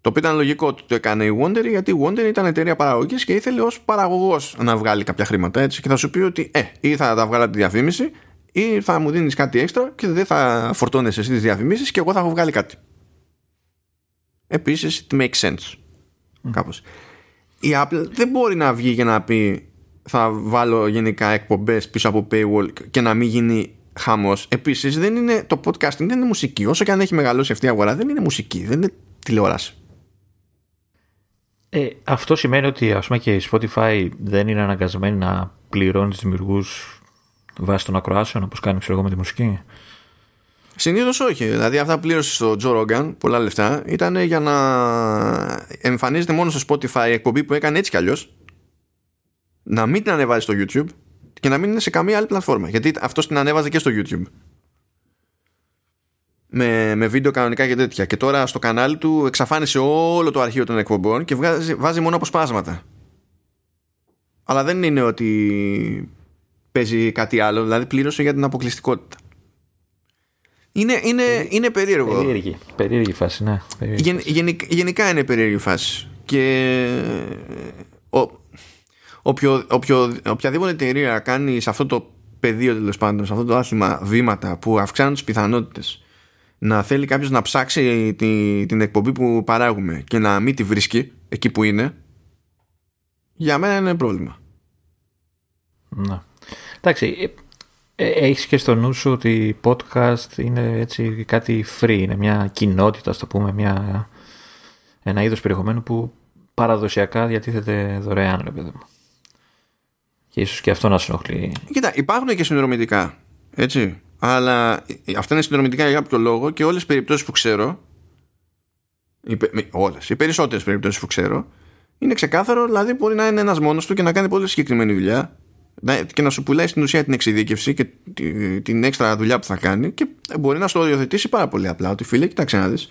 το οποίο ήταν λογικό ότι το έκανε η Wonder γιατί η Wonder ήταν εταιρεία παραγωγής και ήθελε ως παραγωγός να βγάλει κάποια χρήματα έτσι και θα σου πει ότι ε, ή θα τα βγάλω τη διαφήμιση ή θα μου δίνεις κάτι έξτρα και δεν θα φορτώνεσαι εσύ τις διαφημίσεις και εγώ θα έχω βγάλει κάτι. Επίσης, it makes sense. Mm. Κάπως. Η Apple δεν μπορεί να βγει για να πει θα βάλω γενικά εκπομπές πίσω από paywall και να μην γίνει χαμός. Επίσης, δεν είναι το podcasting, δεν είναι μουσική. Όσο και αν έχει μεγαλώσει αυτή η αγορά, δεν είναι μουσική, δεν είναι τηλεόραση. Ε, αυτό σημαίνει ότι ας πούμε και η Spotify δεν είναι αναγκασμένη να πληρώνει τους δημιουργούς βάσει των ακροάσεων όπως κάνει ξέρω εγώ με τη μουσική; Συνήθως όχι. Δηλαδή αυτά που πλήρωσε στο Joe Rogan πολλά λεφτά ήταν για να εμφανίζεται μόνο στο Spotify εκπομπή που έκανε έτσι κι αλλιώς να μην την ανεβάζει στο YouTube και να μην είναι σε καμία άλλη πλατφόρμα. Γιατί αυτό την ανέβαζε και στο YouTube με, με βίντεο κανονικά και τέτοια. Και τώρα στο κανάλι του εξαφάνισε όλο το αρχείο των εκπομπών και βγάζει, βάζει μόνο αποσπάσματα. Αλλά δεν είναι ότι παίζει κάτι άλλο, δηλαδή πλήρωσε για την αποκλειστικότητα. Είναι, είναι, είναι περίεργο. Περίεργη, περίεργη φάση, ναι. Περίεργη Γεν, φάση. γενικ- γενικά είναι περίεργη φάση. Και ο, όποιο, όποιο, οποιαδήποτε εταιρεία κάνει σε αυτό το πεδίο τέλος πάντων, σε αυτό το άθλημα βήματα που αυξάνουν τις πιθανότητες να θέλει κάποιος να ψάξει τη, την εκπομπή που παράγουμε και να μην τη βρίσκει εκεί που είναι, για μένα είναι πρόβλημα. Ναι. Εντάξει, ε, ε, έχεις και στο νου σου ότι podcast είναι έτσι κάτι free, είναι μια κοινότητα, ας το πούμε, μια, ένα είδος περιεχομένου που παραδοσιακά διατίθεται δωρεάν, ρε παιδί μου. Και ίσως και αυτό να σου ενοχλεί. Κοίτα, υπάρχουν και συνδρομητικά. Έτσι. Αλλά αυτά είναι συνδρομητικά για κάποιο λόγο και όλες τις περιπτώσεις που ξέρω. Οι, πε- μη- όλες, οι περισσότερες περιπτώσεις που ξέρω είναι ξεκάθαρο, δηλαδή μπορεί να είναι ένας μόνος του και να κάνει πολύ συγκεκριμένη δουλειά να- και να σου πουλάει στην ουσία την εξειδίκευση και τη- την έξτρα δουλειά που θα κάνει και μπορεί να στο οριοθετήσει πάρα πολύ απλά. Ότι φίλε, κοιτάξτε να δεις.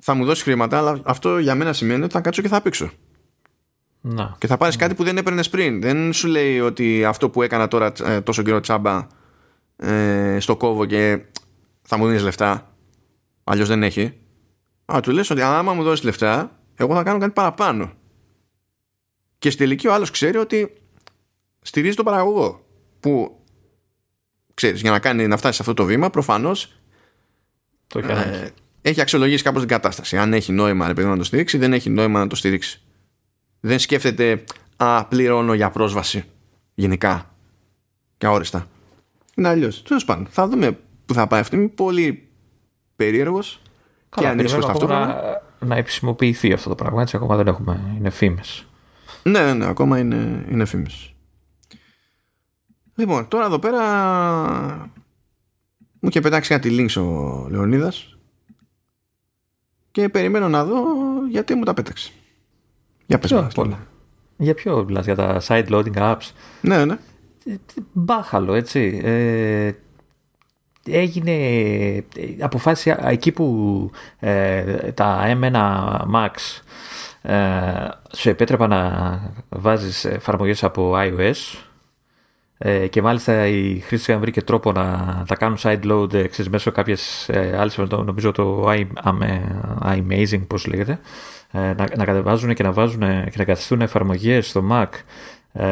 Θα μου δώσεις χρήματα, αλλά αυτό για μένα σημαίνει ότι θα κάτσω και θα πήξω. Να. Και θα πάρεις κάτι που δεν έπαιρνες πριν. Δεν σου λέει ότι αυτό που έκανα τώρα ε, τόσο καιρό τσάμπα ε, στο κόβο και θα μου δίνεις λεφτά. Αλλιώς δεν έχει. Α, του λες ότι άμα μου δώσεις λεφτά, εγώ θα κάνω κάτι παραπάνω. Και στη τελική ο άλλος ξέρει ότι στηρίζει τον παραγωγό. Που ξέρεις, για να, κάνει, να φτάσει σε αυτό το βήμα, προφανώς Το έχει ανάγκη. ε, έχει αξιολογήσει κάπως την κατάσταση. Αν έχει νόημα ρε παιδί, μου, να το στηρίξει, δεν έχει νόημα να το στηρίξει. Δεν σκέφτεται Α, πληρώνω για πρόσβαση. Γενικά. Και αόριστα. Είναι αλλιώς. Τέλος πάντων, θα δούμε που θα πάει αυτή. Είμαι πολύ περίεργος και Καλά, ανήσυχο περιμένω ακόμα ταυτόχρονα. να, να επισημοποιηθεί αυτό το πράγμα. Έτσι, ακόμα δεν έχουμε. Είναι φήμες. Ναι, ναι, ναι, ακόμα είναι, είναι φήμες. Λοιπόν, τώρα εδώ πέρα μου είχε πετάξει κάτι links ο Λεωνίδας και περιμένω να δω γιατί μου τα πέταξε. Για πες Ποιος μας, απ' όλα; λοιπόν. Για ποιο μιλάς, για τα side loading apps; Ναι, ναι. Ε, μπάχαλο έτσι ε, έγινε ε, αποφάσισε εκεί που ε, τα M1 Max ε, σου επέτρεπα να βάζεις εφαρμογές από iOS ε, και μάλιστα οι χρήστες είχαν βρει και τρόπο να τα κάνουν side load ε, ξέρεις, μέσω κάποιες ε, άλλες νομίζω το i, am- iMazing πώς λέγεται ε, να, να κατεβάζουν και να βάζουν και να καθιστούν εφαρμογές στο Mac ε,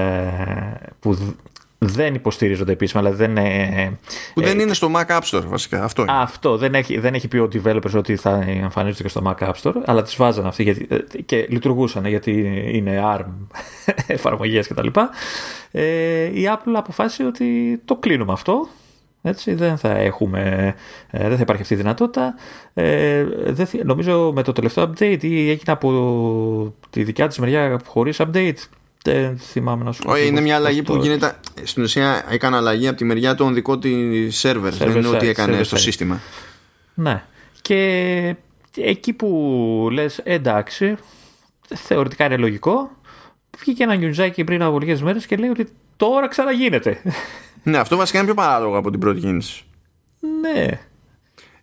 που δ- δεν υποστηρίζονται επίσημα, αλλά δεν είναι. Που δεν είναι στο Mac App Store βασικά. Αυτό είναι. Αυτό δεν έχει, δεν έχει πει ο developers ότι θα εμφανίζονται και στο Mac App Store, αλλά τις βάζαν αυτοί γιατί, ε, και λειτουργούσαν γιατί είναι ARM εφαρμογές κτλ. Ε, η Apple αποφάσισε ότι το κλείνουμε αυτό. Έτσι, δεν θα έχουμε, ε, δεν θα υπάρχει αυτή η δυνατότητα. Ε, δεν, θυ- νομίζω με το τελευταίο update ή έγινε από τη δικιά της μεριά χωρίς update. Δεν θυμάμαι να σου πω. Όχι, είναι πώς- μια αλλαγή πώς που το- γίνεται. Στην ουσία έκανε αλλαγή από τη μεριά των δικών της server. Δεν είναι Server ότι side, έκανε server στο side. σύστημα. Ναι. Και εκεί που λες εντάξει, θεωρητικά είναι λογικό, βγήκε ένα νιουζάκι πριν από λίγες μέρες και λέει ότι τώρα ξαναγίνεται. Ναι, αυτό βασικά είναι πιο παράλογο από την πρώτη κίνηση. ναι.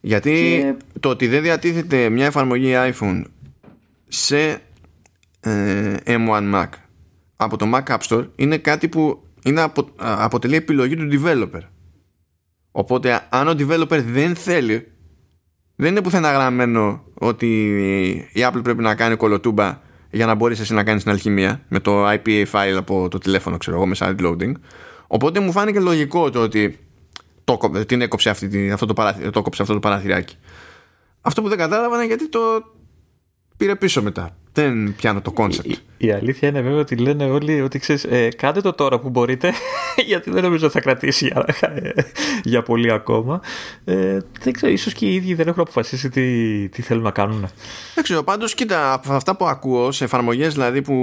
Γιατί Και- το ότι δεν διατίθεται μια εφαρμογή iPhone σε ε, M1 Mac από το Mac App Store είναι κάτι που είναι απο, α, αποτελεί επιλογή του developer. Οπότε αν ο developer δεν θέλει δεν είναι πουθενά γραμμένο ότι η Apple πρέπει να κάνει κολοτούμπα για να μπορείς εσύ να κάνεις την αλχημία με το IPA file από το τηλέφωνο ξέρω εγώ με side loading οπότε μου φάνηκε λογικό το ότι το, κόβε- την έκοψε αυτή, τη- αυτό, το παράθυ, το έκοψε αυτό το παραθυράκι. Αυτό που δεν κατάλαβα είναι γιατί το πήρε πίσω μετά δεν πιάνω το concept Η, η αλήθεια είναι βέβαια ότι λένε όλοι ότι ξέρεις, ε, κάντε το τώρα που μπορείτε, γιατί δεν νομίζω ότι θα κρατήσει για, ε, για πολύ ακόμα. Ε, δεν ξέρω, ίσως και οι ίδιοι δεν έχουν αποφασίσει τι, τι θέλουν να κάνουν. Δεν ξέρω, πάντως κοίτα από αυτά που ακούω σε εφαρμογές δηλαδή που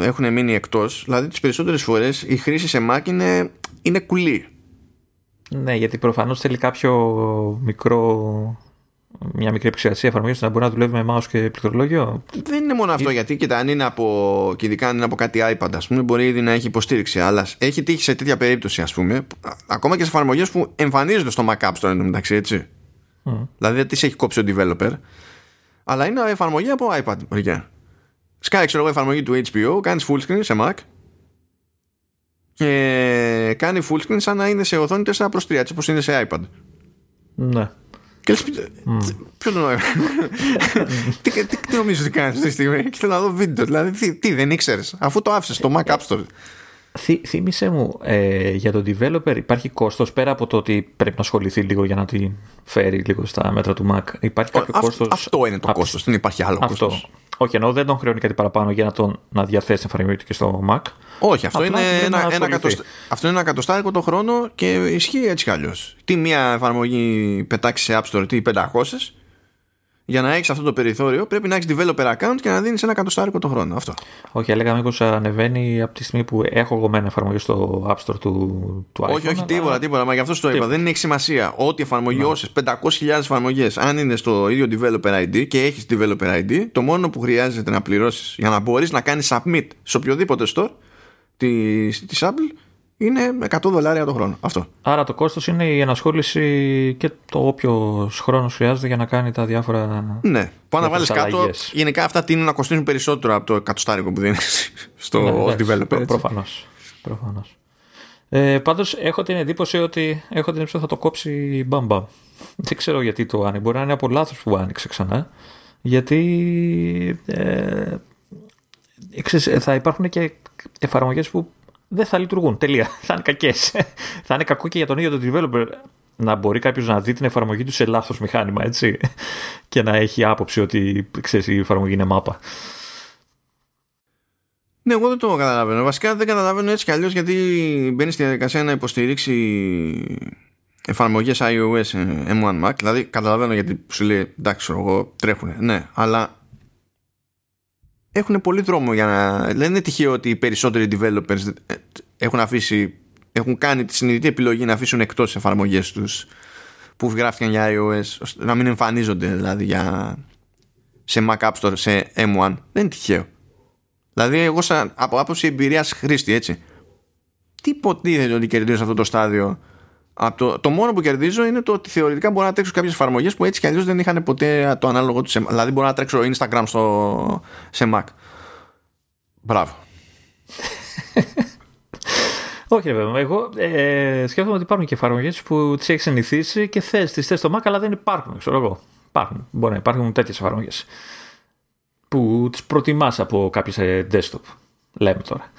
έχουν μείνει εκτός δηλαδή τις περισσότερες φορές η χρήση σε Mac είναι, είναι κουλή Ναι, γιατί προφανώς θέλει κάποιο μικρό, μια μικρή επεξεργασία εφαρμογής να μπορεί να δουλεύει με mouse και πληκτρολόγιο. Δεν είναι μόνο αυτό, γιατί κοίτα, αν είναι από, και ειδικά αν είναι από κάτι iPad, ας πούμε, μπορεί ήδη να έχει υποστήριξη. Αλλά έχει τύχει σε τέτοια περίπτωση, ας πούμε, α- ακόμα και σε εφαρμογές που εμφανίζονται στο Mac App Store εντωμεταξύ, έτσι. Mm. Δηλαδή δεν τις έχει κόψει ο developer, αλλά είναι εφαρμογή από iPad. μερικιά. Σκάει, ξέρω εγώ, εφαρμογή του HBO, κάνεις full screen σε Mac και κάνει full screen σαν να είναι σε οθόνη 4 προς 3, έτσι όπως είναι σε iPad. Ναι. Και λες, ποιο το νόημα. τι, τι, τι νομίζω ότι κάνεις αυτή τη στιγμή; Και θέλω να δω βίντεο. Δηλαδή, τι, τι δεν ήξερες αφού το άφησες στο Mac App Store. Θύ, θύμισε μου, ε, για τον developer υπάρχει κόστος πέρα από το ότι πρέπει να ασχοληθεί λίγο για να τη φέρει λίγο στα μέτρα του Mac. Υπάρχει κάποιο Α, κόστος... Αυτό είναι το απ- κόστος, δεν υπάρχει άλλο Αυτό. κόστος. Όχι, ενώ δεν τον χρεώνει κάτι παραπάνω για να, τον, να διαθέσει την εφαρμογή του και στο Mac. Όχι, αυτό Απλά είναι, πρέπει να ένα, ένα ασχοληθεί. κατοστα... αυτό είναι ένα εκατοστάρικο το χρόνο και ισχύει έτσι κι αλλιώς. Τι μία εφαρμογή πετάξει σε App Store, τι 500, για να έχεις αυτό το περιθώριο πρέπει να έχεις developer account και να δίνεις ένα εκατοστάρικο το χρόνο. Αυτό. Όχι, έλεγα μήπως ανεβαίνει από τη στιγμή που έχω εγώ μένα εφαρμογή στο App Store του, του iPhone. όχι, όχι, αλλά- τίποτα, τίποτα. Μα γι' αυτό σου το είπα. Τίποτα. Δεν έχει σημασία. Ό,τι εφαρμογή, όσες 500.000 εφαρμογές, αν είναι στο ίδιο developer ID και έχεις developer ID, το μόνο που χρειάζεται να πληρώσεις για να μπορείς να κάνεις submit σε οποιοδήποτε store της της Apple είναι 100 δολάρια το χρόνο. Αυτό. Άρα το κόστος είναι η ενασχόληση και το όποιο χρόνο χρειάζεται για να κάνει τα διάφορα. Ναι. Πάω να βάλεις τις κάτω. αλλαγές. Γενικά αυτά τείνουν να κοστίζουν περισσότερο από το εκατοστάρικο που δίνεις στο developer. έτσι. Προφανώς. Προφανώς. Ε, Πάντως έχω την εντύπωση ότι έχω την εντύπωση ότι θα το κόψει μπαμ μπαμ. Δεν ξέρω γιατί το άνοιξε. Μπορεί να είναι από λάθος που άνοιξε ξανά. Γιατί ε, ξέρεις, θα υπάρχουν και εφαρμογές που δεν θα λειτουργούν. Τελεία. Θα είναι κακές. θα είναι κακό και για τον ίδιο τον developer να μπορεί κάποιος να δει την εφαρμογή του σε λάθος μηχάνημα, έτσι. και να έχει άποψη ότι ξέρεις, η εφαρμογή είναι μάπα. Ναι, εγώ δεν το καταλαβαίνω. Βασικά δεν καταλαβαίνω έτσι κι αλλιώς γιατί μπαίνει στη διαδικασία να υποστηρίξει εφαρμογές iOS ε, M1 Mac. Δηλαδή, καταλαβαίνω γιατί σου λέει εντάξει, ξέρω εγώ τρέχουν. Ναι, αλλά έχουν πολύ δρόμο για να. Δεν είναι τυχαίο ότι οι περισσότεροι developers ε, έχουν αφήσει. Έχουν κάνει τη συνειδητή επιλογή να αφήσουν εκτός τις εφαρμογές τους που γράφτηκαν για iOS, ώστε να μην εμφανίζονται δηλαδή για, σε Mac App Store, σε M1. Δεν είναι τυχαίο. Δηλαδή, εγώ σαν, από άποψη εμπειρίας χρήστη, έτσι. Τι υποτίθεται ότι κερδίζω σε αυτό το στάδιο. Από το, το μόνο που κερδίζω είναι το ότι θεωρητικά μπορώ να τρέξω κάποιες εφαρμογές που έτσι κι αλλιώς δεν είχαν ποτέ το ανάλογο τους. σε- Δηλαδή, μπορώ να τρέξω Instagram στο, σε Mac. Μπράβο. Όχι, ρε βέβαια. Εγώ ε, σκέφτομαι ότι υπάρχουν και εφαρμογές που τις έχεις συνηθίσει και θες, τις θες στο Mac, αλλά δεν υπάρχουν. Ξέρω εγώ. Υπάρχουν. Μπορεί να υπάρχουν τέτοιες εφαρμογές. Που τις προτιμάς από κάποιες desktop. Λέμε τώρα.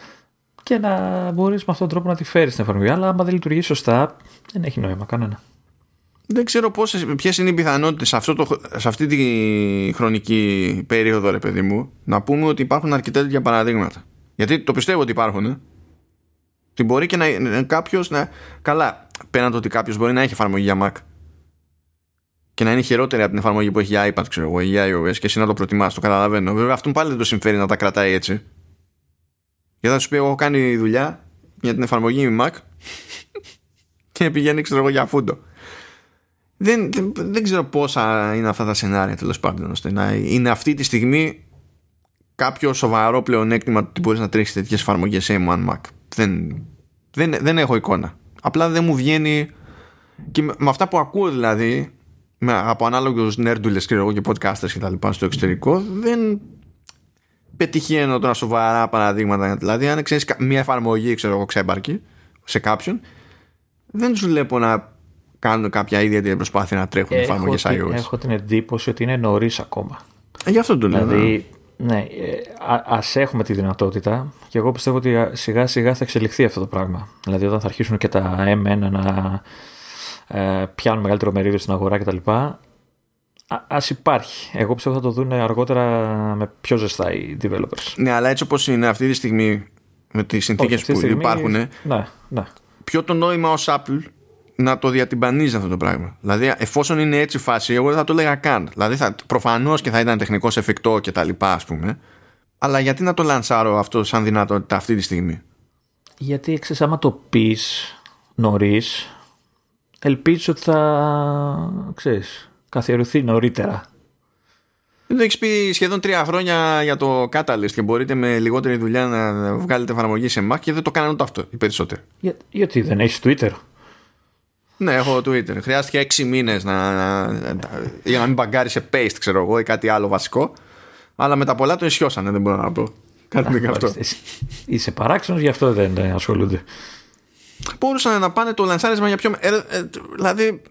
Και να μπορείς με αυτόν τον τρόπο να τη φέρεις στην εφαρμογή. Αλλά άμα δεν λειτουργεί σωστά, δεν έχει νόημα κανένα. Δεν ξέρω πόσες, ποιες είναι οι πιθανότητες σε, αυτό το, σε αυτή τη χρονική περίοδο, ρε παιδί μου, να πούμε ότι υπάρχουν αρκετά τέτοια παραδείγματα. Γιατί το πιστεύω ότι υπάρχουν. Ε. Ότι μπορεί και να κάποιος να. Καλά, πέραν το ότι κάποιος μπορεί να έχει εφαρμογή για Mac και να είναι χειρότερη από την εφαρμογή που έχει για iPad, ξέρω εγώ, ή για iOS και εσύ να το προτιμάς, το καταλαβαίνω. Βέβαια, αυτόν πάλι δεν το συμφέρει να τα κρατάει έτσι. Γιατί θα σου πει: Εγώ έχω κάνει δουλειά για την εφαρμογή Mac και πηγαίνει, ξέρω εγώ, για φούντο. Δεν, δεν, δεν ξέρω πόσα είναι αυτά τα σενάρια τέλος πάντων ώστε να είναι αυτή τη στιγμή κάποιο σοβαρό πλεονέκτημα ότι μπορείς να τρέξεις τέτοιες εφαρμογές σε M1 Mac. Δεν, δεν, δεν έχω εικόνα. Απλά δεν μου βγαίνει. Και με, με αυτά που ακούω δηλαδή με, από ανάλογους νέρντουλε και podcasters και τα λοιπά στο εξωτερικό, δεν πετυχαίνω τώρα σοβαρά παραδείγματα. Δηλαδή, αν ξέρεις μια εφαρμογή, ξέρω εγώ, ξέμπαρκη σε κάποιον, δεν τους βλέπω να κάνουν κάποια ιδιαίτερη προσπάθεια να τρέχουν εφαρμογές την- iOS. έχω την εντύπωση ότι είναι νωρίς ακόμα. Ε, γι' αυτό το λέω. Δηλαδή, ναι, ε, α ας έχουμε τη δυνατότητα και εγώ πιστεύω ότι α, σιγά σιγά θα εξελιχθεί αυτό το πράγμα. Δηλαδή, όταν θα αρχίσουν και τα M1 να ε, πιάνουν μεγαλύτερο μερίδιο στην αγορά κτλ. Α ας υπάρχει. Εγώ πιστεύω θα το δουν αργότερα με πιο ζεστά οι developers. Ναι, αλλά έτσι όπως είναι αυτή τη στιγμή με τις συνθήκες Όχι, αυτή που τη στιγμή- υπάρχουν, Ναι, ναι. ποιο το νόημα ως Apple να το διατυμπανίζει αυτό το πράγμα; Δηλαδή, εφόσον είναι έτσι η φάση, εγώ δεν θα το έλεγα καν. Δηλαδή, θα, προφανώς και θα ήταν τεχνικός εφικτό και τα λοιπά, ας πούμε. Αλλά γιατί να το λανσάρω αυτό σαν δυνατότητα αυτή τη στιγμή; Γιατί ξέρεις, άμα το πεις νωρίς, ελπίζω ότι θα ξέρεις, καθιερωθεί νωρίτερα. Δεν το έχεις πει σχεδόν τρία χρόνια για το Catalyst και μπορείτε με λιγότερη δουλειά να βγάλετε εφαρμογή σε Mac και δεν το κάνανε ούτε αυτό οι περισσότεροι. Για, γιατί δεν έχεις Twitter; Ναι, έχω Twitter. Χρειάστηκε έξι μήνες να, να- για να μην μπαγκάρει σε paste, ξέρω εγώ, ή κάτι άλλο βασικό. Αλλά με τα πολλά το ισιώσανε, δεν μπορώ να πω. Κάτι είναι και αυτό. Μάλιστα. Είσαι- Είσαι παράξενος, γι' αυτό δεν ε, ασχολούνται. Μπορούσαν να πάνε το λανσάρισμα για πιο. Ε, ε, δηλαδή,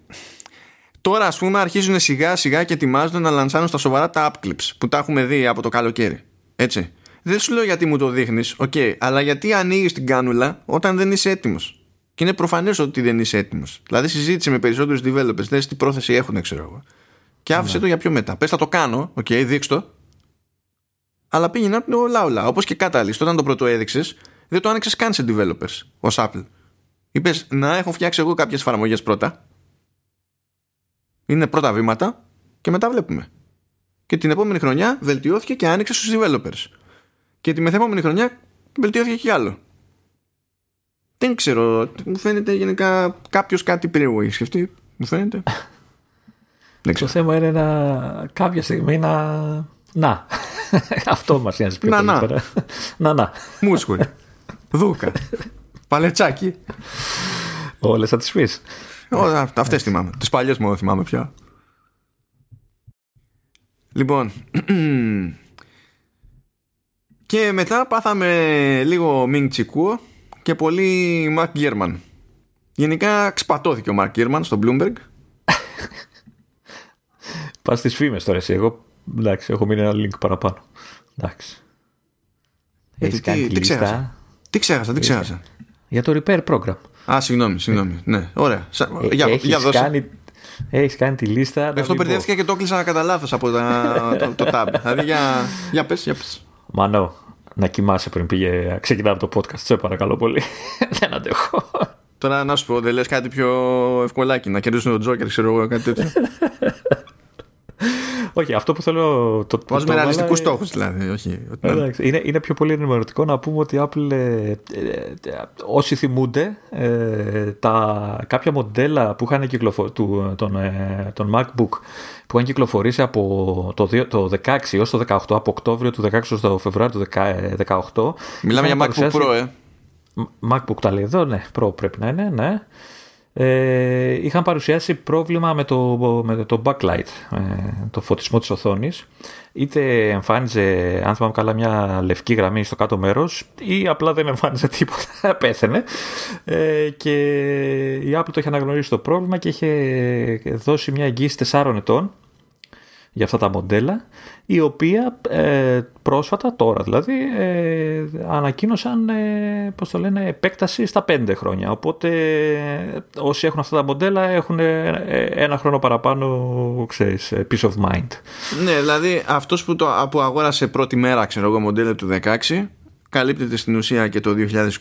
Τώρα, ας πούμε, αρχίζουν σιγά σιγά και ετοιμάζονται να λανσάνουν στα σοβαρά τα app clips που τα έχουμε δει από το καλοκαίρι. Έτσι. Δεν σου λέω γιατί μου το δείχνεις, οκ, okay, αλλά γιατί ανοίγεις την κάνουλα όταν δεν είσαι έτοιμος. Και είναι προφανές ότι δεν είσαι έτοιμος. Δηλαδή, συζήτησε με περισσότερους developers, δε τι πρόθεση έχουν, ξέρω εγώ. Και άφησε ναι. το για πιο μετά. Πες θα το κάνω, οκ, okay, δείξ Αλλά πήγαινε να όλα όλα. Όπως και Catalyst, όταν το πρώτο έδειξες, δεν το άνοιξες καν σε developers ως Apple. Είπες να έχω φτιάξει εγώ κάποιες εφαρμογές πρώτα. Είναι πρώτα βήματα και μετά βλέπουμε. Και την επόμενη χρονιά βελτιώθηκε και άνοιξε στους developers. Και τη μεθεπόμενη χρονιά βελτιώθηκε και άλλο. Δεν ξέρω, μου φαίνεται γενικά κάποιος κάτι περίεργο έχει σκεφτεί. Μου φαίνεται. Δεν ξέρω. Το θέμα είναι να κάποια στιγμή να. Να. Αυτό μας νοιάζει πιο να, πολύ. Να, να. να. Μούσκουλ. Δούκα. Παλετσάκι. Όλες θα τις πεις. Αυτές θυμάμαι. Τις παλιές μου θυμάμαι πια. Λοιπόν. και μετά πάθαμε λίγο Μινγκ Τσικούο και πολύ Μαρκ Γκέρμαν. Γενικά ξπατώθηκε ο Μαρκ Γκέρμαν στο Bloomberg. Πας στις φήμες τώρα εσύ. Εγώ εντάξει, έχω μείνει ένα link παραπάνω. Εντάξει. Ε, Έχει κάνει τι, τι ξέχασα; Τι ξέχασα, τι ξέχασα; Για το repair program. Α, συγγνώμη, συγγνώμη. Ναι, ωραία. Ε, για, έχεις για δώσε. Κάνει, έχεις κάνει τη λίστα. Αυτό μπερδεύτηκα και το έκλεισα κατά λάθος από τα, το, το tab. δηλαδή για, για πες, για πες. Μανώ, να κοιμάσαι πριν πήγε, ξεκινάμε το podcast. Σε παρακαλώ πολύ. Δεν αντέχω. Τώρα να σου πω, δεν λες κάτι πιο ευκολάκι, να κερδίσουν τον Τζόκερ, ξέρω εγώ, κάτι τέτοιο. όχι, αυτό που θέλω. Το, Βάζουμε ρεαλιστικούς στόχους δηλαδή. Όχι, εντάξει, είναι, είναι πιο πολύ ενημερωτικό να πούμε ότι η Apple, ε, ε, όσοι θυμούνται, ε, τα, κάποια μοντέλα που είχαν κυκλοφο, του, τον, ε, τον MacBook που είχαν κυκλοφορήσει από το, το 16 έως το 18, από Οκτώβριο του 16 έως το Φεβρουάριο του 18. Μιλάμε για MacBook Pro, ε. MacBook τα λέει εδώ, ναι, Pro πρέπει να είναι, ναι ε, είχαν παρουσιάσει πρόβλημα με το, με το backlight, ε, το φωτισμό της οθόνης. Είτε εμφάνιζε, αν θυμάμαι καλά, μια λευκή γραμμή στο κάτω μέρος ή απλά δεν εμφάνιζε τίποτα, πέθαινε. Ε, και η Apple το είχε αναγνωρίσει το πρόβλημα και είχε δώσει μια εγγύηση 4 ετών για αυτά τα μοντέλα η οποία ε, πρόσφατα τώρα δηλαδή ε, ανακοίνωσαν ε, πώς το λένε, επέκταση στα πέντε χρόνια. Οπότε όσοι έχουν αυτά τα μοντέλα έχουν ε, ένα χρόνο παραπάνω ξέρεις, peace of mind. Ναι δηλαδή αυτός που, το, που αγόρασε πρώτη μέρα ξέρω εγώ μοντέλο του 16 καλύπτεται στην ουσία και το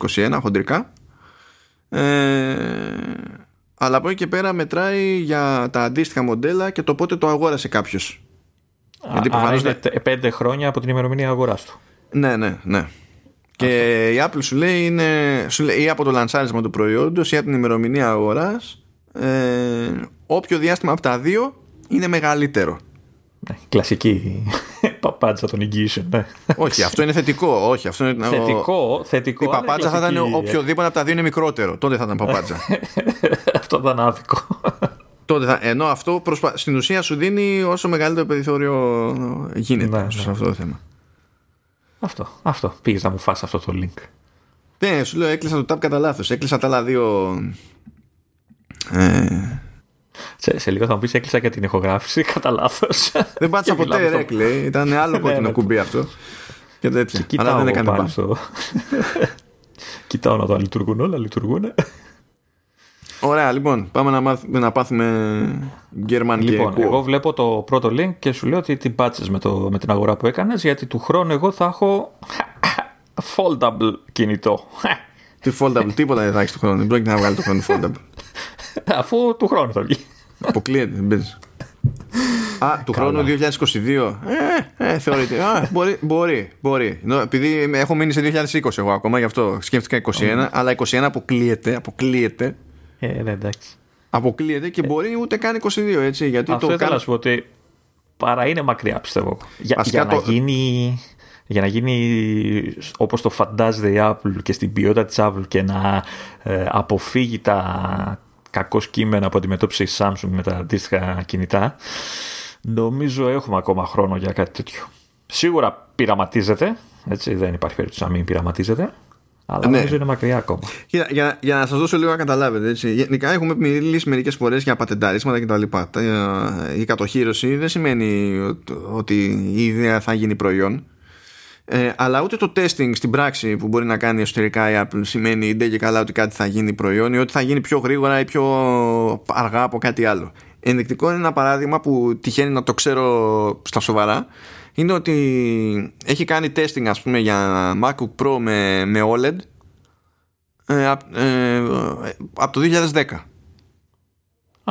2021 χοντρικά. Ε, αλλά από εκεί και πέρα μετράει για τα αντίστοιχα μοντέλα και το πότε το αγόρασε κάποιος. Γιατί Άρα είναι πέντε χρόνια από την ημερομηνία αγοράς του. Ναι, ναι, ναι. Και η Apple σου λέει, είναι, σου λέει ή από το λανσάρισμα του προϊόντος ή από την ημερομηνία αγοράς ε, όποιο διάστημα από τα δύο είναι μεγαλύτερο. Ναι, κλασική παπάτσα των εγγύσεων. Ναι. Όχι, αυτό είναι θετικό. Όχι, αυτό είναι... Θετικό, θετικό. Η παπάτσα θα ήταν οποιοδήποτε από τα δύο είναι μικρότερο. Τότε θα ήταν παπάτσα. αυτό ήταν άδικο. Τότε θα, ενώ αυτό προσπα... στην ουσία σου δίνει όσο μεγαλύτερο περιθώριο γίνεται ναι, σε ναι. αυτό το θέμα. Αυτό, αυτό. Πήγες να μου φας αυτό το link. Ναι, σου λέω έκλεισα το tab κατά λάθος. Έκλεισα τα άλλα δύο. Ε... Σε, σε λίγο θα μου πεις έκλεισα και την ηχογράφηση κατά λάθος. Δεν πάτησα ποτέ ρεκ, λέει. Ήταν άλλο κόκκινο ναι, κουμπί αυτό. Και τέτοια. Αλλά δεν έκανε πάνω. Στο... Κοιτάω να το λειτουργούν όλα, λειτουργούν. Ωραία, λοιπόν, πάμε να, μάθουμε, να πάθουμε γερμανική. Λοιπόν, εγώ βλέπω το πρώτο link και σου λέω ότι την πάτσε με, με την αγορά που έκανες, γιατί του χρόνου εγώ θα έχω foldable κινητό. Τι foldable, τίποτα δεν θα έχεις του χρόνου. Δεν πρόκειται να βγάλεις το χρόνο foldable. Αφού του χρόνου θα βγει. Αποκλείεται, δεν παίζεις. Α, του χρόνου 2022. Ε, ε, θεωρείται. Α, μπορεί, μπορεί, μπορεί. Επειδή έχω μείνει σε 2020 εγώ ακόμα, γι' αυτό σκέφτηκα 21, αλλά 21 αποκλείεται, αποκλείεται ε, ναι, εντάξει. Αποκλείεται και μπορεί ούτε καν 22 έτσι. Γιατί Αυτό το ήθελα να σου πω ότι παρά είναι μακριά πιστεύω. Για, για να γίνει για να γίνει όπως το φαντάζεται η Apple και στην ποιότητα της Apple και να ε, αποφύγει τα κακό κείμενα που αντιμετώπισε η Samsung με τα αντίστοιχα κινητά νομίζω έχουμε ακόμα χρόνο για κάτι τέτοιο. Σίγουρα πειραματίζεται, έτσι δεν υπάρχει περίπτωση να μην πειραματίζεται Αλλά ναι. νομίζω είναι μακριά ακόμα. Για, για, για να σας δώσω λίγο να καταλάβετε. Έτσι. Γενικά έχουμε μιλήσει μερικές φορές για πατενταρίσματα κτλ. Η κατοχήρωση δεν σημαίνει ότι η ιδέα θα γίνει προϊόν. Ε, αλλά ούτε το testing στην πράξη που μπορεί να κάνει εσωτερικά η Apple σημαίνει είτε και καλά ότι κάτι θα γίνει προϊόν ή ότι θα γίνει πιο γρήγορα ή πιο αργά από κάτι άλλο. Ενδεικτικό είναι ένα παράδειγμα που τυχαίνει να το ξέρω στα σοβαρά είναι ότι έχει κάνει testing ας πούμε για MacBook Pro με, με OLED ε, ε, από το 2010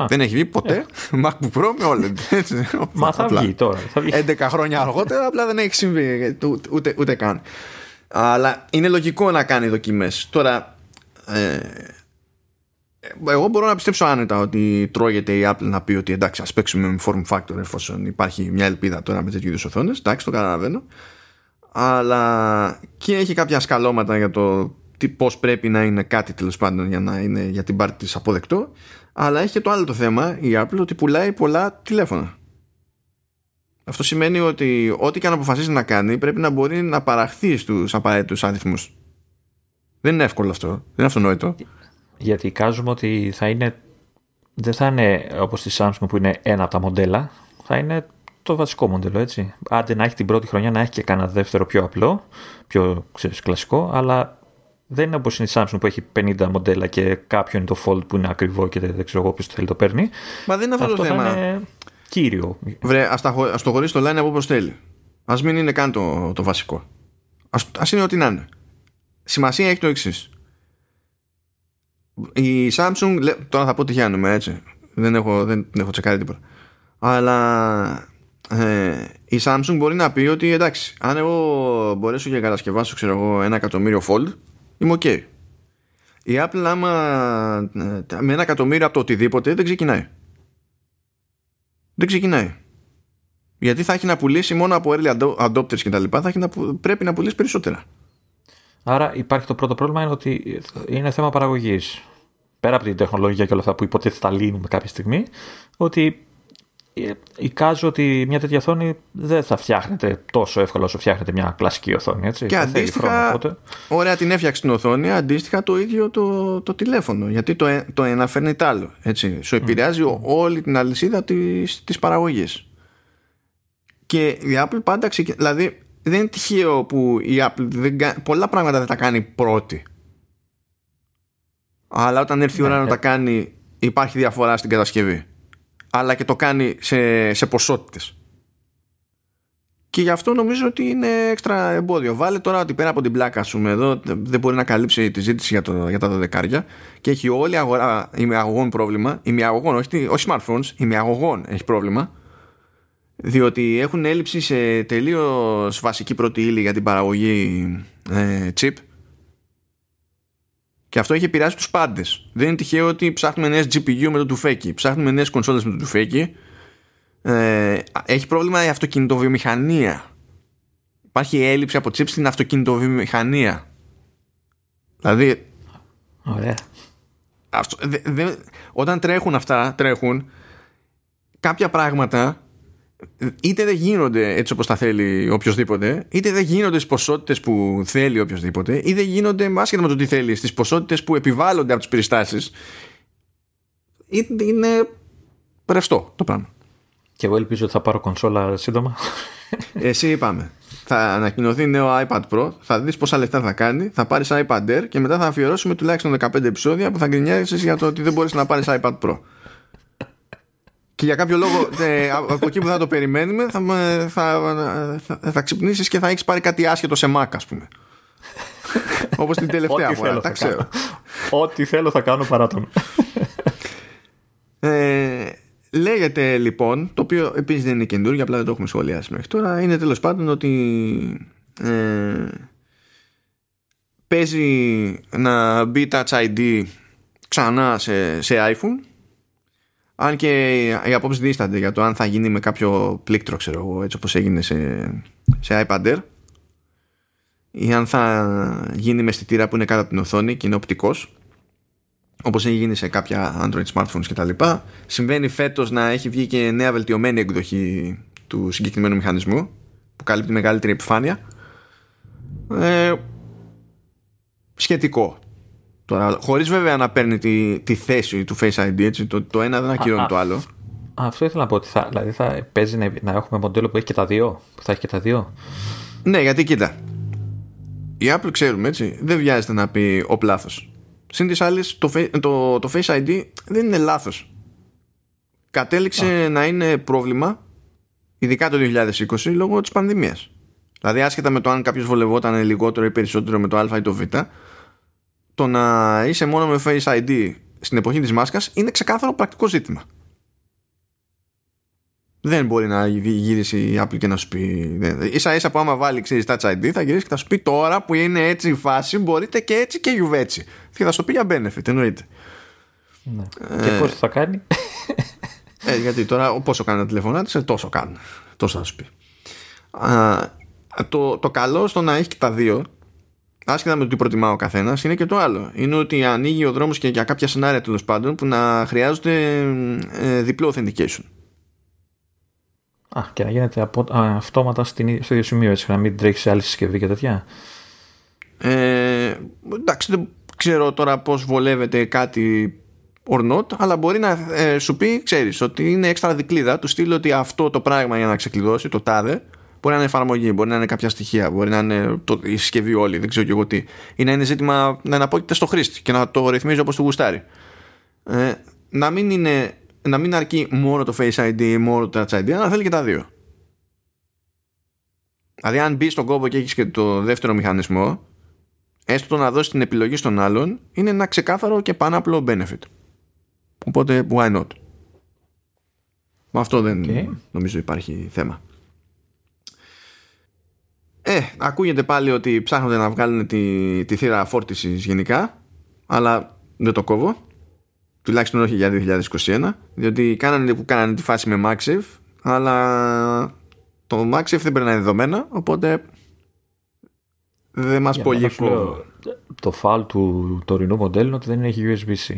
δεν έχει βγει ποτέ ε. MacBook Pro με OLED. Έτσι, Μα θα βγει τώρα. Θα βγει. 11 χρόνια αργότερα, απλά δεν έχει συμβεί ούτε, ούτε, καν. Αλλά είναι λογικό να κάνει δοκιμές. Τώρα, ε, εγώ μπορώ να πιστέψω άνετα ότι τρώγεται η Apple να πει ότι εντάξει, ας παίξουμε με form factor εφόσον υπάρχει μια ελπίδα τώρα με τέτοιου είδους οθόνες. Εντάξει, το καταλαβαίνω. Αλλά και έχει κάποια σκαλώματα για το πώς πρέπει να είναι κάτι τέλος πάντων για να είναι για την πάρτι της αποδεκτό. Αλλά έχει και το άλλο το θέμα η Apple ότι πουλάει πολλά τηλέφωνα. Αυτό σημαίνει ότι ό,τι και αν αποφασίσει να κάνει πρέπει να μπορεί να παραχθεί στους απαραίτητους αριθμού. Δεν είναι εύκολο αυτό. Δεν είναι αυτονόητο. Γιατί εικάζουμε ότι θα είναι, δεν θα είναι όπως τη Samsung που είναι ένα από τα μοντέλα. Θα είναι το βασικό μοντέλο, έτσι. Άντε να έχει την πρώτη χρονιά να έχει και κανένα δεύτερο πιο απλό, πιο ξέρεις, κλασικό, αλλά δεν είναι όπως είναι η Samsung που έχει 50 μοντέλα και κάποιο είναι το Fold που είναι ακριβό και δεν ξέρω εγώ ποιος το θέλει το παίρνει. Μα δεν είναι αυτό, αυτό το θέμα. Είναι κύριο. Βρε, ας το χωρίσει το line από όπως θέλει. Α μην είναι καν το, το βασικό. Α είναι ό,τι να είναι. Σημασία έχει το εξής. Η Samsung, τώρα θα πω τι χάνουμε έτσι. Δεν έχω, δεν, δεν έχω τσεκάρει τίποτα. Αλλά ε, η Samsung μπορεί να πει ότι εντάξει, αν εγώ μπορέσω και κατασκευάσω ξέρω εγώ, ένα εκατομμύριο fold, είμαι ok. Η Apple άμα ε, με ένα εκατομμύριο από το οτιδήποτε δεν ξεκινάει. Δεν ξεκινάει. Γιατί θα έχει να πουλήσει μόνο από early adopters και τα λοιπά, θα έχει να, πρέπει να πουλήσει περισσότερα. Άρα υπάρχει το πρώτο πρόβλημα είναι ότι είναι θέμα παραγωγής. Πέρα από την τεχνολογία και όλα αυτά που υποτίθεται θα λύνουμε κάποια στιγμή, ότι ε, εικάζω ότι μια τέτοια οθόνη δεν θα φτιάχνεται τόσο εύκολα όσο φτιάχνεται μια κλασική οθόνη. Έτσι. Και αντίστοιχα, χρόνο, ωραία την έφτιαξε την οθόνη, αντίστοιχα το ίδιο το, το τηλέφωνο. Γιατί το, ε, το ένα φέρνει το άλλο. Έτσι. Σου επηρεάζει mm. όλη την αλυσίδα της, της παραγωγής. Και η Apple πάντα ξεκινάει. Δηλαδή δεν είναι τυχαίο που η Apple δεν, πολλά πράγματα δεν τα κάνει πρώτη. Αλλά όταν έρθει η ώρα ναι, να τα κάνει υπάρχει διαφορά στην κατασκευή αλλά και το κάνει σε, σε ποσότητες. Και γι' αυτό νομίζω ότι είναι έξτρα εμπόδιο. Βάλε τώρα ότι πέρα από την πλάκα σου εδώ δεν μπορεί να καλύψει τη ζήτηση για, το, για τα δωδεκάρια και έχει όλη η αγορά ημιαγωγών πρόβλημα. Ημιαγωγών, όχι, όχι smartphones, ημιαγωγών έχει πρόβλημα. Διότι έχουν έλλειψη σε τελείως βασική πρώτη ύλη για την παραγωγή ε, chip και αυτό έχει επηρεάσει τους πάντες. Δεν είναι τυχαίο ότι ψάχνουμε νέες GPU με το τουφέκι, ψάχνουμε νέες κονσόλες με το τουφέκι. Ε, έχει πρόβλημα η αυτοκινητοβιομηχανία. Υπάρχει έλλειψη από chips στην αυτοκινητοβιομηχανία. Δηλαδή. Ωραία. Αυτό, δε, όταν τρέχουν αυτά, τρέχουν κάποια πράγματα είτε δεν γίνονται έτσι όπως τα θέλει οποιοδήποτε, είτε δεν γίνονται στις ποσότητες που θέλει οποιοδήποτε, είτε δεν γίνονται άσχετα με το τι θέλει, στις ποσότητες που επιβάλλονται από τις περιστάσεις, είναι ρευστό το πράγμα. Και εγώ ελπίζω ότι θα πάρω κονσόλα σύντομα. Εσύ είπαμε. Θα ανακοινωθεί νέο iPad Pro, θα δεις πόσα λεφτά θα κάνει, θα πάρεις iPad Air και μετά θα αφιερώσουμε τουλάχιστον 15 επεισόδια που θα γκρινιάζεις για το ότι δεν μπορείς να πάρεις iPad Pro. Και για κάποιο λόγο ε, από εκεί που θα το περιμένουμε θα, θα, θα, θα ξυπνήσεις και θα έχεις πάρει κάτι άσχετο σε Mac ας πούμε. Όπως την τελευταία φορά, τα ξέρω. Ό,τι θέλω θα κάνω παρά τον. Ε, λέγεται λοιπόν, το οποίο επίσης δεν είναι καινούργιο, απλά δεν το έχουμε σχολιάσει μέχρι τώρα, είναι τέλος πάντων ότι ε, παίζει να μπει Touch ID ξανά σε, σε iPhone αν και οι απόψεις δίστανται για το αν θα γίνει με κάποιο πλήκτρο, ξέρω εγώ, έτσι όπως έγινε σε, σε iPad Air ή αν θα γίνει με αισθητήρα που είναι κάτω από την οθόνη και είναι οπτικός όπως έχει γίνει σε κάποια Android smartphones κτλ. Συμβαίνει φέτος να έχει βγει και νέα βελτιωμένη εκδοχή του συγκεκριμένου μηχανισμού που καλύπτει μεγαλύτερη επιφάνεια. Ε, σχετικό. Τώρα, χωρίς βέβαια να παίρνει τη, τη θέση του Face ID, έτσι, το, το ένα δεν ακυρώνει το άλλο. Αυτό ήθελα να πω ότι θα, δηλαδή θα παίζει να, να έχουμε μοντέλο που έχει και τα δύο. Που θα έχει και τα δύο. Ναι, γιατί κοίτα. Η Apple ξέρουμε έτσι, δεν βιάζεται να πει ο λάθο. Συν της άλλης, το, το, το Face ID δεν είναι λάθος. Κατέληξε να είναι πρόβλημα, ειδικά το 2020, λόγω της πανδημίας. Δηλαδή, άσχετα με το αν κάποιος βολευόταν λιγότερο ή περισσότερο με το Α ή το Β, το να είσαι μόνο με Face ID στην εποχή της μάσκας είναι ξεκάθαρο πρακτικό ζήτημα. Δεν μπορεί να γυρίσει η Apple και να σου πει. σα ίσα που άμα βάλει ξέρεις Touch ID θα γυρίσεις και θα σου πει τώρα που είναι έτσι η φάση μπορείτε και έτσι και γιουβέτσι. Και θα σου πει για benefit, εννοείται. Ναι. Ε, και πόσο θα κάνει. Ε, γιατί τώρα πόσο κάνουν τα τηλεφωνά τη, ε, τόσο κάνουν. Τόσο θα σου πει. Α, το, το καλό στο να έχει και τα δύο, άσχετα με το τι προτιμά ο καθένας, είναι και το άλλο. Είναι ότι ανοίγει ο δρόμος και για κάποια σενάρια τέλος πάντων που να χρειάζονται ε, διπλό authentication. Α, και να γίνεται απο, α, αυτόματα στην, στο ίδιο σημείο, έτσι, να μην τρέχεις σε άλλη συσκευή και τέτοια. Ε, εντάξει, δεν ξέρω τώρα πώς βολεύεται κάτι or not, αλλά μπορεί να ε, σου πει, ξέρεις, ότι είναι έξτρα δικλίδα, του στείλει ότι αυτό το πράγμα για να ξεκλειδώσει, το τάδε, μπορεί να είναι εφαρμογή, μπορεί να είναι κάποια στοιχεία, μπορεί να είναι το, η συσκευή όλη, δεν ξέρω και εγώ τι. Ή να είναι ζήτημα να αναπόκειται στο χρήστη και να το ρυθμίζει όπως του γουστάρει. Ε, να μην είναι να μην αρκεί μόνο το Face ID ή μόνο το Touch ID, αλλά θέλει και τα δύο. Δηλαδή, αν μπει στον κόμπο και έχεις και το δεύτερο μηχανισμό, έστω το να δώσεις την επιλογή στον άλλον, είναι ένα ξεκάθαρο και πάνω απλό benefit. Οπότε, why not; Με αυτό δεν νομίζω υπάρχει θέμα. Ε, ακούγεται πάλι ότι ψάχνονται να βγάλουν τη, τη θύρα φόρτισης γενικά, αλλά δεν το κόβω. Τουλάχιστον όχι για 2021 διότι κάνανε που κάνανε τη φάση με MagSafe αλλά το MagSafe δεν περνάει δεδομένα οπότε δεν μας πολύ το φάλ του τωρινού μοντέλου είναι ότι δεν έχει USB-C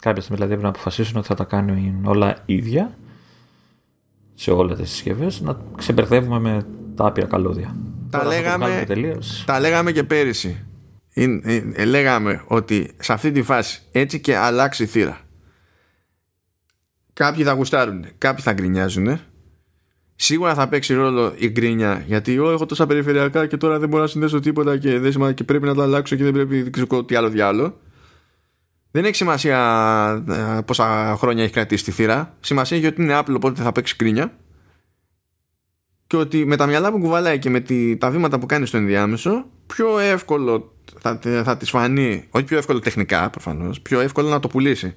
κάποια στιγμή δηλαδή πρέπει να αποφασίσουν ότι θα τα κάνουν όλα ίδια σε όλες τις συσκευές να ξεμπερδεύουμε με τα άπειρα καλώδια τα λέγαμε, τα λέγαμε και πέρυσι. Ε, λέγαμε ότι σε αυτή τη φάση έτσι και αλλάξει θύρα. Κάποιοι θα γουστάρουν κάποιοι θα γκρινιάζουν σίγουρα θα παίξει ρόλο η γκρίνια γιατί εγώ έχω τόσα περιφερειακά και τώρα δεν μπορώ να συνδέσω τίποτα και, δεν και πρέπει να τα αλλάξω και δεν πρέπει να ξέρω τι άλλο διάλο δεν έχει σημασία ε, πόσα χρόνια έχει κρατήσει τη θύρα. Σημασία έχει ότι είναι Apple οπότε θα παίξει γκρίνια και ότι με τα μυαλά που κουβαλάει και με τη, τα βήματα που κάνει στο ενδιάμεσο πιο εύκολο θα, θα της φανεί, όχι πιο εύκολο τεχνικά προφανώς, πιο εύκολο να το πουλήσει.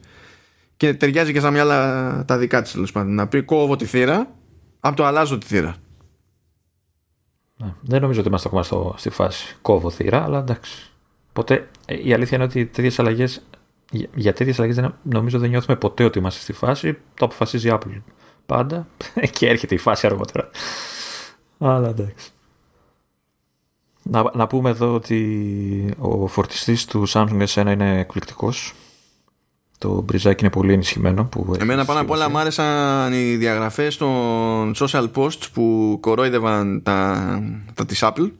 Και ταιριάζει και στα μυαλά τα δικά της τέλος πάντων. Να πει κόβω τη θύρα, από το αλλάζω τη θύρα. Ναι, δεν νομίζω ότι είμαστε ακόμα στο, στη φάση κόβω θύρα, αλλά εντάξει. Ποτέ, ε, η αλήθεια είναι ότι τέτοιες αλλαγές, για τέτοιες αλλαγές νομίζω δεν νιώθουμε ποτέ ότι είμαστε στη φάση. Το αποφασίζει η Apple πάντα και έρχεται η φάση αργότερα. Αλλά εντάξει. Να, να πούμε εδώ ότι ο φορτιστής του Samsung S1 είναι εκπληκτικός. Το μπριζάκι είναι πολύ ενισχυμένο. Που Εμένα πάνω απ' όλα μου άρεσαν οι διαγραφές των social posts που κορόιδευαν τα, τα της Apple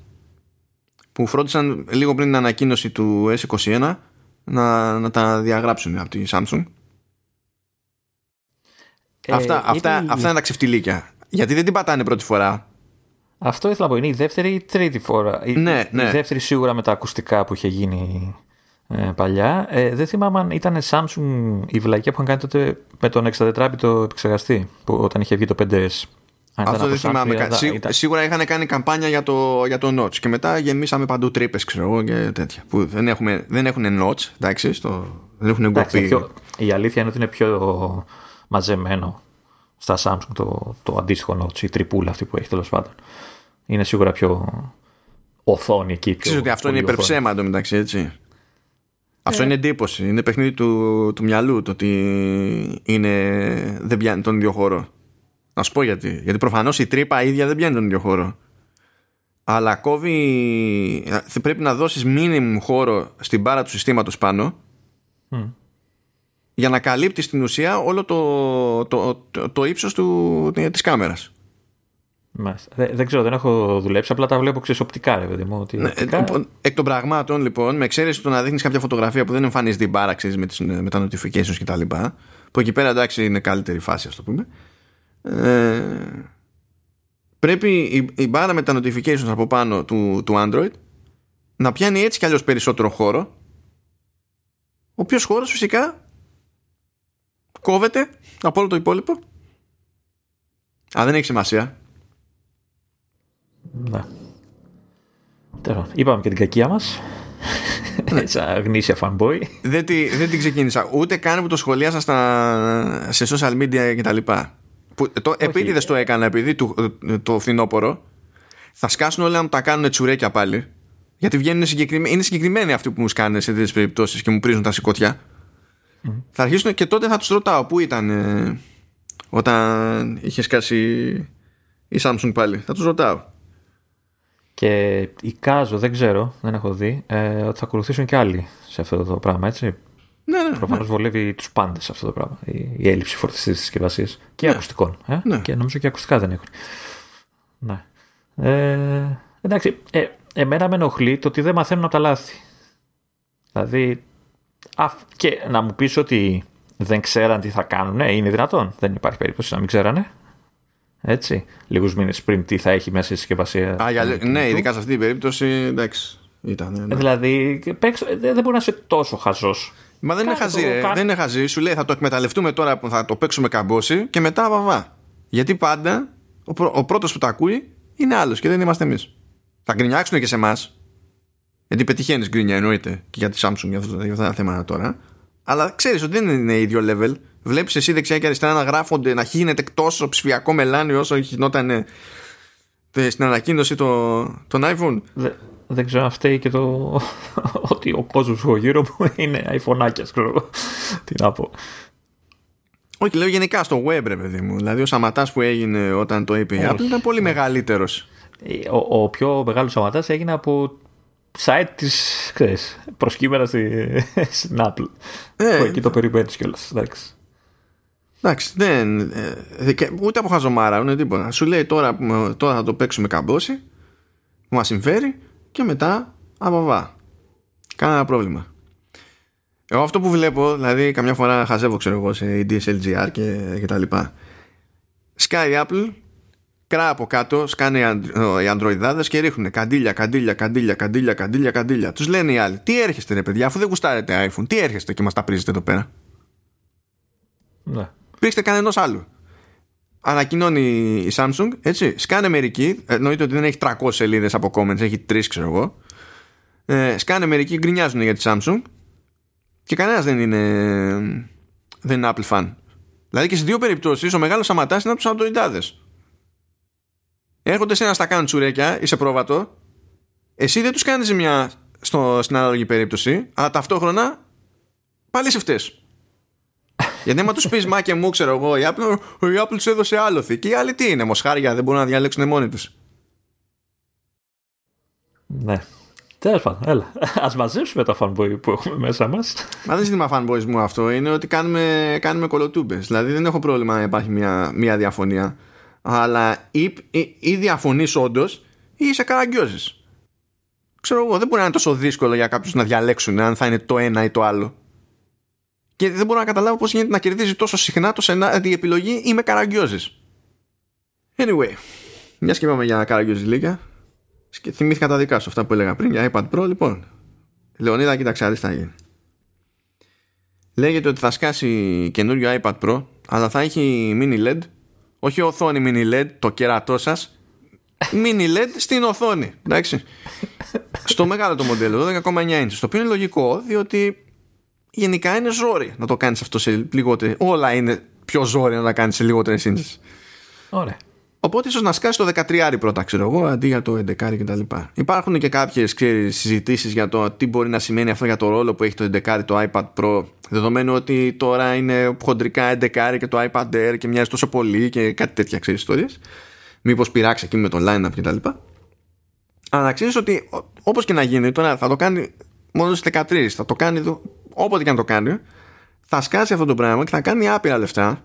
που φρόντισαν λίγο πριν την ανακοίνωση του S21 να, να τα διαγράψουν από τη Samsung. Ε, αυτά, αυτά, αυτά είναι τα ξεφτιλίκια. Γιατί δεν την πατάνε πρώτη φορά. Αυτό ήθελα να πω. Είναι η δεύτερη ή τρίτη φορά. Ναι, ναι. Η δεύτερη σίγουρα με τα ακουστικά που είχε γίνει ε, παλιά. Ε, δεν θυμάμαι αν ήταν Samsung η βλακία που είχαν κάνει τότε με τον 64-bit επεξεργαστή που, όταν είχε βγει το 5S. Αυτό δεν θυμάμαι. Ήταν... Σίγουρα είχαν κάνει καμπάνια για το, για το Notch και μετά γεμίσαμε παντού τρύπες, ξέρω εγώ και τέτοια. Που δεν, έχουμε, δεν έχουν Notch, εντάξει, στο, δεν έχουν εντάξει, πιο, Η αλήθεια είναι ότι είναι πιο μαζεμένο στα Samsung το, το αντίστοιχο Notch, η τρυπούλα αυτή που έχει τέλος πάντων είναι σίγουρα πιο οθόνη εκεί. Ξέρεις ότι αυτό είναι υπερψέμα μεταξύ έτσι. Αυτό ε. είναι εντύπωση. Είναι παιχνίδι του, του μυαλού το ότι είναι, δεν πιάνει τον ίδιο χώρο. Να σου πω γιατί. Γιατί προφανώς η τρύπα ίδια δεν πιάνει τον ίδιο χώρο. Αλλά κόβει. Πρέπει να δώσεις μήνυμου χώρο στην μπάρα του συστήματος πάνω. Για να καλύπτεις στην ουσία όλο το, το, το, το ύψος του, της κάμερας. Δεν, δεν ξέρω, δεν έχω δουλέψει. Απλά τα βλέπω ξεσοπτικά, ρε παιδί μου. Ότι Ναι, οπτικά- ε, λοιπόν, εκ των πραγμάτων, λοιπόν, με εξαίρεση το να δείχνεις κάποια φωτογραφία που δεν εμφανίζεται η μπάρα ξέρεις, με, τις, με τα notifications κτλ. Που εκεί πέρα εντάξει είναι καλύτερη φάση, ας το πούμε. Ε, πρέπει η, η μπάρα με τα notifications από πάνω του, του Android να πιάνει έτσι κι αλλιώς περισσότερο χώρο. Ο οποίος χώρος φυσικά κόβεται από όλο το υπόλοιπο. Α, δεν έχει σημασία. Ναι. Τέλος πάντων, Είπαμε και την κακία μας. Ναι. Σαν γνήσια fanboy. δεν, τη, δεν την ξεκίνησα. Ούτε καν που το σχολίασα στα, σε social media κτλ. Που, το, επίτηδες το έκανα επειδή το, το φθινόπωρο θα σκάσουν όλα να μου τα κάνουν τσουρέκια πάλι. Γιατί βγαίνουν συγκεκριμένοι, είναι συγκεκριμένοι αυτοί που μου σκάνε σε τέτοιες περιπτώσεις και μου πρίζουν τα σηκώτια. Θα αρχίσουν και τότε θα τους ρωτάω πού ήταν ε, όταν είχες σκάσει η Samsung πάλι. Θα τους ρωτάω. Και εικάζω, δεν ξέρω, δεν έχω δει, ε, ότι θα ακολουθήσουν και άλλοι σε αυτό το πράγμα, έτσι. Ναι, ναι, Προφανώς βολεύει τους πάντες αυτό το πράγμα. Η, η έλλειψη φορτιστής της συσκευασίας και ακουστικών. Ε; Ναι. Και νομίζω και ακουστικά δεν έχουν. Ναι. Ε, εντάξει, ε, εμένα με ενοχλεί το ότι δεν μαθαίνουν από τα λάθη. Δηλαδή, α, και να μου πεις ότι δεν ξέραν τι θα κάνουν, ναι, είναι δυνατόν. Δεν υπάρχει περίπτωση να μην ξέρανε. Έτσι, λίγους μήνες πριν τι θα έχει μέσα η συσκευασία. Α, για, του ναι, κινητού. ειδικά σε αυτή την περίπτωση εντάξει. Ήταν, ναι. Ε, Δηλαδή, παίξω- ε, δεν δεν μπορεί να είσαι τόσο χαζός. Μα δεν είναι Κάνε χαζί, το, ρε. κάνε. Δεν είναι χαζί. Σου λέει θα το εκμεταλλευτούμε τώρα που θα το παίξουμε καμπόση και μετά βαβά. Γιατί πάντα ο, πρω- ο πρώτος που τα ακούει είναι άλλος και δεν είμαστε εμείς. Θα γκρινιάξουν και σε εμάς. Γιατί πετυχαίνεις γκρινιά, εννοείται και για τη Samsung για αυτά, για αυτά τα θέματα τώρα. Αλλά ξέρεις ότι δεν είναι ίδιο level. Βλέπεις εσύ δεξιά και αριστερά να γράφονται, να χύνεται τόσο ψηφιακό μελάνι όσο γινόταν ε, στην ανακοίνωση το, των iPhone. Δεν, δεν ξέρω αν φταίει και το ότι ο κόσμος που γύρω μου είναι iPhoneάκιας, ξέρω εγώ. Τι να πω. Όχι, λέω γενικά στο web, ρε παιδί μου. Δηλαδή, ο σαματάς που έγινε όταν το είπε η Apple ήταν πολύ μεγαλύτερος. Ε, Ο, ο πιο μεγάλος σαματάς έγινε από site της προσκύμενας στη, στην Apple. Ε, που εκεί το περιμένεις κιόλας. Εντάξει. Εντάξει, δεν. ε, και ούτε από χαζομάρα, ούτε τίποτα. Σου λέει τώρα, που- τώρα θα το παίξουμε καμπόση, που μας συμφέρει, και μετά αβαβά. Κανένα πρόβλημα. Εγώ αυτό που βλέπω, δηλαδή καμιά φορά χαζεύω, ξέρω εγώ, σε DSLGR και, και τα λοιπά. Σκάει η Apple, κρά από κάτω, σκάνε οι αντρο- οι Androidάδες και ρίχνουν καντήλια, καντήλια, καντήλια, καντήλια, καντήλια, καντήλια. Τους λένε οι άλλοι, τι έρχεστε ρε παιδιά, αφού δεν γουστάρετε iPhone, τι έρχεστε και μας τα πρίζετε εδώ πέρα. Ναι. Πρίξτε κανένας άλλου. Ανακοινώνει η Samsung, έτσι. Σκάνε μερικοί. ε, Εννοείται ότι δεν έχει 300 σελίδες από comments, έχει 3 ξέρω εγώ. Ε, σκάνε μερικοί, γκρινιάζουν για τη Samsung και κανένας δεν είναι, δεν είναι Apple fan. Δηλαδή και σε δύο περιπτώσεις ο μεγάλος αματά είναι από τους Androidάδες. Έρχονται σε ένα στα κάνουν τσουρέκια, είσαι πρόβατο. Εσύ δεν τους κάνεις ζημιά στο, στην ανάλογη περίπτωση, αλλά ταυτόχρονα πάλι σε φταίς. Γιατί άμα τους πεις μα και μου, ξέρω εγώ, η Apple, η Apple τους έδωσε άλοθη. Και οι άλλοι τι είναι, μοσχάρια, δεν μπορούν να διαλέξουν μόνοι τους. ναι. Τέλος πάντων, έλα. Α μαζέψουμε τα fanboy που έχουμε μέσα μας. Μα δεν είναι ζήτημα fanboys μου αυτό, είναι ότι κάνουμε, κάνουμε κολοτούμπες. Δηλαδή δεν έχω πρόβλημα να υπάρχει μια, μια διαφωνία. Αλλά ή, ή, ή διαφωνείς όντως ή είσαι καραγκιόζης. Ξέρω εγώ, δεν μπορεί να είναι τόσο δύσκολο για κάποιους να διαλέξουν αν θα είναι το ένα ή το άλλο. Και δεν μπορώ να καταλάβω πώς γίνεται να κερδίζει τόσο συχνά το σενά, η επιλογή είμαι καραγκιόζη. Anyway, μια και είπαμε για καραγκιόζηλίκια. Και θυμήθηκα τα δικά σου αυτά που έλεγα πριν για iPad Pro. Λοιπόν, Λεωνίδα, κοίταξε, άλλη θα γίνει. Λέγεται ότι θα σκάσει καινούριο iPad Pro, αλλά θα έχει mini LED. Όχι οθόνη mini LED, το κερατό σας. Mini LED στην οθόνη. Εντάξει. Στο μεγάλο το μοντέλο, 12,9 inches. Το οποίο είναι λογικό, διότι γενικά είναι ζόρι να το κάνεις αυτό σε λιγότερε. Όλα είναι πιο ζόρι να τα κάνεις σε λιγότερε inches. Ωραία. Οπότε ίσως να σκάσει το 13 πρώτα, ξέρω εγώ, αντί για το 11 κτλ. Υπάρχουν και κάποιες συζητήσεις για το τι μπορεί να σημαίνει αυτό για το ρόλο που έχει το 11 το iPad Pro, δεδομένου ότι τώρα είναι χοντρικά 11 και το iPad Air και μοιάζει τόσο πολύ και κάτι τέτοια ξέρεις ιστορίες. Μήπως πειράξει εκεί με το line-up κτλ. Αλλά να ξέρεις ότι όπως και να γίνει, τώρα θα το κάνει μόνο στι 13, θα το κάνει εδώ, όποτε και αν το κάνει, θα σκάσει αυτό το πράγμα και θα κάνει άπειρα λεφτά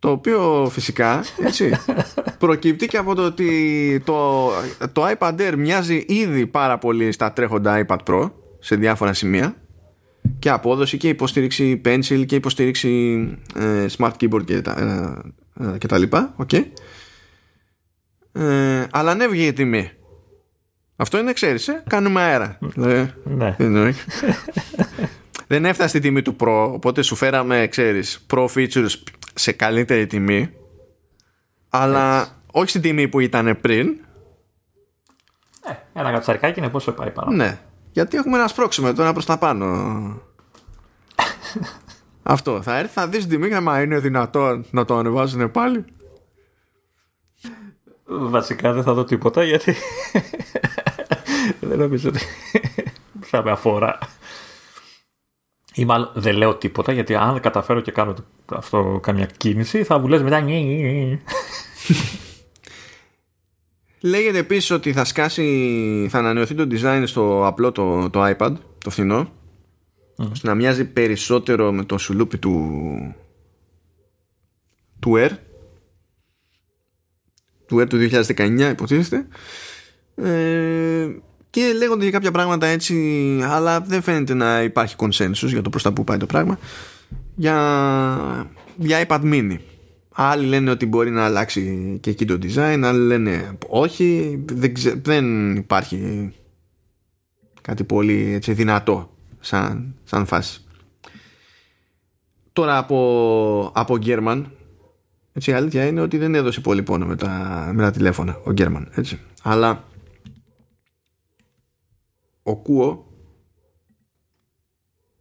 το οποίο φυσικά έτσι, προκύπτει και από το ότι το, το iPad Air μοιάζει ήδη πάρα πολύ στα τρέχοντα iPad Pro σε διάφορα σημεία. Και απόδοση και υποστήριξη pencil και υποστήριξη ε, smart keyboard και τα, ε, ε, και τα λοιπά okay. ε, αλλά ανέβηκε η τιμή. Αυτό είναι ξέρεις κάνουμε αέρα. Ναι. δεν έφτασε η τιμή του Pro οπότε σου φέραμε ξέρεις Pro features σε καλύτερη τιμή. Αλλά όχι στην τιμή που ήταν πριν. Ε, ένα κατσαρικάκι είναι πόσο πάει πάνω. Ναι γιατί έχουμε να σπρώξουμε τώρα προς τα πάνω. Αυτό θα έρθει θα δεις τιμή και μα είναι δυνατόν να το ανεβάζουν πάλι. Βασικά δεν θα δω τίποτα γιατί δεν νομίζω ότι θα με αφορά ή μάλλον δεν λέω τίποτα γιατί αν καταφέρω και κάνω αυτό καμιά κίνηση θα μου λες μετά Λέγεται επίσης ότι θα σκάσει θα ανανεωθεί το design στο απλό το, το iPad το φθηνό. Mm. ώστε να μοιάζει περισσότερο με το σουλούπι του του Air. Του Air του 2019 υποτίθεται. Ε, και λέγονται για κάποια πράγματα έτσι αλλά δεν φαίνεται να υπάρχει consensus για το προς τα που πάει το πράγμα. Για, για iPad mini. Άλλοι λένε ότι μπορεί να αλλάξει και εκεί το design άλλοι λένε όχι. Δεν, δεν υπάρχει κάτι πολύ έτσι, δυνατό σαν, σαν φάση. Τώρα από, από German έτσι η αλήθεια είναι ότι δεν έδωσε πολύ πόνο με τα, με τα τηλέφωνα ο German έτσι. Αλλά ο Κούο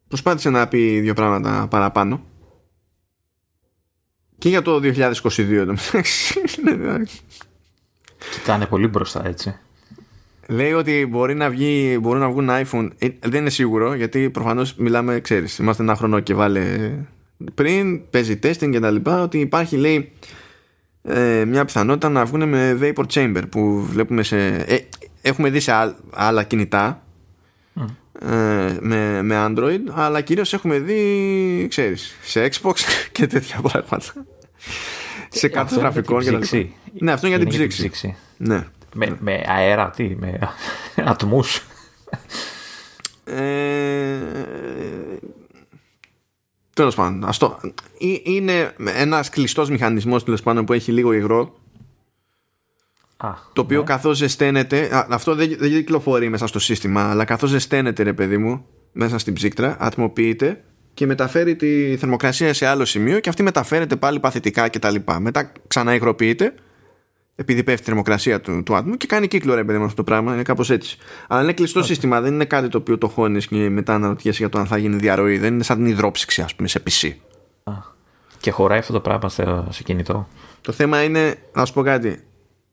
προσπάθησε να πει δύο πράγματα παραπάνω. Και για το 2022 Κοιτάνε πολύ μπροστά έτσι. Λέει ότι μπορεί να βγει, μπορούν να βγουν iPhone. Ε, Δεν είναι σίγουρο γιατί προφανώς μιλάμε ξέρεις Είμαστε ένα χρόνο και βάλε πριν Παίζει testing και τα λοιπά Ότι υπάρχει λέει ε, μια πιθανότητα να βγουν με vapor chamber που βλέπουμε σε ε, έχουμε δει σε άλλα κινητά ε, με, με Android αλλά κυρίως έχουμε δει ξέρεις σε Xbox και τέτοια πράγματα. Σε κάρτες γραφικών και τα ναι αυτό είναι για την ψήξη. ναι. με, ναι. με αέρα τι με ατμούς. Ε, Τέλος πάντων, αυτό είναι ένας κλειστός μηχανισμός τέλος πάντων που έχει λίγο υγρό το οποίο ναι. καθώς ζεσταίνεται αυτό δεν, δεν κυκλοφορεί μέσα στο σύστημα αλλά καθώς ζεσταίνεται ρε παιδί μου μέσα στην ψύκτρα ατμοποιείται και μεταφέρει τη θερμοκρασία σε άλλο σημείο και αυτή μεταφέρεται πάλι παθητικά κτλ. Μετά ξανά υγροποιείται επειδή πέφτει η θερμοκρασία του, του άτομου και κάνει κύκλο ρε παιδί μου αυτό το πράγμα. Είναι κάπως έτσι. Αλλά είναι κλειστό σύστημα, δεν είναι κάτι το οποίο το χώνεις και μετά αναρωτιέσαι για το αν θα γίνει διαρροή. Δεν είναι σαν την υδρόψυξη, ας πούμε, σε PC. Και χωράει αυτό το πράγμα σε κινητό. Το θέμα είναι, να σου πω κάτι.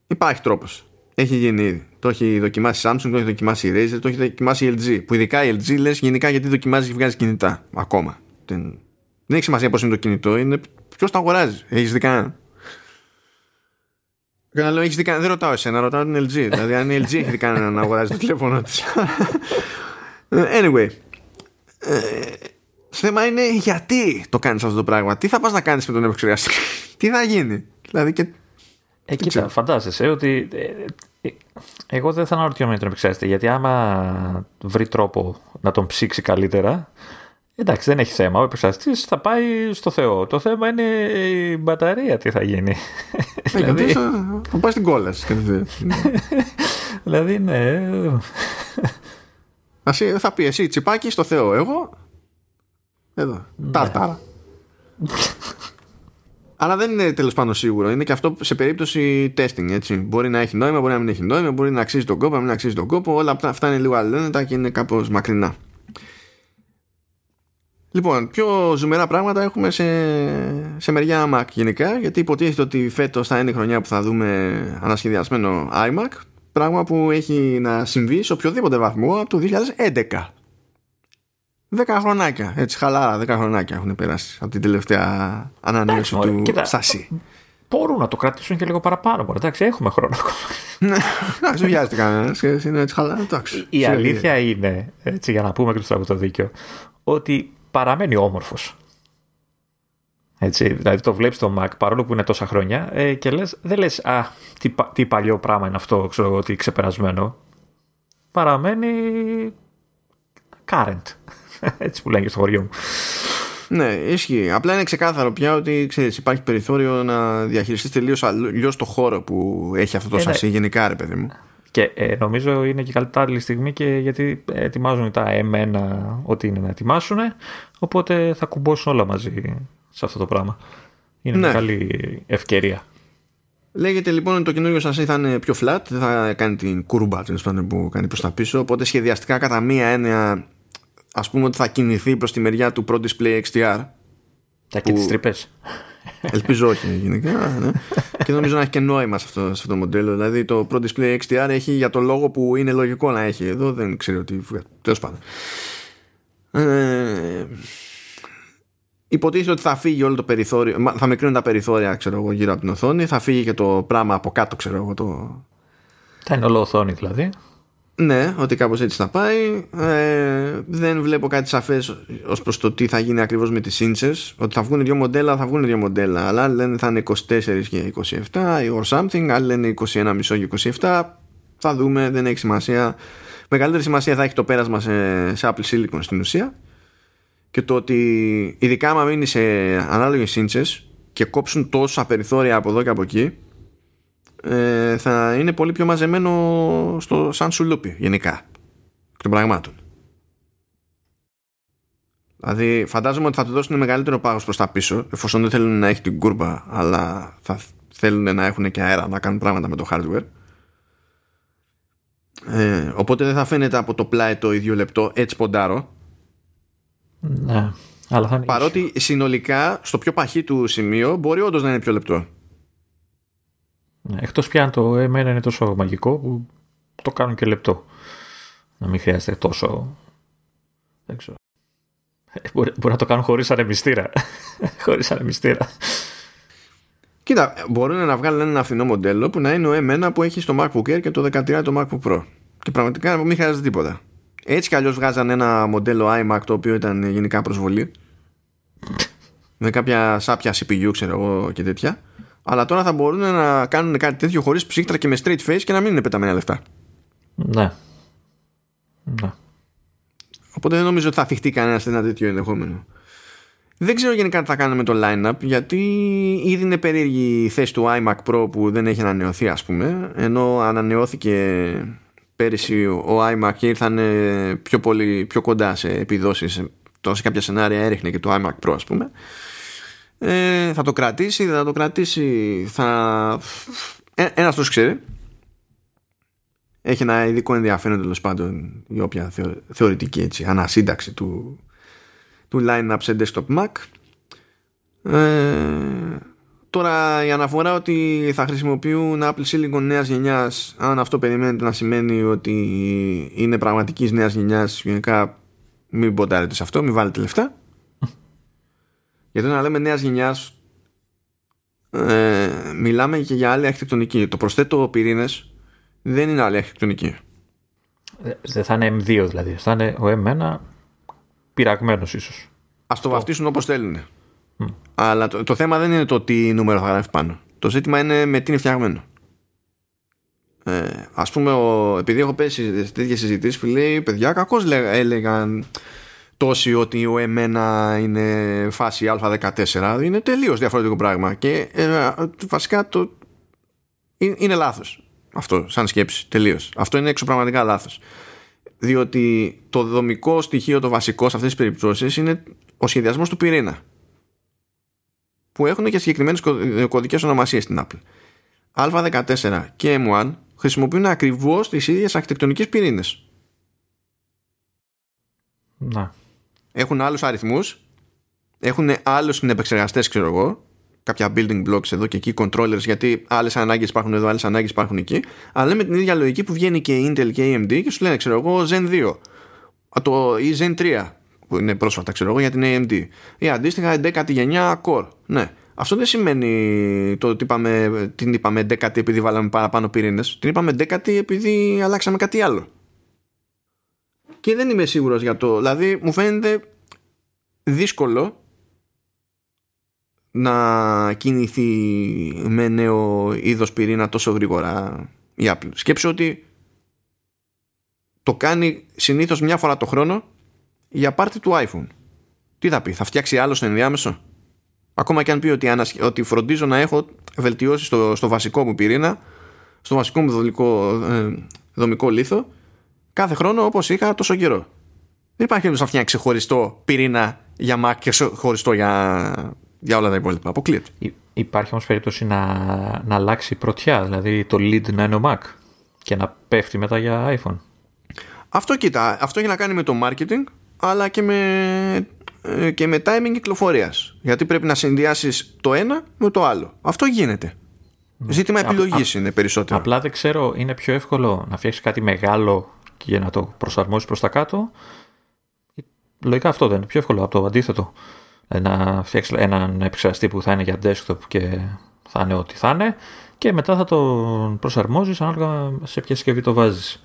Υπάρχει τρόπος. Έχει γίνει ήδη. Το έχει δοκιμάσει η Samsung, το έχει δοκιμάσει η Razer, το έχει δοκιμάσει η LG. Που ειδικά η LG λες γενικά γιατί δοκιμάζει και βγάζει κινητά. Ακόμα. Δεν, δεν έχει σημασία πώς είναι το κινητό, είναι ποιος το αγοράζει. Έχεις δει κανένα. να λέω, έχεις δει κανένα. Δεν ρωτάω εσένα, ρωτάω την LG. δηλαδή, αν η LG έχει δει κανένα να αγοράζει το τηλέφωνο της. anyway. Ε, το θέμα είναι γιατί το κάνεις αυτό το πράγμα. Τι θα πας να κάνεις με τον επεξεργαστή; Τι θα γίνει; Δηλαδή και ε, κοίτα, φαντάζεσαι ότι ε, ε, εγώ δεν θα αναρωτιόμαι να τον επεξεργαστή γιατί άμα βρει τρόπο να τον ψήξει καλύτερα εντάξει δεν έχει θέμα, ο επεξεργαστής θα πάει στο Θεό. Το θέμα είναι η μπαταρία τι θα γίνει. Ε, δηλαδή... Θα πάει στην κόλλα. δηλαδή ναι. θα πει εσύ τσιπάκι στο Θεό, εγώ εδώ, ναι. τάρταρα. Αλλά δεν είναι τέλος πάντων σίγουρο. Είναι και αυτό σε περίπτωση testing. Έτσι. Μπορεί να έχει νόημα, μπορεί να μην έχει νόημα, μπορεί να αξίζει τον κόπο, να μην αξίζει τον κόπο. Όλα αυτά είναι λίγο αλληλένετα και είναι κάπως μακρινά. Λοιπόν, πιο ζουμερά πράγματα έχουμε σε, σε μεριά Mac γενικά, γιατί υποτίθεται ότι φέτος θα είναι η χρονιά που θα δούμε ανασχεδιασμένο iMac. Πράγμα που έχει να συμβεί σε οποιοδήποτε βαθμό από το 2011. Δέκα χρονάκια, έτσι χαλάρα, δέκα χρονάκια έχουν περάσει από την τελευταία ανανέωση του Σασί. Μπορούν να το κρατήσουν και λίγο παραπάνω. Μπορεί. Εντάξει, έχουμε χρόνο ακόμα. Ναι, δεν βιάζεται κανένας. Είναι έτσι χαλάρα. Η αλήθεια είναι, έτσι, για να πούμε και το δίκιο, ότι παραμένει όμορφος. Έτσι, δηλαδή το βλέπεις το Mac παρόλο που είναι τόσα χρόνια ε, και λες, δεν λες «Α, τι, τι παλιό πράγμα είναι αυτό, ξέρω εγώ, τι ξεπερασμένο». Παραμένει current, έτσι που λένε στο χωριό μου. Ναι, ισχύει. Απλά είναι ξεκάθαρο πια ότι ξέρεις, υπάρχει περιθώριο να διαχειριστείς τελείως αλλιώς το χώρο που έχει αυτό το ε, ναι. γενικά, ρε παιδί μου. Και ε, νομίζω είναι και καλύτερη στιγμή και γιατί ετοιμάζουν τα M1 ό,τι είναι να ετοιμάσουν. Οπότε θα κουμπώσουν όλα μαζί σε αυτό το πράγμα. Είναι ναι. μια καλή ευκαιρία. Λέγεται λοιπόν ότι το καινούριο σα θα είναι πιο flat, δεν θα κάνει την κούρμπα που κάνει προς τα πίσω. Οπότε σχεδιαστικά κατά μία έννοια ας πούμε ότι θα κινηθεί προς τη μεριά του Pro Display XDR θα και τις τρύπες. Ελπίζω όχι γενικά ναι. Και νομίζω να έχει και νόημα σε αυτό, σε αυτό το μοντέλο. Δηλαδή το Pro Display XDR έχει για το λόγο που είναι λογικό να έχει. Εδώ δεν ξέρω τι Τέλος πάντων. Ε, Υποτίθεται ότι θα φύγει όλο το περιθώριο Θα μικρύνουν τα περιθώρια ξέρω εγώ, γύρω από την οθόνη. Θα φύγει και το πράγμα από κάτω ξέρω εγώ το... Θα είναι όλο οθόνη δηλαδή ναι, ότι κάπως έτσι θα πάει. Ε, δεν βλέπω κάτι σαφές ως προς το τι θα γίνει ακριβώς με τις ίντσες. Ότι θα βγουν δύο μοντέλα, θα βγουν δύο μοντέλα. Αλλά άλλοι λένε θα είναι 24 και 27 ή or something. Άλλοι λένε 21,5 και 27. Θα δούμε, δεν έχει σημασία. Μεγαλύτερη σημασία θα έχει το πέρασμα σε, σε Apple Silicon στην ουσία. Και το ότι ειδικά άμα μείνει σε ανάλογες ίντσες και κόψουν τόσα περιθώρια από εδώ και από εκεί ε, θα είναι πολύ πιο μαζεμένο στο σαν σουλούπι γενικά των πραγμάτων. Δηλαδή φαντάζομαι ότι θα του δώσουν μεγαλύτερο πάγος προς τα πίσω εφόσον δεν θέλουν να έχει την κούρμπα αλλά θα θέλουν να έχουν και αέρα να κάνουν πράγματα με το hardware. Ε, οπότε δεν θα φαίνεται από το πλάι το ίδιο λεπτό έτσι ποντάρο. Ναι, αλλά θα Παρότι συνολικά στο πιο παχύ του σημείο μπορεί όντως να είναι πιο λεπτό. Ναι, εκτός πια αν το εμένα είναι τόσο μαγικό που το κάνουν και λεπτό. Να μην χρειάζεται τόσο... Δεν ξέρω. Ε, μπορεί, μπορεί να το κάνουν χωρίς ανεμιστήρα. χωρίς ανεμιστήρα. Κοίτα, μπορούν να βγάλουν ένα φθηνό μοντέλο που να είναι ο M1 που έχει στο MacBook Air και το 13 το MacBook Pro. Και πραγματικά μην χρειάζεται τίποτα. Έτσι κι αλλιώς βγάζαν ένα μοντέλο iMac το οποίο ήταν γενικά προσβολή. με κάποια σάπια CPU, ξέρω εγώ και τέτοια. Αλλά τώρα θα μπορούν να κάνουν κάτι τέτοιο χωρίς ψύχτρα και με straight face και να μην είναι πεταμένα λεφτά. Ναι. ναι. Οπότε δεν νομίζω ότι θα αφιχτεί κανένας σε ένα τέτοιο ενδεχόμενο. Δεν ξέρω γενικά τι θα κάνουμε με το line-up γιατί ήδη είναι περίεργη η θέση του iMac Pro που δεν έχει ανανεωθεί ας πούμε ενώ ανανεώθηκε πέρυσι ο iMac και ήρθαν πιο, πολύ, πιο κοντά σε επιδόσεις τόσο κάποια σενάρια έριχνε και το iMac Pro ας πούμε ε, θα το κρατήσει, δεν θα το κρατήσει, θα... Ε, ένας τους ξέρει. Έχει ένα ειδικό ενδιαφέρον τέλος πάντων η όποια θεωρητική έτσι, ανασύνταξη του, του line-up σε desktop Mac. Ε, τώρα η αναφορά ότι θα χρησιμοποιούν Apple Silicon νέας γενιάς αν αυτό περιμένετε να σημαίνει ότι είναι πραγματικής νέας γενιάς γενικά μην ποντάρετε σε αυτό, μην βάλετε λεφτά γιατί να λέμε νέας γενιάς, ε, μιλάμε και για άλλη αρχιτεκτονική. Το προσθέτω πυρήνες δεν είναι άλλη αρχιτεκτονική. Ε, δεν θα είναι M2 δηλαδή. Θα είναι ο M1 πειραγμένος ίσως. Α το βαφτίσουν όπως θέλουν. Αλλά το, το, θέμα δεν είναι το τι νούμερο θα γράφει πάνω. Το ζήτημα είναι με τι είναι φτιαγμένο. Ε, Α πούμε, ο, επειδή έχω πέσει σε τέτοιες συζητήσεις, φίλοι, παιδιά, κακώς έλεγαν τόση ότι ο εμένα είναι φάση α14 είναι τελείως διαφορετικό πράγμα. Και ε, βασικά το είναι λάθος αυτό σαν σκέψη τελείως. Αυτό είναι εξωπραγματικά λάθος. Διότι το δομικό στοιχείο το βασικό σε αυτές τις περιπτώσεις είναι ο σχεδιασμός του πυρήνα που έχουν και συγκεκριμένες κωδικές ονομασίες στην Apple. Α14 και M1 χρησιμοποιούν ακριβώς τις ίδιες αρχιτεκτονικές πυρήνες. Να έχουν άλλους αριθμούς έχουν άλλους συνεπεξεργαστές ξέρω εγώ κάποια building blocks εδώ και εκεί controllers γιατί άλλες ανάγκες υπάρχουν εδώ άλλες ανάγκες υπάρχουν εκεί αλλά με την ίδια λογική που βγαίνει και η Intel και η AMD και σου λένε ξέρω εγώ Zen 2 το, ή Zen 3 που είναι πρόσφατα ξέρω εγώ για την AMD. Ή αντίστοιχα 11η γενιά Core. Ναι. Αυτό δεν σημαίνει το ότι είπαμε, την είπαμε 10η επειδή βάλαμε παραπάνω πυρήνες. Την είπαμε 10η επειδή αλλάξαμε κάτι άλλο και δεν είμαι σίγουρος για το δηλαδή μου φαίνεται δύσκολο να κινηθεί με νέο είδος πυρήνα τόσο γρήγορα η Apple. Σκέψου ότι το κάνει συνήθως μια φορά το χρόνο για πάρτι του iPhone. Τι θα πει, θα φτιάξει άλλο στο ενδιάμεσο; Ακόμα και αν πει ότι, ότι φροντίζω να έχω βελτιώσεις στο, στο βασικό μου πυρήνα, στο βασικό μου δομικό, ε, δομικό λίθο, κάθε χρόνο όπως είχα τόσο καιρό. Δεν υπάρχει περίπτωση να φτιάξει χωριστό πυρήνα για Mac και χωριστό για, για όλα τα υπόλοιπα. Αποκλείεται. Υπάρχει όμως περίπτωση να, να αλλάξει πρωτιά, δηλαδή το lead να είναι ο Mac και να πέφτει μετά για iPhone. Αυτό κοίτα, αυτό έχει να κάνει με το marketing αλλά και με, ε, και με timing κυκλοφορίας. Γιατί πρέπει να συνδυάσεις το ένα με το άλλο. Αυτό γίνεται. Ναι. Ζήτημα επιλογής είναι περισσότερο. Απλά δεν ξέρω, είναι πιο εύκολο να φτιάξεις κάτι μεγάλο και για να το προσαρμόσεις προς τα κάτω. Λογικά αυτό δεν είναι πιο εύκολο από το αντίθετο. Ε, να φτιάξει έναν επεξεργαστή που θα είναι για desktop και θα είναι ό,τι θα είναι και μετά θα τον προσαρμόζεις ανάλογα σε ποια συσκευή το βάζεις.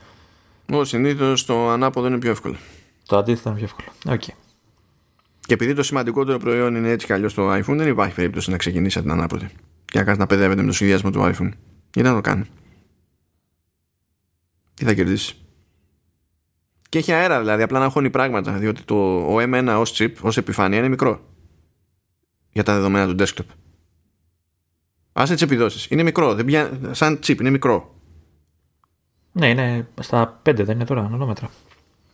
Ω συνήθως το ανάποδο είναι πιο εύκολο. Το αντίθετο είναι πιο εύκολο. Okay. Και επειδή το σημαντικότερο προϊόν είναι έτσι κι αλλιώς το iPhone, δεν υπάρχει περίπτωση να ξεκινήσει από την ανάποδη και να κάνεις να παιδεύεται με το σχεδιασμό του iPhone. Γιατί να το κάνεις; Τι θα κερδίσεις; Και έχει αέρα δηλαδή, απλά να χώνει πράγματα, διότι το, ο M1 ως chip, ως επιφάνεια είναι μικρό για τα δεδομένα του desktop. Άσε τις επιδόσεις. Είναι μικρό, δεν πια... σαν chip, είναι μικρό. Ναι, είναι στα 5, δεν είναι τώρα, νανόμετρα.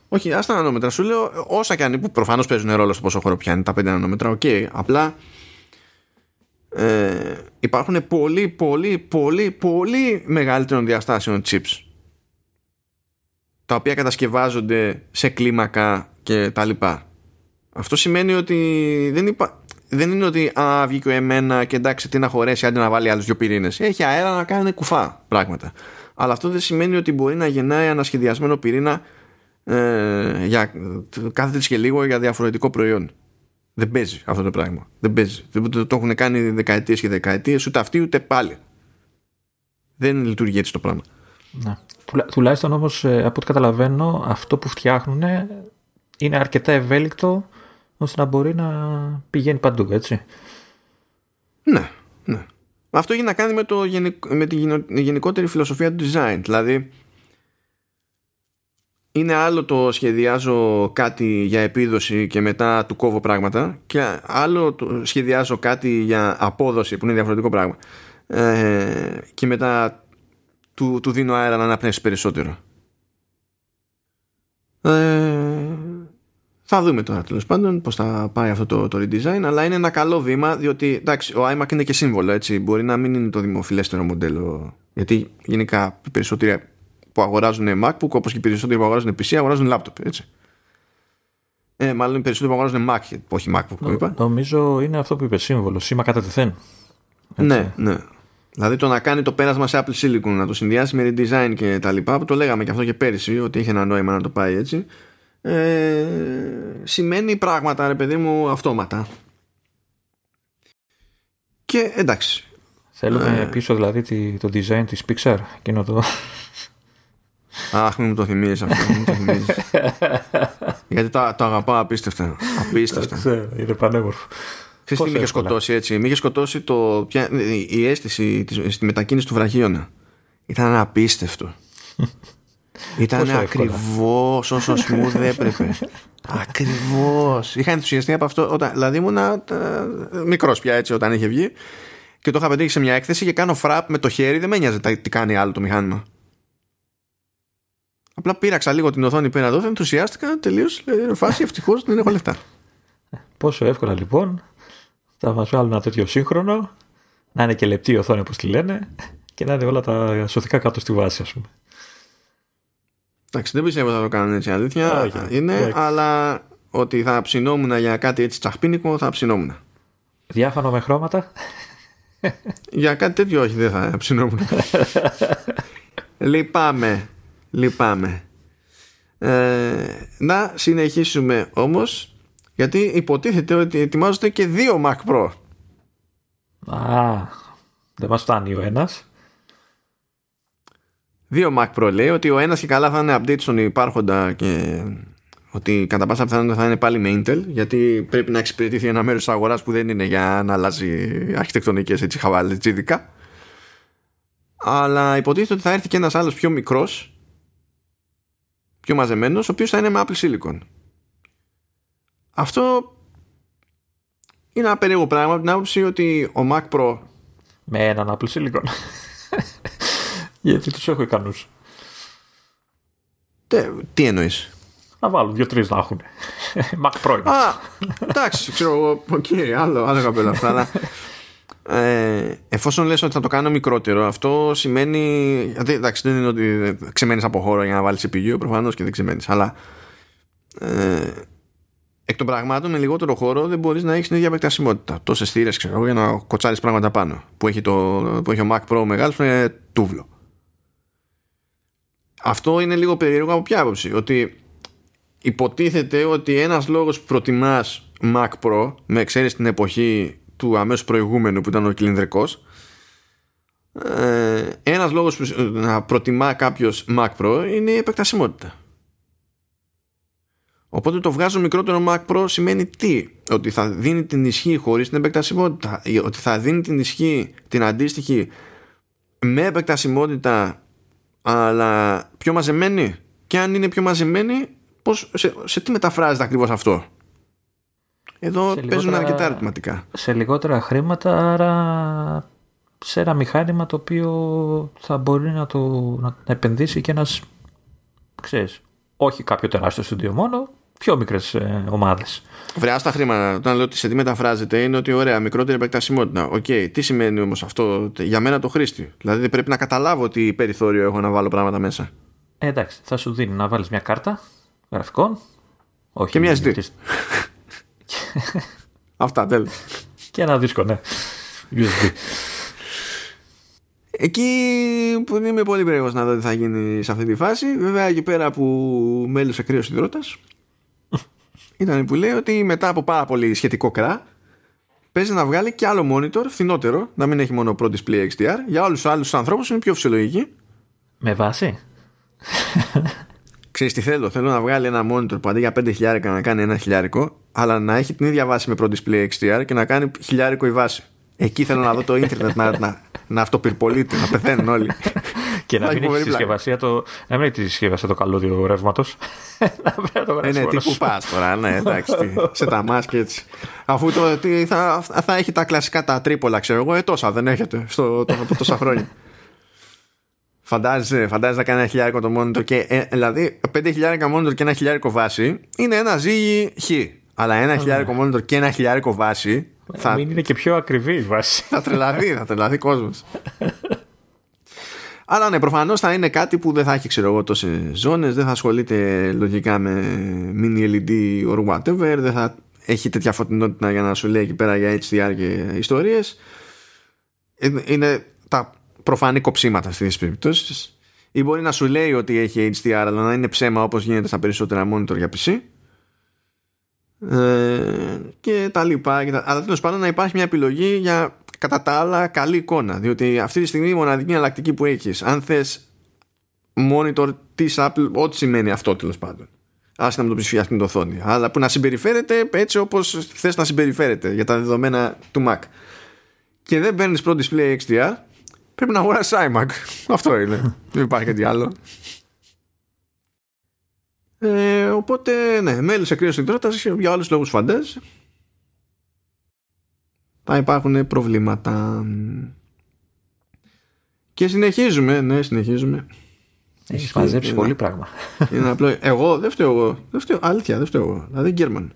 Όχι, άστα νανόμετρα. Σου λέω όσα και αν που προφανώς παίζουν ρόλο στο πόσο χώρο πιάνει τα 5 νανόμετρα. Οκ, okay. απλά ε, υπάρχουν πολύ, πολύ, πολύ, πολύ μεγαλύτερων διαστάσεων chips τα οποία κατασκευάζονται σε κλίμακα και τα λοιπά. Αυτό σημαίνει ότι δεν, υπα... δεν είναι ότι α, βγήκε ο εμένα και εντάξει τι να χωρέσει άντε να βάλει άλλους δυο πυρήνες. Έχει αέρα να κάνει κουφά πράγματα. Αλλά αυτό δεν σημαίνει ότι μπορεί να γεννάει ένα σχεδιασμένο πυρήνα ε, για κάθε και λίγο για διαφορετικό προϊόν. Δεν παίζει αυτό το πράγμα. Δεν παίζει. Δεν το, το έχουν κάνει δεκαετίες και δεκαετίες ούτε αυτοί ούτε πάλι. Δεν λειτουργεί έτσι το πράγμα. Να. Τουλάχιστον όμως ε, από ό,τι καταλαβαίνω αυτό που φτιάχνουν είναι αρκετά ευέλικτο ώστε να μπορεί να πηγαίνει παντού, έτσι. Ναι, ναι. Αυτό έχει να κάνει με, το, με τη γενικότερη φιλοσοφία του design. Δηλαδή, είναι άλλο το σχεδιάζω κάτι για επίδοση και μετά του κόβω πράγματα και άλλο το σχεδιάζω κάτι για απόδοση που είναι διαφορετικό πράγμα ε, και μετά του, του δίνω αέρα να αναπνεύσει περισσότερο. Ε, θα δούμε τώρα τέλος πάντων πώς θα πάει αυτό το, το redesign, αλλά είναι ένα καλό βήμα διότι εντάξει, ο iMac είναι και σύμβολο έτσι. Μπορεί να μην είναι το δημοφιλέστερο μοντέλο. Γιατί γενικά οι περισσότεροι που αγοράζουν MacBook, όπως και οι περισσότεροι που αγοράζουν PC, αγοράζουν laptop. Έτσι. Ε, μάλλον οι περισσότεροι που αγοράζουν Mac, όχι MacBook που είπα. Νομίζω είναι αυτό που είπες σύμβολο, σήμα κατά τεθέν. Ναι, ναι. Δηλαδή το να κάνει το πέρασμα σε Apple Silicon, να το συνδυάσει με redesign και τα λοιπά, που το λέγαμε και αυτό και πέρυσι, ότι είχε ένα νόημα να το πάει έτσι, ε, σημαίνει πράγματα, ρε παιδί μου, αυτόματα. Και εντάξει. Θέλουμε ε, πίσω δηλαδή το design της Pixar, εκείνο το... Αχ, μην μου το θυμίζεις αυτό, μην το θυμίζεις. Γιατί το, το αγαπάω απίστευτα. Απίστευτα. Είναι πανέμορφο. Ξέρεις τι με είχες σκοτώσει έτσι. Με είχες σκοτώσει το, η αίσθηση στη μετακίνηση του βραχίωνα. Ήταν απίστευτο. Ήταν ακριβώς όσο smooth έπρεπε. ακριβώς. Είχα ενθουσιαστεί από αυτό. Όταν, δηλαδή ήμουν μικρός πια έτσι όταν είχε βγει και το είχα πετύχει σε μια έκθεση και κάνω φραπ με το χέρι. Δεν με νοιάζει τι κάνει άλλο το μηχάνημα. Απλά πήραξα λίγο την οθόνη πέρα εδώ, ενθουσιάστηκα τελείω. Φάση ευτυχώς δεν έχω λεφτά. Πόσο εύκολα λοιπόν θα μας βάλουν ένα τέτοιο σύγχρονο, να είναι και λεπτή η οθόνη όπως τη λένε και να είναι όλα τα σωθικά κάτω στη βάση, ας πούμε. Εντάξει, δεν πιστεύω θα το κάνουν έτσι αλήθεια. είναι, αλλά ότι θα ψινόμουν για κάτι έτσι τσαχπίνικο, θα ψινόμουν. Διάφανο με χρώματα. για κάτι τέτοιο όχι, δεν θα ψινόμουν. λυπάμαι. Λυπάμαι. Ε, να συνεχίσουμε όμως γιατί υποτίθεται ότι ετοιμάζονται και δύο Mac Pro. Α, δεν μας φτάνει ο ένας. Δύο Mac Pro λέει ότι ο ένας και καλά θα είναι update στον υπάρχοντα και ότι κατά πάσα πιθανότητα θα είναι πάλι με Intel γιατί πρέπει να εξυπηρετηθεί ένα μέρος της αγοράς που δεν είναι για να αλλάζει αρχιτεκτονικές έτσι χαβάλες τζίδικα αλλά υποτίθεται ότι θα έρθει και ένας άλλος πιο μικρός πιο μαζεμένος ο οποίος θα είναι με Apple Silicon αυτό είναι ένα περίεργο πράγμα από την άποψη ότι ο Mac Pro με έναν Apple Silicon γιατί τους έχω ικανούς τι εννοείς; Να βάλουν δύο-τρεις να έχουν. Mac Pro. Α, εντάξει, ξέρω εγώ. Οκ, άλλο, άλλο καπέλο αυτά. Αλλά ε, εφόσον λες ότι θα το κάνω μικρότερο, αυτό σημαίνει. Εντάξει, δεν είναι ότι ξεμένεις από χώρο για να βάλεις CPU, προφανώς και δεν ξεμένεις. Αλλά ε, εκ των πραγμάτων με λιγότερο χώρο δεν μπορείς να έχεις την ίδια επεκτασιμότητα. Τόσες θύρες, ξέρω εγώ, για να κοτσάρεις πράγματα πάνω. Που έχει, το, που έχει ο Mac Pro μεγάλος με τούβλο. Αυτό είναι λίγο περίεργο από ποια άποψη. Ότι υποτίθεται ότι ένας λόγος που προτιμάς Mac Pro με εξαίρεση την εποχή του αμέσως προηγούμενου που ήταν ο κυλινδρικός ε, ένας λόγος που να προτιμά κάποιος Mac Pro είναι η επεκτασιμότητα οπότε το βγάζω μικρότερο Mac Pro σημαίνει τι; Ότι θα δίνει την ισχύ χωρίς την επεκτασιμότητα ότι θα δίνει την ισχύ την αντίστοιχη με επεκτασιμότητα αλλά πιο μαζεμένη; Και αν είναι πιο μαζεμένη πώς, σε, σε τι μεταφράζεται ακριβώς αυτό; Εδώ σε παίζουν αρκετά ερωτηματικά. Σε λιγότερα χρήματα, άρα σε ένα μηχάνημα το οποίο θα μπορεί να το να, επενδύσει και ένας, ξέρεις, όχι κάποιο τεράστιο στούντιο μόνο, πιο μικρές ε, ομάδες. Βρε, άσ' τα χρήματα. Όταν λέω ότι σε τι μεταφράζεται, είναι ότι ωραία, μικρότερη επεκτασιμότητα. OK, okay, τι σημαίνει όμως αυτό για μένα το χρήστη. Δηλαδή πρέπει να καταλάβω τι περιθώριο έχω να βάλω πράγματα μέσα. Ε, εντάξει, θα σου δίνει να βάλεις μια κάρτα γραφικών. Όχι, και μια SD. Αυτά, τέλος. και ένα δίσκο, ναι. USB. Εκεί που είμαι πολύ περίεργος να δω τι θα γίνει σε αυτή τη φάση. Βέβαια εκεί πέρα που μέλησε κρύος υδρότα. ήταν που λέει ότι μετά από πάρα πολύ σχετικό κρά παίζει να βγάλει και άλλο monitor φθηνότερο, να μην έχει μόνο Pro Display XDR. Για όλους τους άλλους ανθρώπους είναι πιο φυσιολογική. Με βάση; Ξέρεις τι θέλω, θέλω να βγάλει ένα monitor που αντί για 5 χιλιάρικα να κάνει ένα χιλιάρικο, αλλά να έχει την ίδια βάση με Pro Display XDR και να κάνει χιλιάρικο η βάση. Εκεί θέλω να δω το ίντερνετ να, να, να αυτοπυρπολείται, να πεθαίνουν όλοι. Και να μην έχει συσκευασία το, να μην έχει τη συσκευασία το καλώδιο ρεύματος. ε, ναι, τι που πα τώρα, ναι, εντάξει. σε τα μάσκε έτσι. Αφού το, τι, θα, θα έχει τα κλασικά τα τρίπολα, ξέρω εγώ, ε, τόσα δεν έχετε στο, το, από τόσα χρόνια. Φαντάζεσαι, φαντάζεσαι να κάνει ένα χιλιάρικο το monitor και ε, δηλαδή πέντε χιλιάρικα monitor και ένα χιλιάρικο βάση είναι ένα ζύγι χ. Αλλά ένα oh, χιλιάρικο ναι. monitor και ένα χιλιάρικο βάση. Θα... Μην είναι και πιο ακριβή η βάση. θα τρελαθεί, θα τρελαθεί κόσμος. Αλλά ναι, προφανώς θα είναι κάτι που δεν θα έχει ξέρω εγώ τόσες ζώνες, δεν θα ασχολείται λογικά με mini LED or whatever, δεν θα έχει τέτοια φωτεινότητα για να σου λέει εκεί πέρα για HDR και ιστορίες. Ε, είναι τα προφανή κοψίματα στις περιπτώσεις. ή μπορεί να σου λέει ότι έχει HDR αλλά να είναι ψέμα όπως γίνεται στα περισσότερα monitor για PC ε, και τα λοιπά και τα... αλλά τέλος πάντων να υπάρχει μια επιλογή για κατά τα άλλα καλή εικόνα διότι αυτή τη στιγμή η μοναδική εναλλακτική που έχεις αν θες monitor της Apple ό,τι σημαίνει αυτό τέλος πάντων άσε να με το ψηφιάσει την οθόνη αλλά που να συμπεριφέρεται έτσι όπως θες να συμπεριφέρεται για τα δεδομένα του Mac και δεν παίρνεις Pro Display XDR Πρέπει να αγοράσεις iMac. Αυτό είναι. Δεν υπάρχει κάτι άλλο. Ε, οπότε, ναι, μέλη σε κρύο υδρότα για άλλους λόγους φαντάζ. Θα υπάρχουν προβλήματα. Και συνεχίζουμε, ναι, συνεχίζουμε. Έχεις μαζέψει πολύ πράγμα. Είναι απλό. Εγώ δεν φταίω εγώ. Δεν φταίω, αλήθεια, δεν φταίω εγώ. Δηλαδή, Γκέρμαν.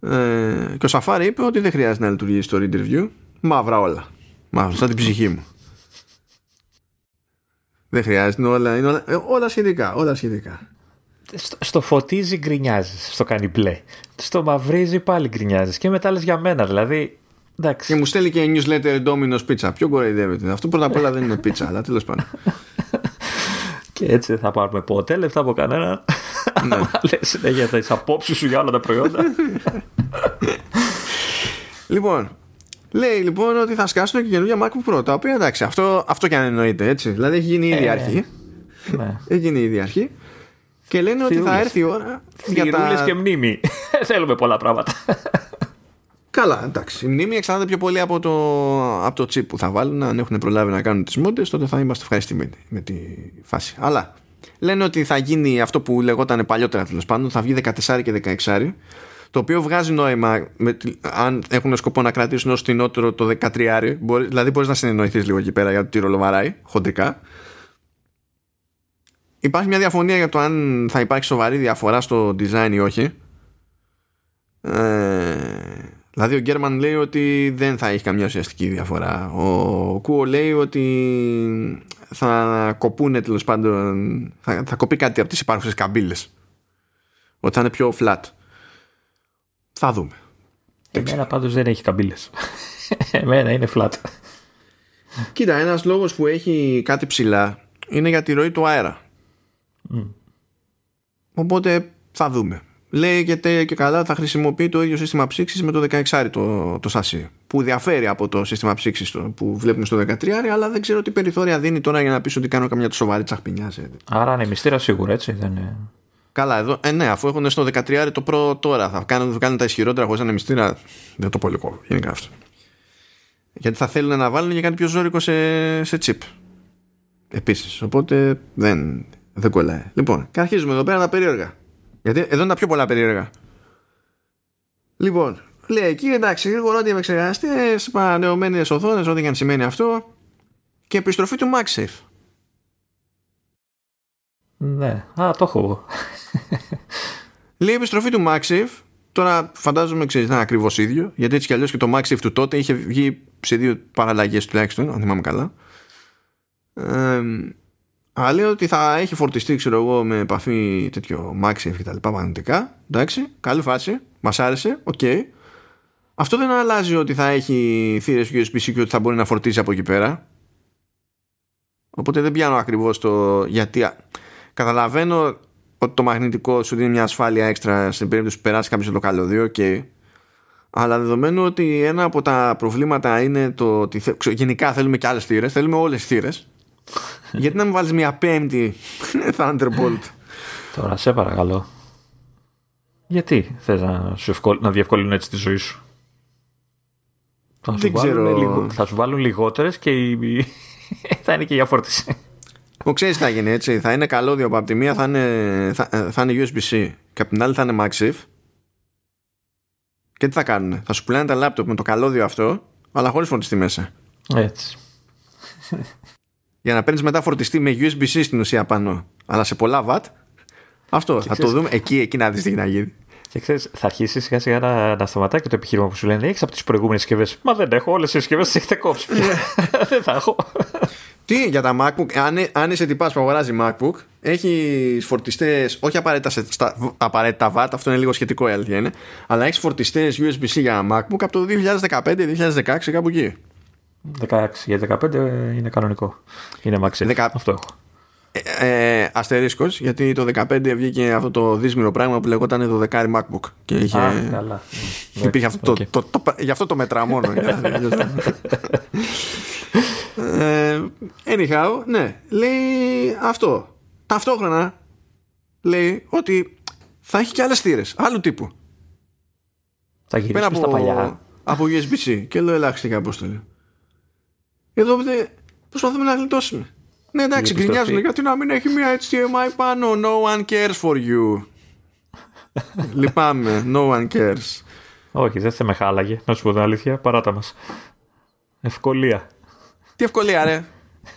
Ε, και ο Σαφάρη είπε ότι δεν χρειάζεται να λειτουργήσει το interview. Μαύρα όλα. Μαύρα, σαν την ψυχή μου. Δεν χρειάζεται, όλα, είναι όλα, ε, όλα σχετικά, όλα σχετικά. Στο, στο φωτίζει γκρινιάζεις, στο κάνει μπλε. Στο μαυρίζει πάλι γκρινιάζεις. Και μετά λες για μένα, δηλαδή. Εντάξει. Και μου στέλνει και newsletter Domino's Pizza. Ποιο κοροϊδεύεται. Αυτό; Πρώτα απ' όλα δεν είναι πίτσα, αλλά τέλος πάντων. Και έτσι δεν θα πάρουμε ποτέ λεφτά από κανένα. Ναι. Λες για τι απόψεις σου για όλα τα προϊόντα. λοιπόν, Λέει λοιπόν ότι θα σκάσουν και καινούργια MacBook Pro. Τα οποία εντάξει, αυτό, αυτό και αν εννοείται έτσι. Δηλαδή έχει γίνει ήδη ε, αρχή. Ναι. Έχει γίνει ήδη αρχή. Και λένε ότι θα έρθει η ώρα. Για τα... και μνήμη. Θέλουμε πολλά πράγματα. Καλά, εντάξει. Η μνήμη εξαρτάται πιο πολύ από το, από το chip που θα βάλουν. Αν έχουν προλάβει να κάνουν τις μόντες, τότε θα είμαστε ευχαριστημένοι με τη φάση. Αλλά λένε ότι θα γίνει αυτό που λεγόταν παλιότερα τέλος πάντων, θα βγει 14 και 16. Το οποίο βγάζει νόημα με, αν έχουν σκοπό να κρατήσουν ως φθηνότερο το 13. Μπορεί, δηλαδή, μπορείς να συνεννοηθείς λίγο εκεί πέρα για το τι ρολοβαράει, χοντρικά. Υπάρχει μια διαφωνία για το αν θα υπάρχει σοβαρή διαφορά στο design ή όχι. Ε, δηλαδή ο Γκέρμαν λέει ότι δεν θα έχει καμιά ουσιαστική διαφορά. Ο Κούο λέει ότι θα κοπούνε τέλος πάντων, θα, θα κοπεί κάτι από τις υπάρχουσες καμπύλες. Ότι θα είναι πιο flat. Θα δούμε. Εμένα πάντως δεν έχει καμπύλες. Εμένα είναι flat. Κοίτα, ένας λόγος που έχει κάτι ψηλά είναι για τη ροή του αέρα. Οπότε θα δούμε. Λέει και, και καλά θα χρησιμοποιεί το ίδιο σύστημα ψήξης με το 16 το, το σασί που διαφέρει από το σύστημα ψήξης που βλέπουμε στο 13 αλλά δεν ξέρω τι περιθώρια δίνει τώρα για να πεις ότι κάνω καμιά σοβαρή τσαχπινιά. Άρα είναι μυστήρα σίγουρα έτσι δεν είναι... Καλά, εδώ, ε, ναι, αφού έχουν στο 13 το πρώτο τώρα, θα κάνουν, θα κάνουν τα ισχυρότερα χωρίς να είναι μυστήρα. Δεν το πολύ κόβω, γενικά αυτό. Γιατί θα θέλουν να βάλουν και κάτι πιο ζώρικο σε, σε chip. Επίσης. Οπότε δεν, δεν κολλάει. Λοιπόν, και αρχίζουμε εδώ πέρα τα περίεργα. Γιατί εδώ είναι τα πιο πολλά περίεργα. Λοιπόν, λέει εκεί εντάξει, γρήγορα ότι επεξεργαστέ, παρανεωμένες οθόνες, ό,τι και αν σημαίνει αυτό. Και επιστροφή του MagSafe. Ναι, α, το έχω εγώ. Λέει επιστροφή του MagSafe. Τώρα φαντάζομαι ξέρεις να είναι ακριβώς ίδιο, γιατί έτσι κι αλλιώς και το MagSafe του τότε είχε βγει σε δύο παραλλαγές τουλάχιστον, αν θυμάμαι καλά. Ε, αλλά λέει ότι θα έχει φορτιστή, ξέρω εγώ, με επαφή τέτοιο MagSafe και τα λοιπά μαγνητικά. Εντάξει, καλή φάση. Μας άρεσε. OK. Okay. Αυτό δεν αλλάζει ότι θα έχει θύρες USB-C και ότι θα μπορεί να φορτίζει από εκεί πέρα. Οπότε δεν πιάνω ακριβώς το γιατί. Καταλαβαίνω ότι το μαγνητικό σου δίνει μια ασφάλεια έξτρα στην περίπτωση που περάσει κάποιος το καλώδιο. Okay. Αλλά δεδομένου ότι ένα από τα προβλήματα είναι το ότι γενικά θέλουμε και άλλες θύρες, θέλουμε όλες τις θύρες. Γιατί να μην βάλεις μια πέμπτη Thunderbolt; Τώρα σε παρακαλώ. Γιατί θες να, σου να διευκολύνουν έτσι τη ζωή σου; Θα σου, βάλουν, θα σου βάλουν λιγότερες και η... θα είναι και για φόρτιση. Μου ξέρεις τι θα γίνει έτσι. Θα είναι καλώδιο που από τη μία θα είναι, θα, θα είναι USB-C και από την άλλη θα είναι MagSafe. Και τι θα κάνουν. Θα σου πουλάνε τα λάπτοπ με το καλώδιο αυτό, αλλά χωρίς φορτιστή μέσα. Έτσι για να παίρνεις μετά φορτιστή με USB-C στην ουσία πάνω, αλλά σε πολλά watt. Αυτό θα το δούμε εκεί, εκεί να δεις τι να γίνει. Και ξέρεις, θα αρχίσει σιγά σιγά να, να σταματάει και το επιχείρημα που σου λένε Έχεις από τις προηγούμενες συσκευές. Μα δεν έχω, όλες τι συσκευές τις έχετε κόψει. δεν θα έχω. Τι για τα MacBook, αν, αν είσαι τυπάς που αγοράζει MacBook, έχεις φορτιστές, όχι απαραίτητα στα απαραίτητα watt, αυτό είναι λίγο σχετικό η αλήθεια είναι, αλλά έχεις φορτιστές USB-C για MacBook από το 2015-2016 κάπου εκεί. 16 για 15 είναι κανονικό. Είναι Max 10... Αυτό έχω. Ε, ε, αστερίσκος γιατί το 15 βγήκε αυτό το δύσμηρο πράγμα που λεγόταν το δεκάρι MacBook και είχε, Α, καλά. υπήρχε αυτό, okay. το, το, το, γι' αυτό το μετρά μόνο ε, anyhow ναι λέει αυτό ταυτόχρονα λέει ότι θα έχει και άλλες θύρες άλλου τύπου θα γυρίσει από, στα παλιά από USB-C και λέω ελάχιστη αποστολή εδώ προσπαθούμε να γλιτώσουμε. Ναι, εντάξει, γκρινιάζουν γιατί να μην έχει μια HDMI πάνω. No one cares for you. Λυπάμαι. No one cares. Όχι, δεν θα με χάλαγε. Να σου πω την αλήθεια. Παράτα μας. Ευκολία. Τι ευκολία, ρε.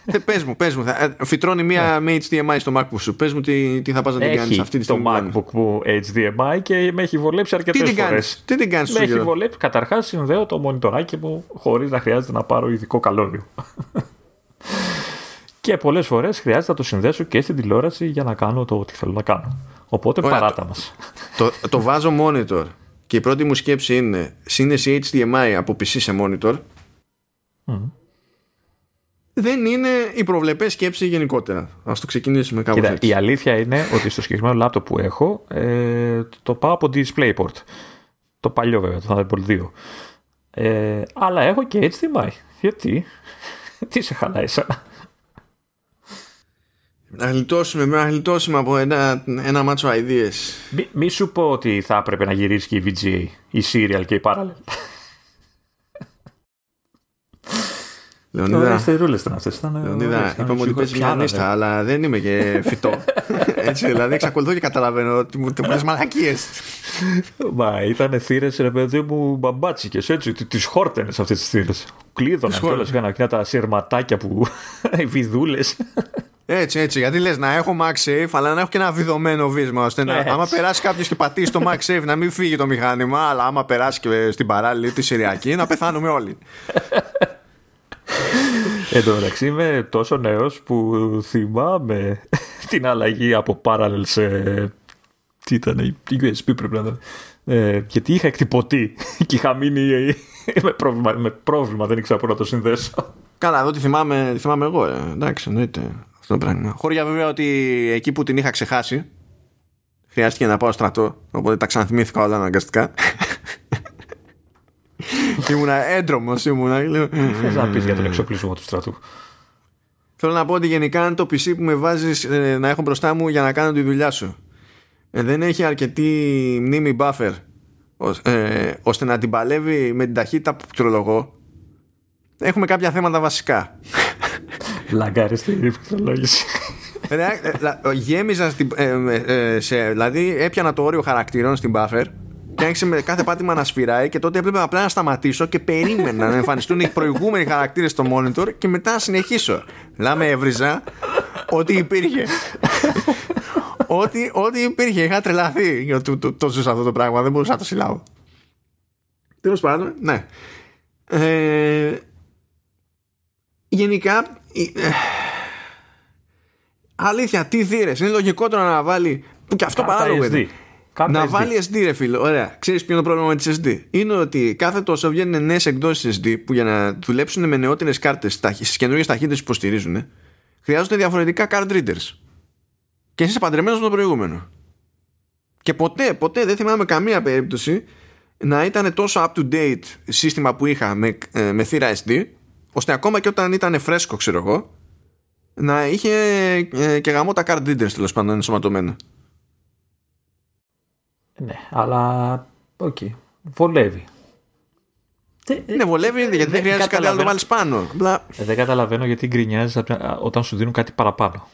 Ε, πες μου, πες μου. Θα, ε, φυτρώνει μία με HDMI στο MacBook σου. Πες μου τι, τι θα πας να την κάνεις αυτή τη στιγμή. το MacBook μου HDMI και με έχει βολέψει αρκετές τι φορές. Τι την κάνεις Με έχει βολέψει. Καταρχάς συνδέω το μονιτοράκι μου χωρίς να χρειάζεται να πάρω ειδικό καλώδιο. και πολλές φορές χρειάζεται να το συνδέσω και στην τηλεόραση για να κάνω το ό,τι θέλω να κάνω. Οπότε Ωραία, παράτα το, μας. Το, το βάζω monitor και η πρώτη μου σκέψη είναι σύνδεση HDMI από PC σε monitor δεν είναι η προβλεπές σκέψη γενικότερα. Α το ξεκινήσουμε κάπου Κοίτα, Η αλήθεια είναι ότι στο συγκεκριμένο λάπτοπ που έχω ε, το πάω από DisplayPort. Το παλιό βέβαια, το Thunderbolt 2. Ε, αλλά έχω και HDMI. Γιατί, τι σε χαλάει εσένα. Να γλιτώσουμε, να γλιτώσουμε από ένα, ένα μάτσο ideas. Μη, μη σου πω ότι θα έπρεπε να γυρίσει και η VGA, η Serial και η Parallel. Λεωνίδα, στερούλες ήταν αυτές. Ήταν Λεωνίδα ωραίες, ήταν είπαμε ότι παίζει πιάνα, πιανίστα, αλλά δεν είμαι και φυτό. Έτσι, δηλαδή εξακολουθώ και καταλαβαίνω ότι μου λες μαλακίες. δε. Μα ήταν θύρες, ρε παιδί μου, μπαμπάτσικες έτσι. Τι χόρτενες αυτές τις θύρες. Κλείδωνα Τις κιόλας. χόρτενες. Είχαν εκείνα τα σειρματάκια που. οι βιδούλες. Έτσι, έτσι. Γιατί λες να έχω MagSafe, αλλά να έχω και ένα βιδωμένο βίσμα. ώστε να, Έτσι. άμα περάσει κάποιος και πατήσει το MagSafe, να μην φύγει το μηχάνημα, αλλά άμα περάσει και στην παράλληλη τη Συριακή, να πεθάνουμε όλοι. Εν τω μεταξύ είμαι τόσο νέος που θυμάμαι την αλλαγή από Parallel σε. Τι ήταν, η USB πρέπει να ήταν. Ε, γιατί είχα εκτυπωτή και είχα μείνει με πρόβλημα, με πρόβλημα, δεν ήξερα πού να το συνδέσω. Καλά, εδώ τη θυμάμαι, τη θυμάμαι εγώ. Ε. Εντάξει, εννοείται αυτό το πράγμα. Χώρια βέβαια ότι εκεί που την είχα ξεχάσει, χρειάστηκε να πάω στρατό. Οπότε τα ξαναθυμήθηκα όλα αναγκαστικά. ήμουνα έντρομος, ήμουνα. λέω, Θες να πεις για τον εξοπλισμό του στρατού. Θέλω να πω ότι γενικά είναι το PC που με βάζεις να έχω μπροστά μου για να κάνω τη δουλειά σου. Ε, δεν έχει αρκετή μνήμη buffer ω- ε, ώστε να την παλεύει με την ταχύτητα που πληκτρολογώ. Έχουμε κάποια θέματα βασικά. Λαγκάρι στη πληκτρολόγηση. Ρε, ε, λα- Γέμιζα στην, ε, ε, σε, δηλαδή έπιανα το όριο χαρακτήρων στην buffer και άρχισε με κάθε πάτημα να σφυράει και τότε έπρεπε απλά να σταματήσω και περίμενα να εμφανιστούν οι προηγούμενοι χαρακτήρες στο monitor και μετά να συνεχίσω. Λάμε έβριζα ό,τι υπήρχε. ό,τι, ό,τι υπήρχε. Είχα τρελαθεί για το, το, το ζούσα αυτό το πράγμα. Δεν μπορούσα να το συλλάβω. Τέλος πάντων, ναι. Ε, γενικά, ε, Αλήθεια, τι θύρες. Είναι λογικότερο να βάλει. Που και αυτό Κάρτα παράλογο SD. είναι. Κάρτα Να SD. βάλει SD, ρε φίλο. Ωραία. Ξέρεις ποιο είναι το πρόβλημα με τις SD. Είναι ότι κάθε τόσο βγαίνουν νέες εκδόσεις SD που για να δουλέψουν με νεότερες κάρτες στις καινούργιες ταχύτητες που υποστηρίζουν, χρειάζονται διαφορετικά card readers. Και εσύ είσαι παντρεμένος με το προηγούμενο. Και ποτέ, ποτέ δεν θυμάμαι καμία περίπτωση να ήταν τόσο up to date σύστημα που είχα με, ε, με θύρα SD, ώστε ακόμα και όταν ήταν φρέσκο, ξέρω εγώ, να είχε ε, και γαμώ τα card readers τέλος πάντων ενσωματωμένα. Ναι, αλλά. Οκ. Βολεύει. Ναι, βολεύει γιατί δεν δεν χρειάζεται κάτι άλλο να το βάλεις καταλαβαίνω. πάνω. Απλά Ε, Δεν καταλαβαίνω γιατί γκρινιάζεις όταν σου δίνουν κάτι παραπάνω.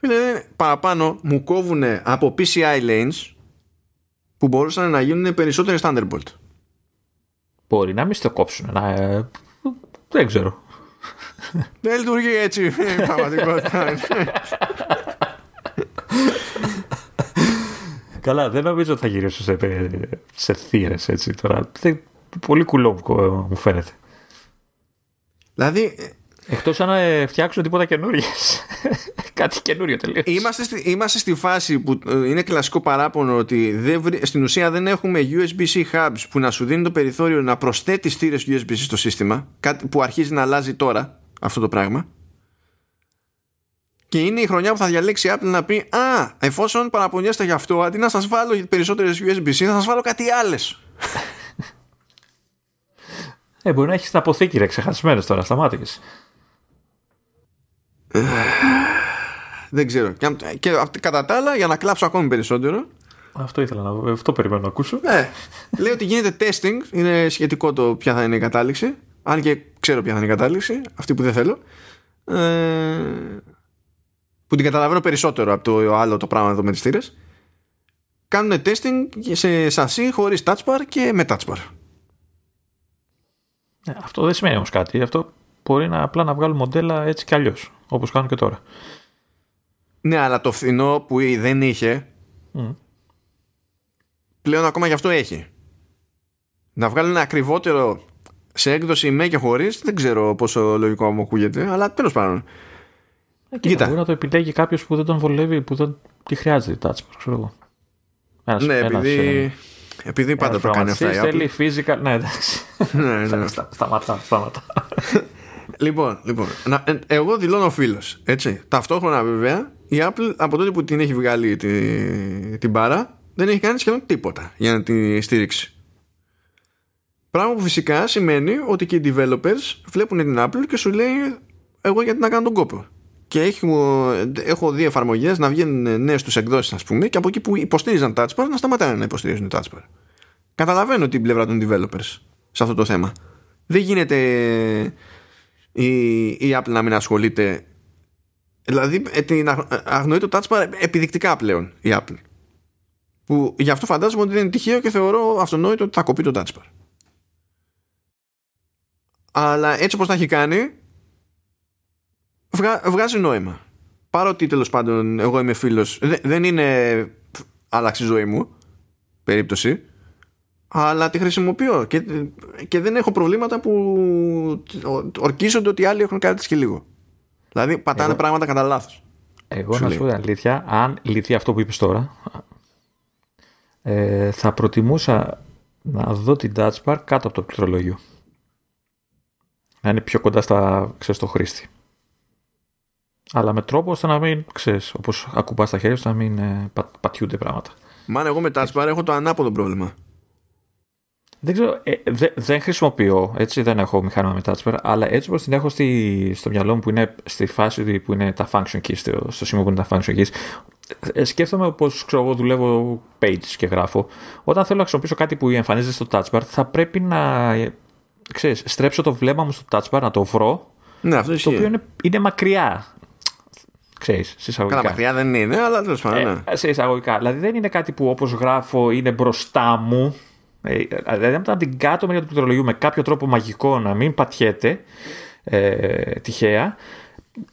φίλε, παραπάνω μου κόβουν από PCI lanes που μπορούσαν να γίνουν περισσότερες Thunderbolt. Μπορεί να μην στο κόψουν. Να, ε, δεν ξέρω. Δεν λειτουργεί έτσι η πραγματικότητα. Καλά, δεν νομίζω ότι θα γυρίσω σε, σε θύρες έτσι τώρα. Δεν- πολύ κουλό μου- μου φαίνεται. δηλαδή, Εκτός αν ε, φτιάξουν τίποτα καινούριε. κάτι καινούριο τελείως. είμαστε στη, είμαστε στη φάση που ε, είναι κλασικό παράπονο ότι δεν βρει- στην ουσία δεν έχουμε USB-C hubs που να σου δίνει το περιθώριο να προσθέτεις θύρες USB-C στο σύστημα. Κάτι που αρχίζει να αλλάζει τώρα αυτό το πράγμα. Και είναι η χρονιά που θα διαλέξει η Apple να πει Α, εφόσον παραπονιέστε γι' αυτό, αντί να σας βάλω περισσότερες USB-C, θα σας βάλω κάτι άλλες. Ε, μπορεί να έχεις την αποθήκη ρε ξεχασμένες τώρα, σταμάτησε. Δεν ξέρω. Και, αν- και αυ- κατά τα άλλα, για να κλάψω ακόμη περισσότερο, Αυτό ήθελα να Αυτό περιμένω να ακούσω. ε, λέει ότι γίνεται testing. Είναι σχετικό το ποια θα είναι η κατάληξη. Αν και ξέρω ποια θα είναι η κατάληξη, αυτή που δεν θέλω. Ε, που την καταλαβαίνω περισσότερο από το άλλο το πράγμα εδώ με τις θύρες. Κάνουν testing σε σασί χωρίς touch bar και με touch bar. Ε, αυτό δεν σημαίνει όμως κάτι. Αυτό μπορεί να απλά να βγάλουν μοντέλα έτσι κι αλλιώς. Όπως κάνουν και τώρα. Ναι, αλλά το φθηνό που δεν είχε, Μμ. πλέον ακόμα γι' αυτό έχει. Να βγάλουν ακριβότερο σε έκδοση με και χωρίς, δεν ξέρω πόσο λογικό μου ακούγεται, αλλά τέλος πάντων. Ε, κοίτα, Κοίτα. Μπορεί να το επιλέγει κάποιος που δεν τον βολεύει, που δεν τη χρειάζεται touch bar, ξέρω εγώ. Ένας, ναι, ένας, επειδή, ε, επειδή πάντα ένας το κάνει αυτά η προγραμματιστής Apple. θέλει physical. Ναι, εντάξει. ναι, ναι. Στα- Σταματά, σταματά. Λοιπόν, λοιπόν να, ε, εγώ δηλώνω φίλος, έτσι. Ταυτόχρονα βέβαια, η Apple από τότε που την έχει βγάλει τη, την μπάρα, δεν έχει κάνει σχεδόν τίποτα για να τη στηρίξει. Πράγμα που φυσικά σημαίνει ότι και οι developers βλέπουν την Apple και σου λέει εγώ γιατί να κάνω τον κόπο. Και έχω, έχω δει εφαρμογές να βγαίνουν νέες του εκδόσεις, ας πούμε, και από εκεί που υποστήριζαν touch bar να σταματάνε να υποστηρίζουν touch bar. Καταλαβαίνω την πλευρά των developers σε αυτό το θέμα. Δεν γίνεται η, η Apple να μην ασχολείται. Δηλαδή, ε, την αγνοεί το touch bar επιδεικτικά πλέον η Apple. Που γι' αυτό φαντάζομαι ότι δεν είναι τυχαίο και θεωρώ αυτονόητο ότι θα κοπεί το touch bar. Αλλά έτσι όπως τα έχει κάνει βγα, βγάζει νόημα. Παρότι τέλος πάντων εγώ είμαι φίλος δεν είναι άλλαξη ζωή μου περίπτωση αλλά τη χρησιμοποιώ και, και δεν έχω προβλήματα που ορκίζονται ότι οι άλλοι έχουν κάτι και λίγο. Δηλαδή πατάνε εγώ, πράγματα κατά λάθος. Εγώ να σου πω αλήθεια, αν λυθεί αυτό που είπες τώρα, ε, θα προτιμούσα να δω την Touch Bar κάτω από το πληκτρολόγιο. Να είναι πιο κοντά στα, ξέρεις, στο χρήστη. Αλλά με τρόπο ώστε να μην, ξέρεις, όπως ακουμπάς τα χέρια σου, να μην ε, πατιούνται πράγματα. Μάλλον εγώ με Touch Bar έχω το ανάποδο πρόβλημα. Δεν ξέρω, ε, δε, δεν χρησιμοποιώ, έτσι δεν έχω μηχάνημα με touchbar, αλλά έτσι όπως την έχω στη, στο μυαλό μου που είναι στη φάση που είναι τα function keys, στο, στο σημείο που είναι τα function keys, ε, σκέφτομαι πως ξέρω εγώ δουλεύω pages και γράφω. Όταν θέλω να χρησιμοποιήσω κάτι που εμφανίζεται στο touchbar θα πρέπει να ξέρεις, στρέψω το βλέμμα μου στο touchbar να το βρω ναι, αυτό το οποίο είναι, είναι μακριά ξέρεις, σε εισαγωγικά. Καλά, μακριά δεν είναι, αλλά τέλος πάντων. Ε, ναι. Σε εισαγωγικά. Δηλαδή δεν είναι κάτι που όπως γράφω είναι μπροστά μου ε, δηλαδή, αν την κάτω μεριά του πληκτρολογίου με κάποιο τρόπο μαγικό να μην πατιέται ε, τυχαία,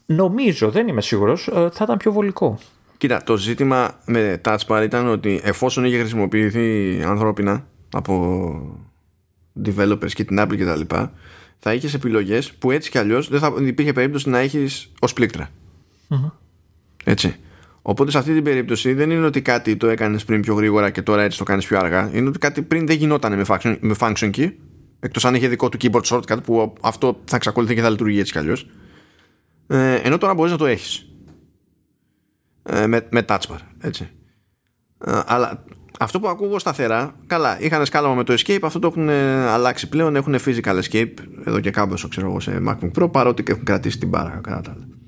νομίζω, δεν είμαι σίγουρος, ε, θα ήταν πιο βολικό. Κοίτα, το ζήτημα με Touch Bar ήταν ότι εφόσον είχε χρησιμοποιηθεί ανθρώπινα από developers και την Apple και τα λοιπά, θα είχες επιλογές που έτσι κι αλλιώς δεν θα υπήρχε περίπτωση να έχεις ως πληκτρα Έτσι. Οπότε σε αυτή την περίπτωση δεν είναι ότι κάτι το έκανες πριν πιο γρήγορα και τώρα έτσι το κάνεις πιο αργά. Είναι ότι κάτι πριν δεν γινόταν με function, με function key. Εκτός αν είχε δικό του keyboard shortcut που αυτό θα εξακολουθεί και θα λειτουργεί έτσι κι αλλιώς. Ε, ενώ τώρα μπορείς να το έχεις. Ε, με, με touch bar. Έτσι. Ε, αλλά αυτό που ακούω σταθερά, καλά, είχαν σκάλαμα με το escape, αυτό το έχουν αλλάξει πλέον. Έχουν physical escape εδώ και κάμποσο, ξέρω εγώ, σε MacBook Pro, παρότι και έχουν κρατήσει την μπάρα κατά τα άλλα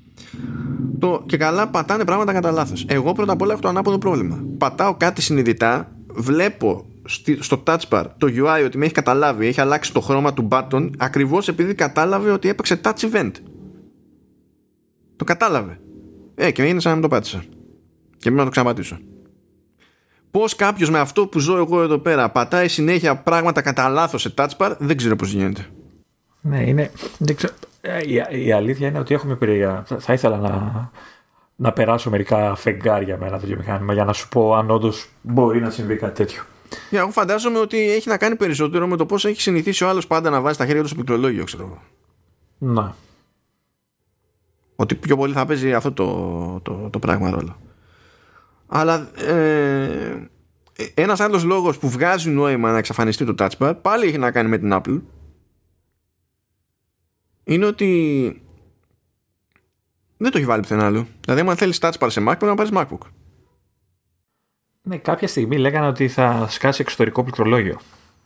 το και καλά πατάνε πράγματα κατά λάθος. Εγώ πρώτα απ' όλα έχω το ανάποδο πρόβλημα. Πατάω κάτι συνειδητά, βλέπω στο touch bar το UI ότι με έχει καταλάβει, έχει αλλάξει το χρώμα του button ακριβώς επειδή κατάλαβε ότι έπαιξε touch event. Το κατάλαβε. Ε, και είναι σαν να μην το πάτησα. Και πρέπει να το ξαναπατήσω. Πώς κάποιος με αυτό που ζω εγώ εδώ πέρα πατάει συνέχεια πράγματα κατά λάθος σε touch bar, δεν ξέρω πώς γίνεται. Ναι, είναι. Δεν ξέρω. Ε, η, η αλήθεια είναι ότι έχουμε πειραία. Θα ήθελα να, να περάσω μερικά φεγγάρια με ένα τέτοιο μηχάνημα για να σου πω αν όντως μπορεί να συμβεί κάτι τέτοιο. Yeah, εγώ φαντάζομαι ότι έχει να κάνει περισσότερο με το πώς έχει συνηθίσει ο άλλος πάντα να βάζει τα χέρια του στο πληκτρολόγιο, ξέρω εγώ. Να. Ότι πιο πολύ θα παίζει αυτό το, το, το πράγμα ρόλο. Αλλά ε, ένας άλλος λόγος που βγάζει νόημα να εξαφανιστεί το touch bar πάλι έχει να κάνει με την Apple είναι ότι δεν το έχει βάλει πουθενά άλλο. Δηλαδή, αν θέλεις touch bar σε Mac, πρέπει να πάρεις MacBook. Ναι, κάποια στιγμή λέγανε ότι θα σκάσει εξωτερικό πληκτρολόγιο.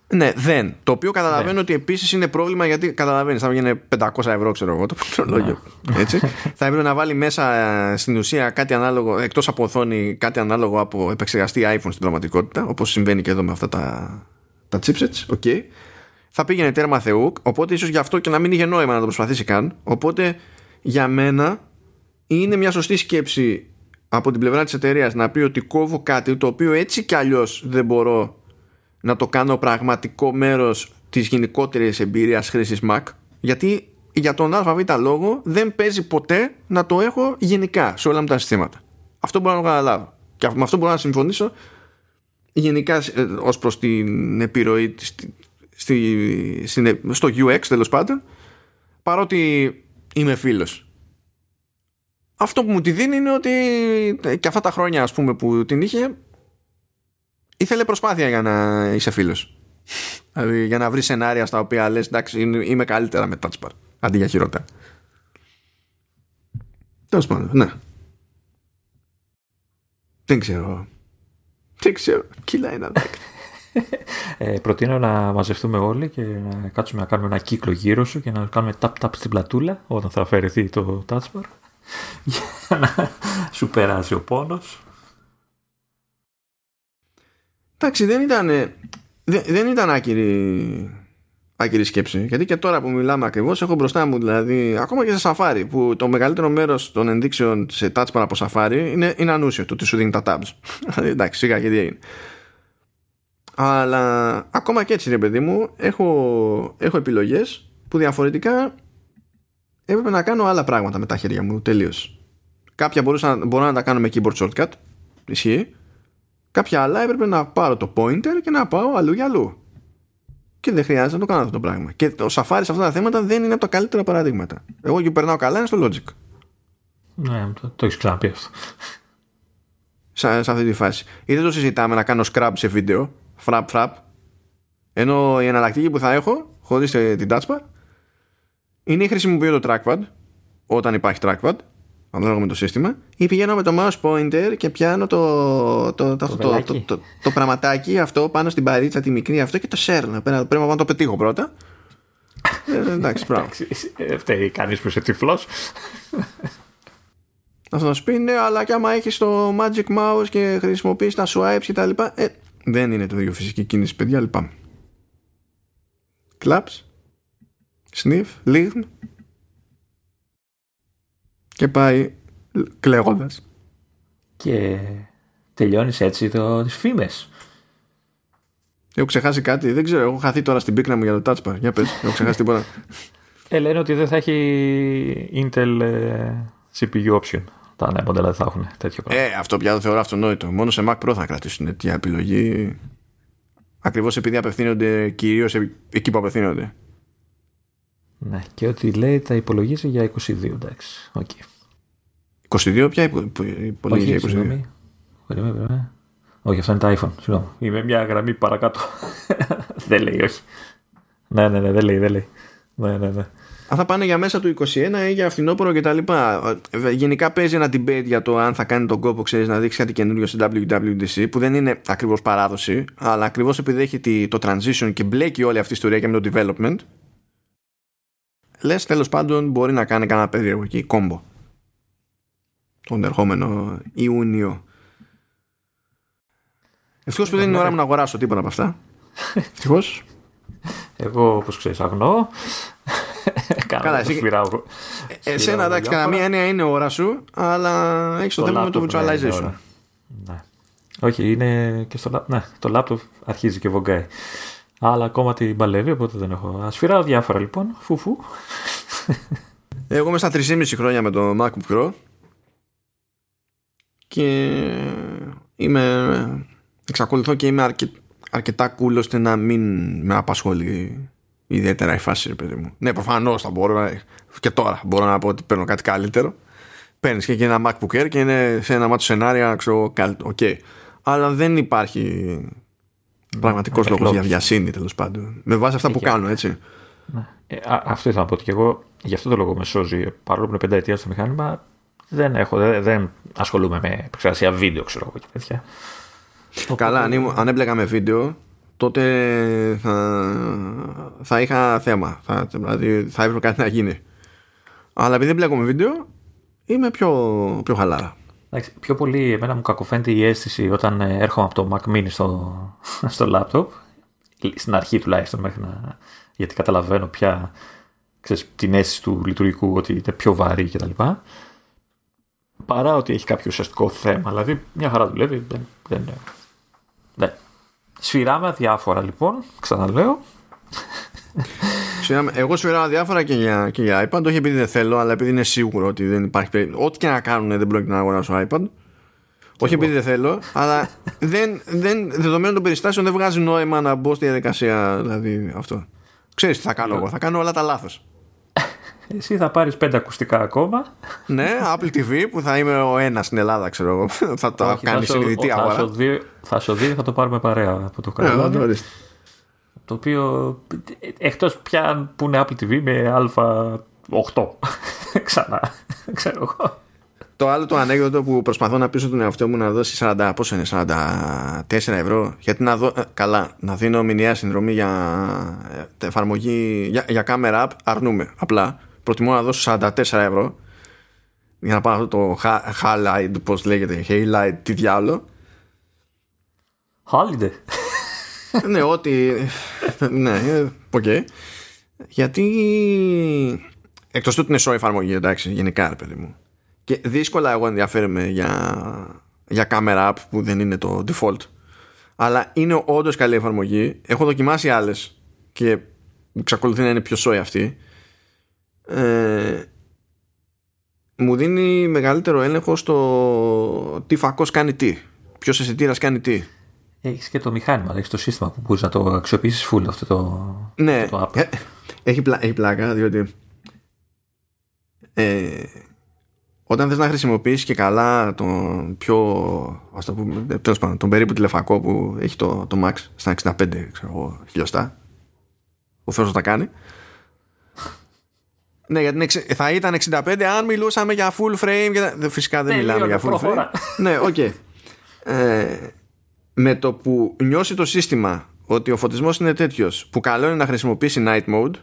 Ναι, δεν. Το οποίο καταλαβαίνω ναι. ότι επίσης είναι πρόβλημα γιατί καταλαβαίνεις, θα βγαίνει 500 ευρώ, ξέρω εγώ, το πληκτρολόγιο. Ναι. Έτσι. θα έπρεπε να βάλει μέσα ε, στην ουσία κάτι ανάλογο, εκτός από οθόνη, κάτι ανάλογο από επεξεργαστή iPhone στην πραγματικότητα, όπως συμβαίνει και εδώ με αυτά τα, τα chipsets. Okay θα πήγαινε τέρμα Θεού, οπότε ίσως γι' αυτό και να μην είχε νόημα να το προσπαθήσει καν. Οπότε για μένα είναι μια σωστή σκέψη από την πλευρά της εταιρείας να πει ότι κόβω κάτι το οποίο έτσι κι αλλιώς δεν μπορώ να το κάνω πραγματικό μέρος της γενικότερης εμπειρίας χρήσης Mac γιατί για τον ΑΒ λόγο δεν παίζει ποτέ να το έχω γενικά σε όλα μου τα συστήματα. Αυτό μπορώ να το καταλάβω. Και με αυτό μπορώ να συμφωνήσω γενικά ε, ως προς την επιρροή στη, στο UX τέλος πάντων παρότι είμαι φίλος. Αυτό που μου τη δίνει είναι ότι και αυτά τα χρόνια ας πούμε που την είχε ήθελε προσπάθεια για να είσαι φίλος. Δηλαδή για να βρεις σενάρια στα οποία λες εντάξει είμαι καλύτερα με touch bar αντί για χειρότερα. Τέλος πάντων ναι. Δεν ξέρω. Δεν ξέρω. Κιλά ένα δέκα ε, προτείνω να μαζευτούμε όλοι και να κάτσουμε να κάνουμε ένα κύκλο γύρω σου και να κάνουμε tap-tap στην πλατούλα όταν θα αφαιρεθεί το touch bar. για να σου περάσει ο πόνος. Εντάξει, δεν ήταν, δεν, δεν ήταν άκυρη, άκυρη σκέψη. Γιατί και τώρα που μιλάμε ακριβώς, έχω μπροστά μου δηλαδή, ακόμα και σε Safari, που το μεγαλύτερο μέρος των ενδείξεων σε touch από Safari είναι, είναι ανούσιο το ότι σου δίνει τα tabs. Εντάξει, σιγά και τι έγινε. Αλλά ακόμα και έτσι, ρε παιδί μου, έχω, έχω επιλογές που διαφορετικά έπρεπε να κάνω άλλα πράγματα με τα χέρια μου τελείως. Κάποια μπορούσα, μπορώ να τα κάνω με keyboard shortcut, ισχύει. Κάποια άλλα έπρεπε να πάρω το pointer και να πάω αλλού για αλλού. Και δεν χρειάζεται να το κάνω αυτό το πράγμα. Και το Safari σε αυτά τα θέματα δεν είναι από τα καλύτερα παραδείγματα. Εγώ και περνάω καλά είναι στο Logic. Ναι, το, το έχεις ξαναπεί αυτό. Σε, σε αυτή τη φάση. Ή δεν το συζητάμε να κάνω scrub σε βίντεο, frap frap. Ενώ η εναλλακτική που θα έχω, χωρίς την touchbar, είναι η χρησιμοποιώ το trackpad, όταν υπάρχει trackpad, ανάλογα με το σύστημα, ή πηγαίνω με το mouse pointer και πιάνω το, το, το, το, το, το, το, πραγματάκι αυτό πάνω στην παρίτσα τη μικρή αυτό και το σέρνω. Πρέπει να το πετύχω πρώτα. Ε, εντάξει, πράγμα. Φταίει κανείς που είσαι τυφλός. Θα σου πει ναι, αλλά και άμα έχεις το Magic Mouse και χρησιμοποιείς τα swipes και τα λοιπά. Ε, δεν είναι το ίδιο φυσική κίνηση, παιδιά, λυπάμαι. Claps, sniff, λίγμ και πάει κλαίγοντας. Και τελειώνεις έτσι το, τις φήμες. Έχω ξεχάσει κάτι, δεν ξέρω, έχω χαθεί τώρα στην πίκνα μου για το touchpad. Για πες, έχω ξεχάσει τίποτα. Ε, λένε ότι δεν θα έχει Intel ε, CPU option. Τα νέα μοντέλα δεν θα έχουν τέτοιο πράγμα. Ε, αυτό πια το θεωρώ αυτονόητο. Μόνο σε Mac Pro θα κρατήσουν τέτοια επιλογή. Ακριβώς επειδή απευθύνονται κυρίως εκεί που απευθύνονται. Ναι, και ότι λέει τα υπολογίζει για 22, εντάξει. Okay. 22, ποια υπολογίζει για 22. Συγγνώμη. Όχι, αυτό είναι τα iPhone. Συγγνώμη. Είμαι μια γραμμή παρακάτω. δεν λέει, όχι. Ναι, ναι, ναι, δεν λέει, δεν λέει. Ναι, ναι, ναι. Αν θα πάνε για μέσα του 21 ή για φθινόπωρο και τα λοιπά. Γενικά παίζει ένα debate για το αν θα κάνει τον κόπο ξέρεις, να δείξει κάτι καινούριο στην WWDC που δεν είναι ακριβώς παράδοση αλλά ακριβώς επειδή έχει το transition και μπλέκει όλη αυτή η ιστορία και με το development λες τέλος πάντων μπορεί να κάνει κανένα περίεργο εκεί κόμπο. Τον ερχόμενο Ιούνιο. Ευτυχώς που δεν είναι ώρα μου να αγοράσω τίποτα από αυτά. Ευτυχώς. Εγώ όπως ξέρεις αγνώ Καλά, εσύ. Ε, εσένα εντάξει, κατά μία έννοια είναι ώρα σου, αλλά έχεις το, θέμα με το virtualization. Ναι. Όχι, είναι και στο ναι, το laptop αρχίζει και βογκάει. Αλλά ακόμα την παλεύει, οπότε δεν έχω. Ασφυράω διάφορα λοιπόν. Φουφού. Εγώ είμαι στα 3,5 χρόνια με το MacBook Pro και είμαι εξακολουθώ και είμαι αρκε... αρκετά cool ώστε να μην με απασχολεί ιδιαίτερα η φάση, παιδί μου. Ναι, προφανώς θα μπορώ και τώρα μπορώ να πω ότι παίρνω κάτι καλύτερο. Παίρνεις και ένα MacBook Air και είναι σε ένα μάτσο σενάρια, ξέρω, OK. Okay. Αλλά δεν υπάρχει πραγματικός λόγος για βιασύνη τέλος πάντων. Με βάση αυτά που κάνω, έτσι. Ναι. Ε, αυτό ήθελα να πω ότι και εγώ γι' αυτό το λόγο με σώζει. Παρόλο που είναι πενταετία στο μηχάνημα, δεν, έχω, δεν, δεν ασχολούμαι με επεξεργασία βίντεο, ξέρω εγώ και τέτοια. Καλά, αν, αν έμπλεκα με βίντεο, τότε θα, θα είχα θέμα. Θα, δηλαδή θα έπρεπε κάτι να γίνει. Αλλά επειδή δεν μπλέκω με βίντεο, είμαι πιο, πιο χαλάρα. Εντάξει, πιο πολύ εμένα μου κακοφαίνεται η αίσθηση όταν ε, έρχομαι από το Mac Mini στο, στο laptop, στην αρχή τουλάχιστον μέχρι να... γιατί καταλαβαίνω πια ξέρεις, την αίσθηση του λειτουργικού ότι είναι πιο βαρύ κτλ. Παρά ότι έχει κάποιο ουσιαστικό θέμα. Δηλαδή μια χαρά δουλεύει. Δεν, δεν, δεν, Σφυράμε αδιάφορα λοιπόν, ξαναλέω. Εγώ σφυράω αδιάφορα και για, και για iPad, όχι επειδή δεν θέλω, αλλά επειδή είναι σίγουρο ότι δεν υπάρχει περίπτωση. Ό,τι και να κάνουν δεν πρόκειται να αγοράσω iPad. Όχι επειδή δεν θέλω, αλλά δεν, δεν, δεδομένων των περιστάσεων δεν βγάζει νόημα να μπω στη διαδικασία δηλαδή αυτό. Ξέρεις τι θα κάνω εγώ, θα κάνω όλα τα λάθος. Εσύ θα πάρεις πέντε ακουστικά ακόμα. ναι, Apple TV που θα είμαι ο ένας στην Ελλάδα, ξέρω εγώ. θα το κάνεις συνειδητή αγορά. Θα σου δει, θα το πάρουμε παρέα από το κανάλι. Ναι, το οποίο εκτός πια που είναι Apple TV με Α8. Ξανά. Ξέρω εγώ. Το άλλο το ανέκδοτο που προσπαθώ να πείσω τον εαυτό μου να δώσει 40, πόσο είναι, 44 ευρώ. Γιατί να δω, ε, καλά, να δίνω μηνιαία συνδρομή για ε, εφαρμογή, για, για κάμερα app, αρνούμαι. Απλά προτιμώ να δώσω 44 ευρώ για να πάω αυτό το highlight, πώς λέγεται, highlight, τι διάολο. Halide. ναι, ότι. ναι, OK. Okay. Γιατί. Εκτός του ότι είναι show εφαρμογή, εντάξει, γενικά, ρε παιδί μου. Και δύσκολα εγώ ενδιαφέρομαι για, για κάμερα app που δεν είναι το default. Αλλά είναι όντως καλή εφαρμογή. Έχω δοκιμάσει άλλες και εξακολουθεί να είναι πιο σόι αυτή. Ε, μου δίνει μεγαλύτερο έλεγχο στο τι φακός κάνει τι. Ποιος αισθητήρας κάνει τι. Έχεις και το μηχάνημα, έχεις το σύστημα που μπορείς να το αξιοποιήσεις full αυτό το, ναι, αυτό το app. Ε, έχει, πλά, έχει πλάκα διότι ε, όταν θες να χρησιμοποιήσεις και καλά τον πιο ας το πούμε, τέλος πάντων, τον περίπου τηλεφακό που έχει το, το Max στα 65 ξέρω, χιλιοστά ο Θεός τα κάνει ναι, γιατί θα ήταν 65 αν μιλούσαμε για full frame. Για... Φυσικά δεν ναι, μιλάμε για full frame. ναι, OK. Okay. Ε, με το που νιώσει το σύστημα ότι ο φωτισμός είναι τέτοιος που καλό είναι να χρησιμοποιήσει night mode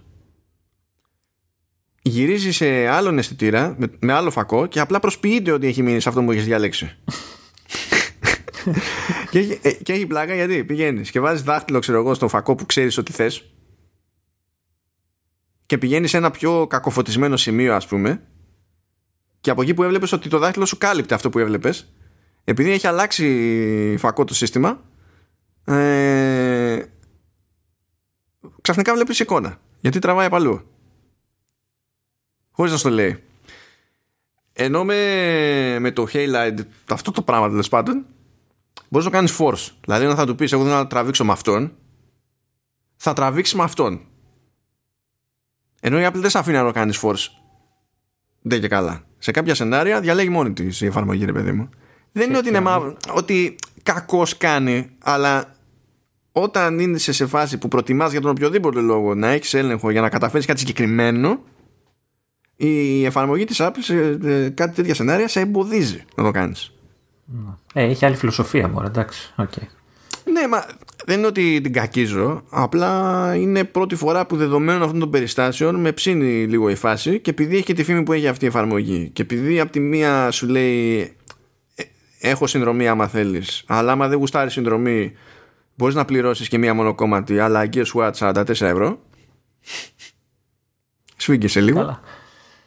γυρίζει σε άλλον αισθητήρα με, με άλλο φακό και απλά προσποιείται ότι έχει μείνει σε αυτό που έχεις διαλέξει. και, έχει, ε, και έχει πλάκα γιατί πηγαίνεις και βάζεις δάχτυλο ξέρω εγώ στον φακό που ξέρεις ότι θες και πηγαίνεις σε ένα πιο κακοφωτισμένο σημείο ας πούμε και από εκεί που έβλεπες ότι το δάχτυλο σου κάλυπτε αυτό που έβλεπες επειδή έχει αλλάξει φακό το σύστημα ε, ξαφνικά βλέπεις εικόνα γιατί τραβάει παλού χωρίς να στο λέει. Ενώ με, με το Haylight αυτό το πράγμα τέλος πάντων μπορείς να κάνεις force. Δηλαδή όταν θα του πεις εγώ δεν θα τραβήξω με αυτόν θα τραβήξεις με αυτόν ενώ η Apple δεν σε αφήνει να το κάνεις force δεν και καλά σε κάποια σενάρια διαλέγει μόνη της η εφαρμογή ρε παιδί μου δεν είναι ότι, είναι μα... ότι κακός κάνει αλλά όταν είναι σε φάση που προτιμάς για τον οποιοδήποτε λόγο να έχεις έλεγχο για να καταφέρεις κάτι συγκεκριμένο η εφαρμογή της Apple σε κάτι τέτοια σενάρια σε εμποδίζει να το κάνεις. Ε, έχει άλλη φιλοσοφία μόνο, εντάξει. Okay. Ναι, μα δεν είναι ότι την κακίζω. Απλά είναι πρώτη φορά που δεδομένων αυτών των περιστάσεων με ψήνει λίγο η φάση και επειδή έχει και τη φήμη που έχει αυτή η εφαρμογή. Και επειδή από τη μία σου λέει «Ε, έχω συνδρομή άμα θέλεις, αλλά άμα δεν γουστάρεις συνδρομή μπορείς να πληρώσεις και μία μονοκόμματη, αλλά guess what, 44 ευρώ. Σφίγγεσαι λίγο. Καλά.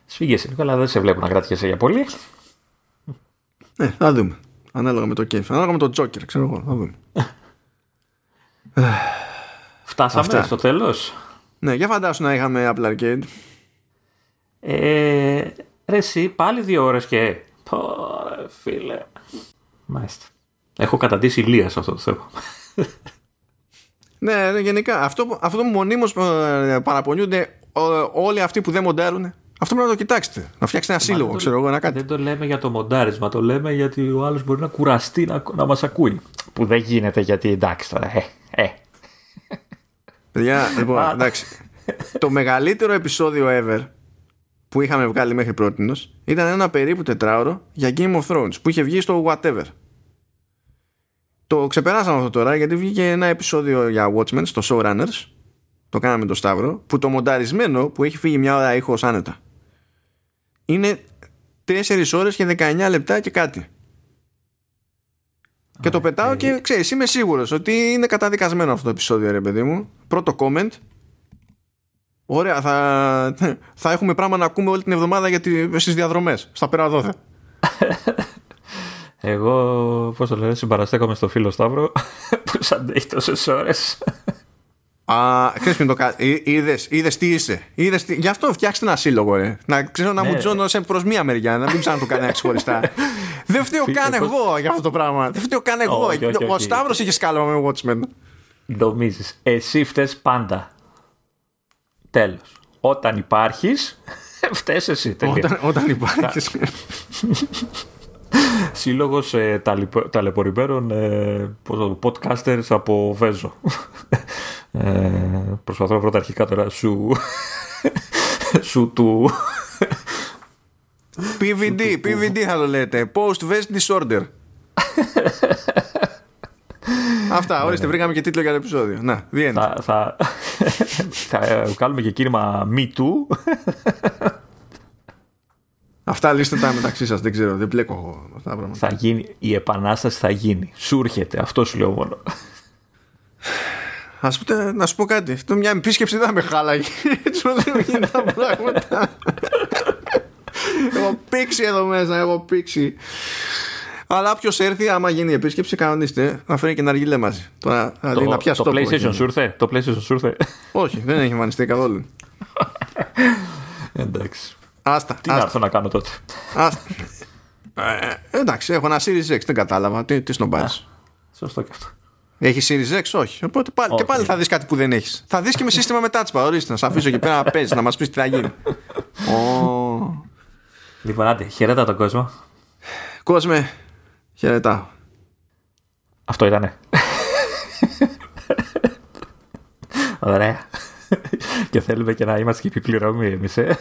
Σφίγγεσαι λίγο, αλλά δεν σε βλέπω να κρατιέσαι για πολύ. Ναι, θα δούμε. Ανάλογα με το κέφι. Ανάλογα με το Joker, ξέρω εγώ. Θα δούμε. Φτάσαμε Αυτά. στο τέλος; Ναι, για φαντάσου να είχαμε Apple Arcade. Ε, ρε εσύ, πάλι δύο ώρες και... Πόρε φίλε. Μάλιστα. Έχω καταντήσει ηλία σε αυτό το θέμα. ναι, ναι, γενικά. Αυτό, αυτό που μονίμως ε, παραπονιούνται όλοι αυτοί που δεν μοντέρουν αυτό πρέπει να το κοιτάξετε. Να φτιάξετε ένα σύλλογο, το, ξέρω εγώ, να κάτι. Δεν το λέμε για το μοντάρισμα. Το λέμε γιατί ο άλλος μπορεί να κουραστεί να, να μας ακούει. Που δεν γίνεται γιατί εντάξει τώρα. Ε, ε. Παιδιά, λοιπόν, εντάξει. το μεγαλύτερο επεισόδιο ever που είχαμε βγάλει μέχρι πρώτη ήταν ένα περίπου τετράωρο για Game of Thrones που είχε βγει στο Whatever. Το ξεπεράσαμε αυτό τώρα γιατί βγήκε ένα επεισόδιο για Watchmen στο Showrunners. Το κάναμε το Σταύρο. Που το μονταρισμένο που έχει φύγει μια ώρα ήχος άνετα είναι 4 ώρες και 19 λεπτά και κάτι. Και το πετάω και ξέρεις είμαι σίγουρος ότι είναι καταδικασμένο αυτό το επεισόδιο ρε παιδί μου. Πρώτο comment. Ωραία θα, θα έχουμε πράγμα να ακούμε όλη την εβδομάδα γιατί στις διαδρομές. Στα πέρα δόθε. Εγώ πώς το λέω συμπαραστέκομαι στο φίλο Σταύρο που σαν έχει τόσες ώρες. Α, ξέρεις το κάτι. Είδες, είδες τι είσαι. Είδες τι... Γι' αυτό φτιάξτε ένα σύλλογο, ρε. Να ξέρω να ναι. μου τζώνω σε προς μία μεριά, να μην ψάχνω το κανένα ξεχωριστά. Δεν φταίω καν εγώ για αυτό το πράγμα. Δεν φταίω καν εγώ. Ο Σταύρος είχε σκάλωμα με Watchmen. Νομίζεις. Εσύ φταίς πάντα. Τέλος. Όταν υπάρχεις, φταίς εσύ. Όταν, όταν υπάρχεις. Σύλλογος ε, ταλαιπωρημένων ε, podcasters από Βέζο. Ε, προσπαθώ να βρω τα αρχικά τώρα σου. σου του. PVD, PVD θα το λέτε. Post Vest Disorder. Αυτά, ορίστε, ναι, ναι. βρήκαμε και τίτλο για το επεισόδιο. Να, Θα, θα, θα κάνουμε και κίνημα Me Too. Αυτά λύστε τα μεταξύ σας. Δεν ξέρω, δεν πλέκω εγώ αυτά τα πράγματα. Θα γίνει, η επανάσταση θα γίνει. Σου έρχεται, αυτό σου λέω μόνο. Α πούμε, να σου πω κάτι. Αυτό μια επίσκεψη δεν με χάλαγε. Έτσι δεν γίνονται τα πράγματα. Έχω πήξει εδώ μέσα, έχω πήξει. Αλλά όποιος έρθει, άμα γίνει επίσκεψη, κανονίστε να φέρει και να αργιλέ μαζί. Τώρα, δηλαδή, το, να πιάσει το PlayStation σου ήρθε; Το PlayStation σου ήρθε; Όχι, δεν έχει εμφανιστεί καθόλου. Εντάξει. Άστα. Τι να έρθω να κάνω τότε; Άστα. Ε, εντάξει, έχω ένα Series X, δεν κατάλαβα. Τι, τι σνομπάζει. Σωστό και αυτό. Έχει Series X, όχι. Οπότε πάλι, όχι. και πάλι θα δεις κάτι που δεν έχεις. Θα δεις και με σύστημα με touchpad. Ορίστε, να σε αφήσω εκεί πέρα να παίζεις, να μας πεις τι θα γίνει. oh. Λοιπόν, άντε, χαιρέτα τον κόσμο. Κόσμε, χαιρετάω. Αυτό ήτανε. Ωραία. και θέλουμε και να είμαστε και επιπληρωμοί εμείς, ε.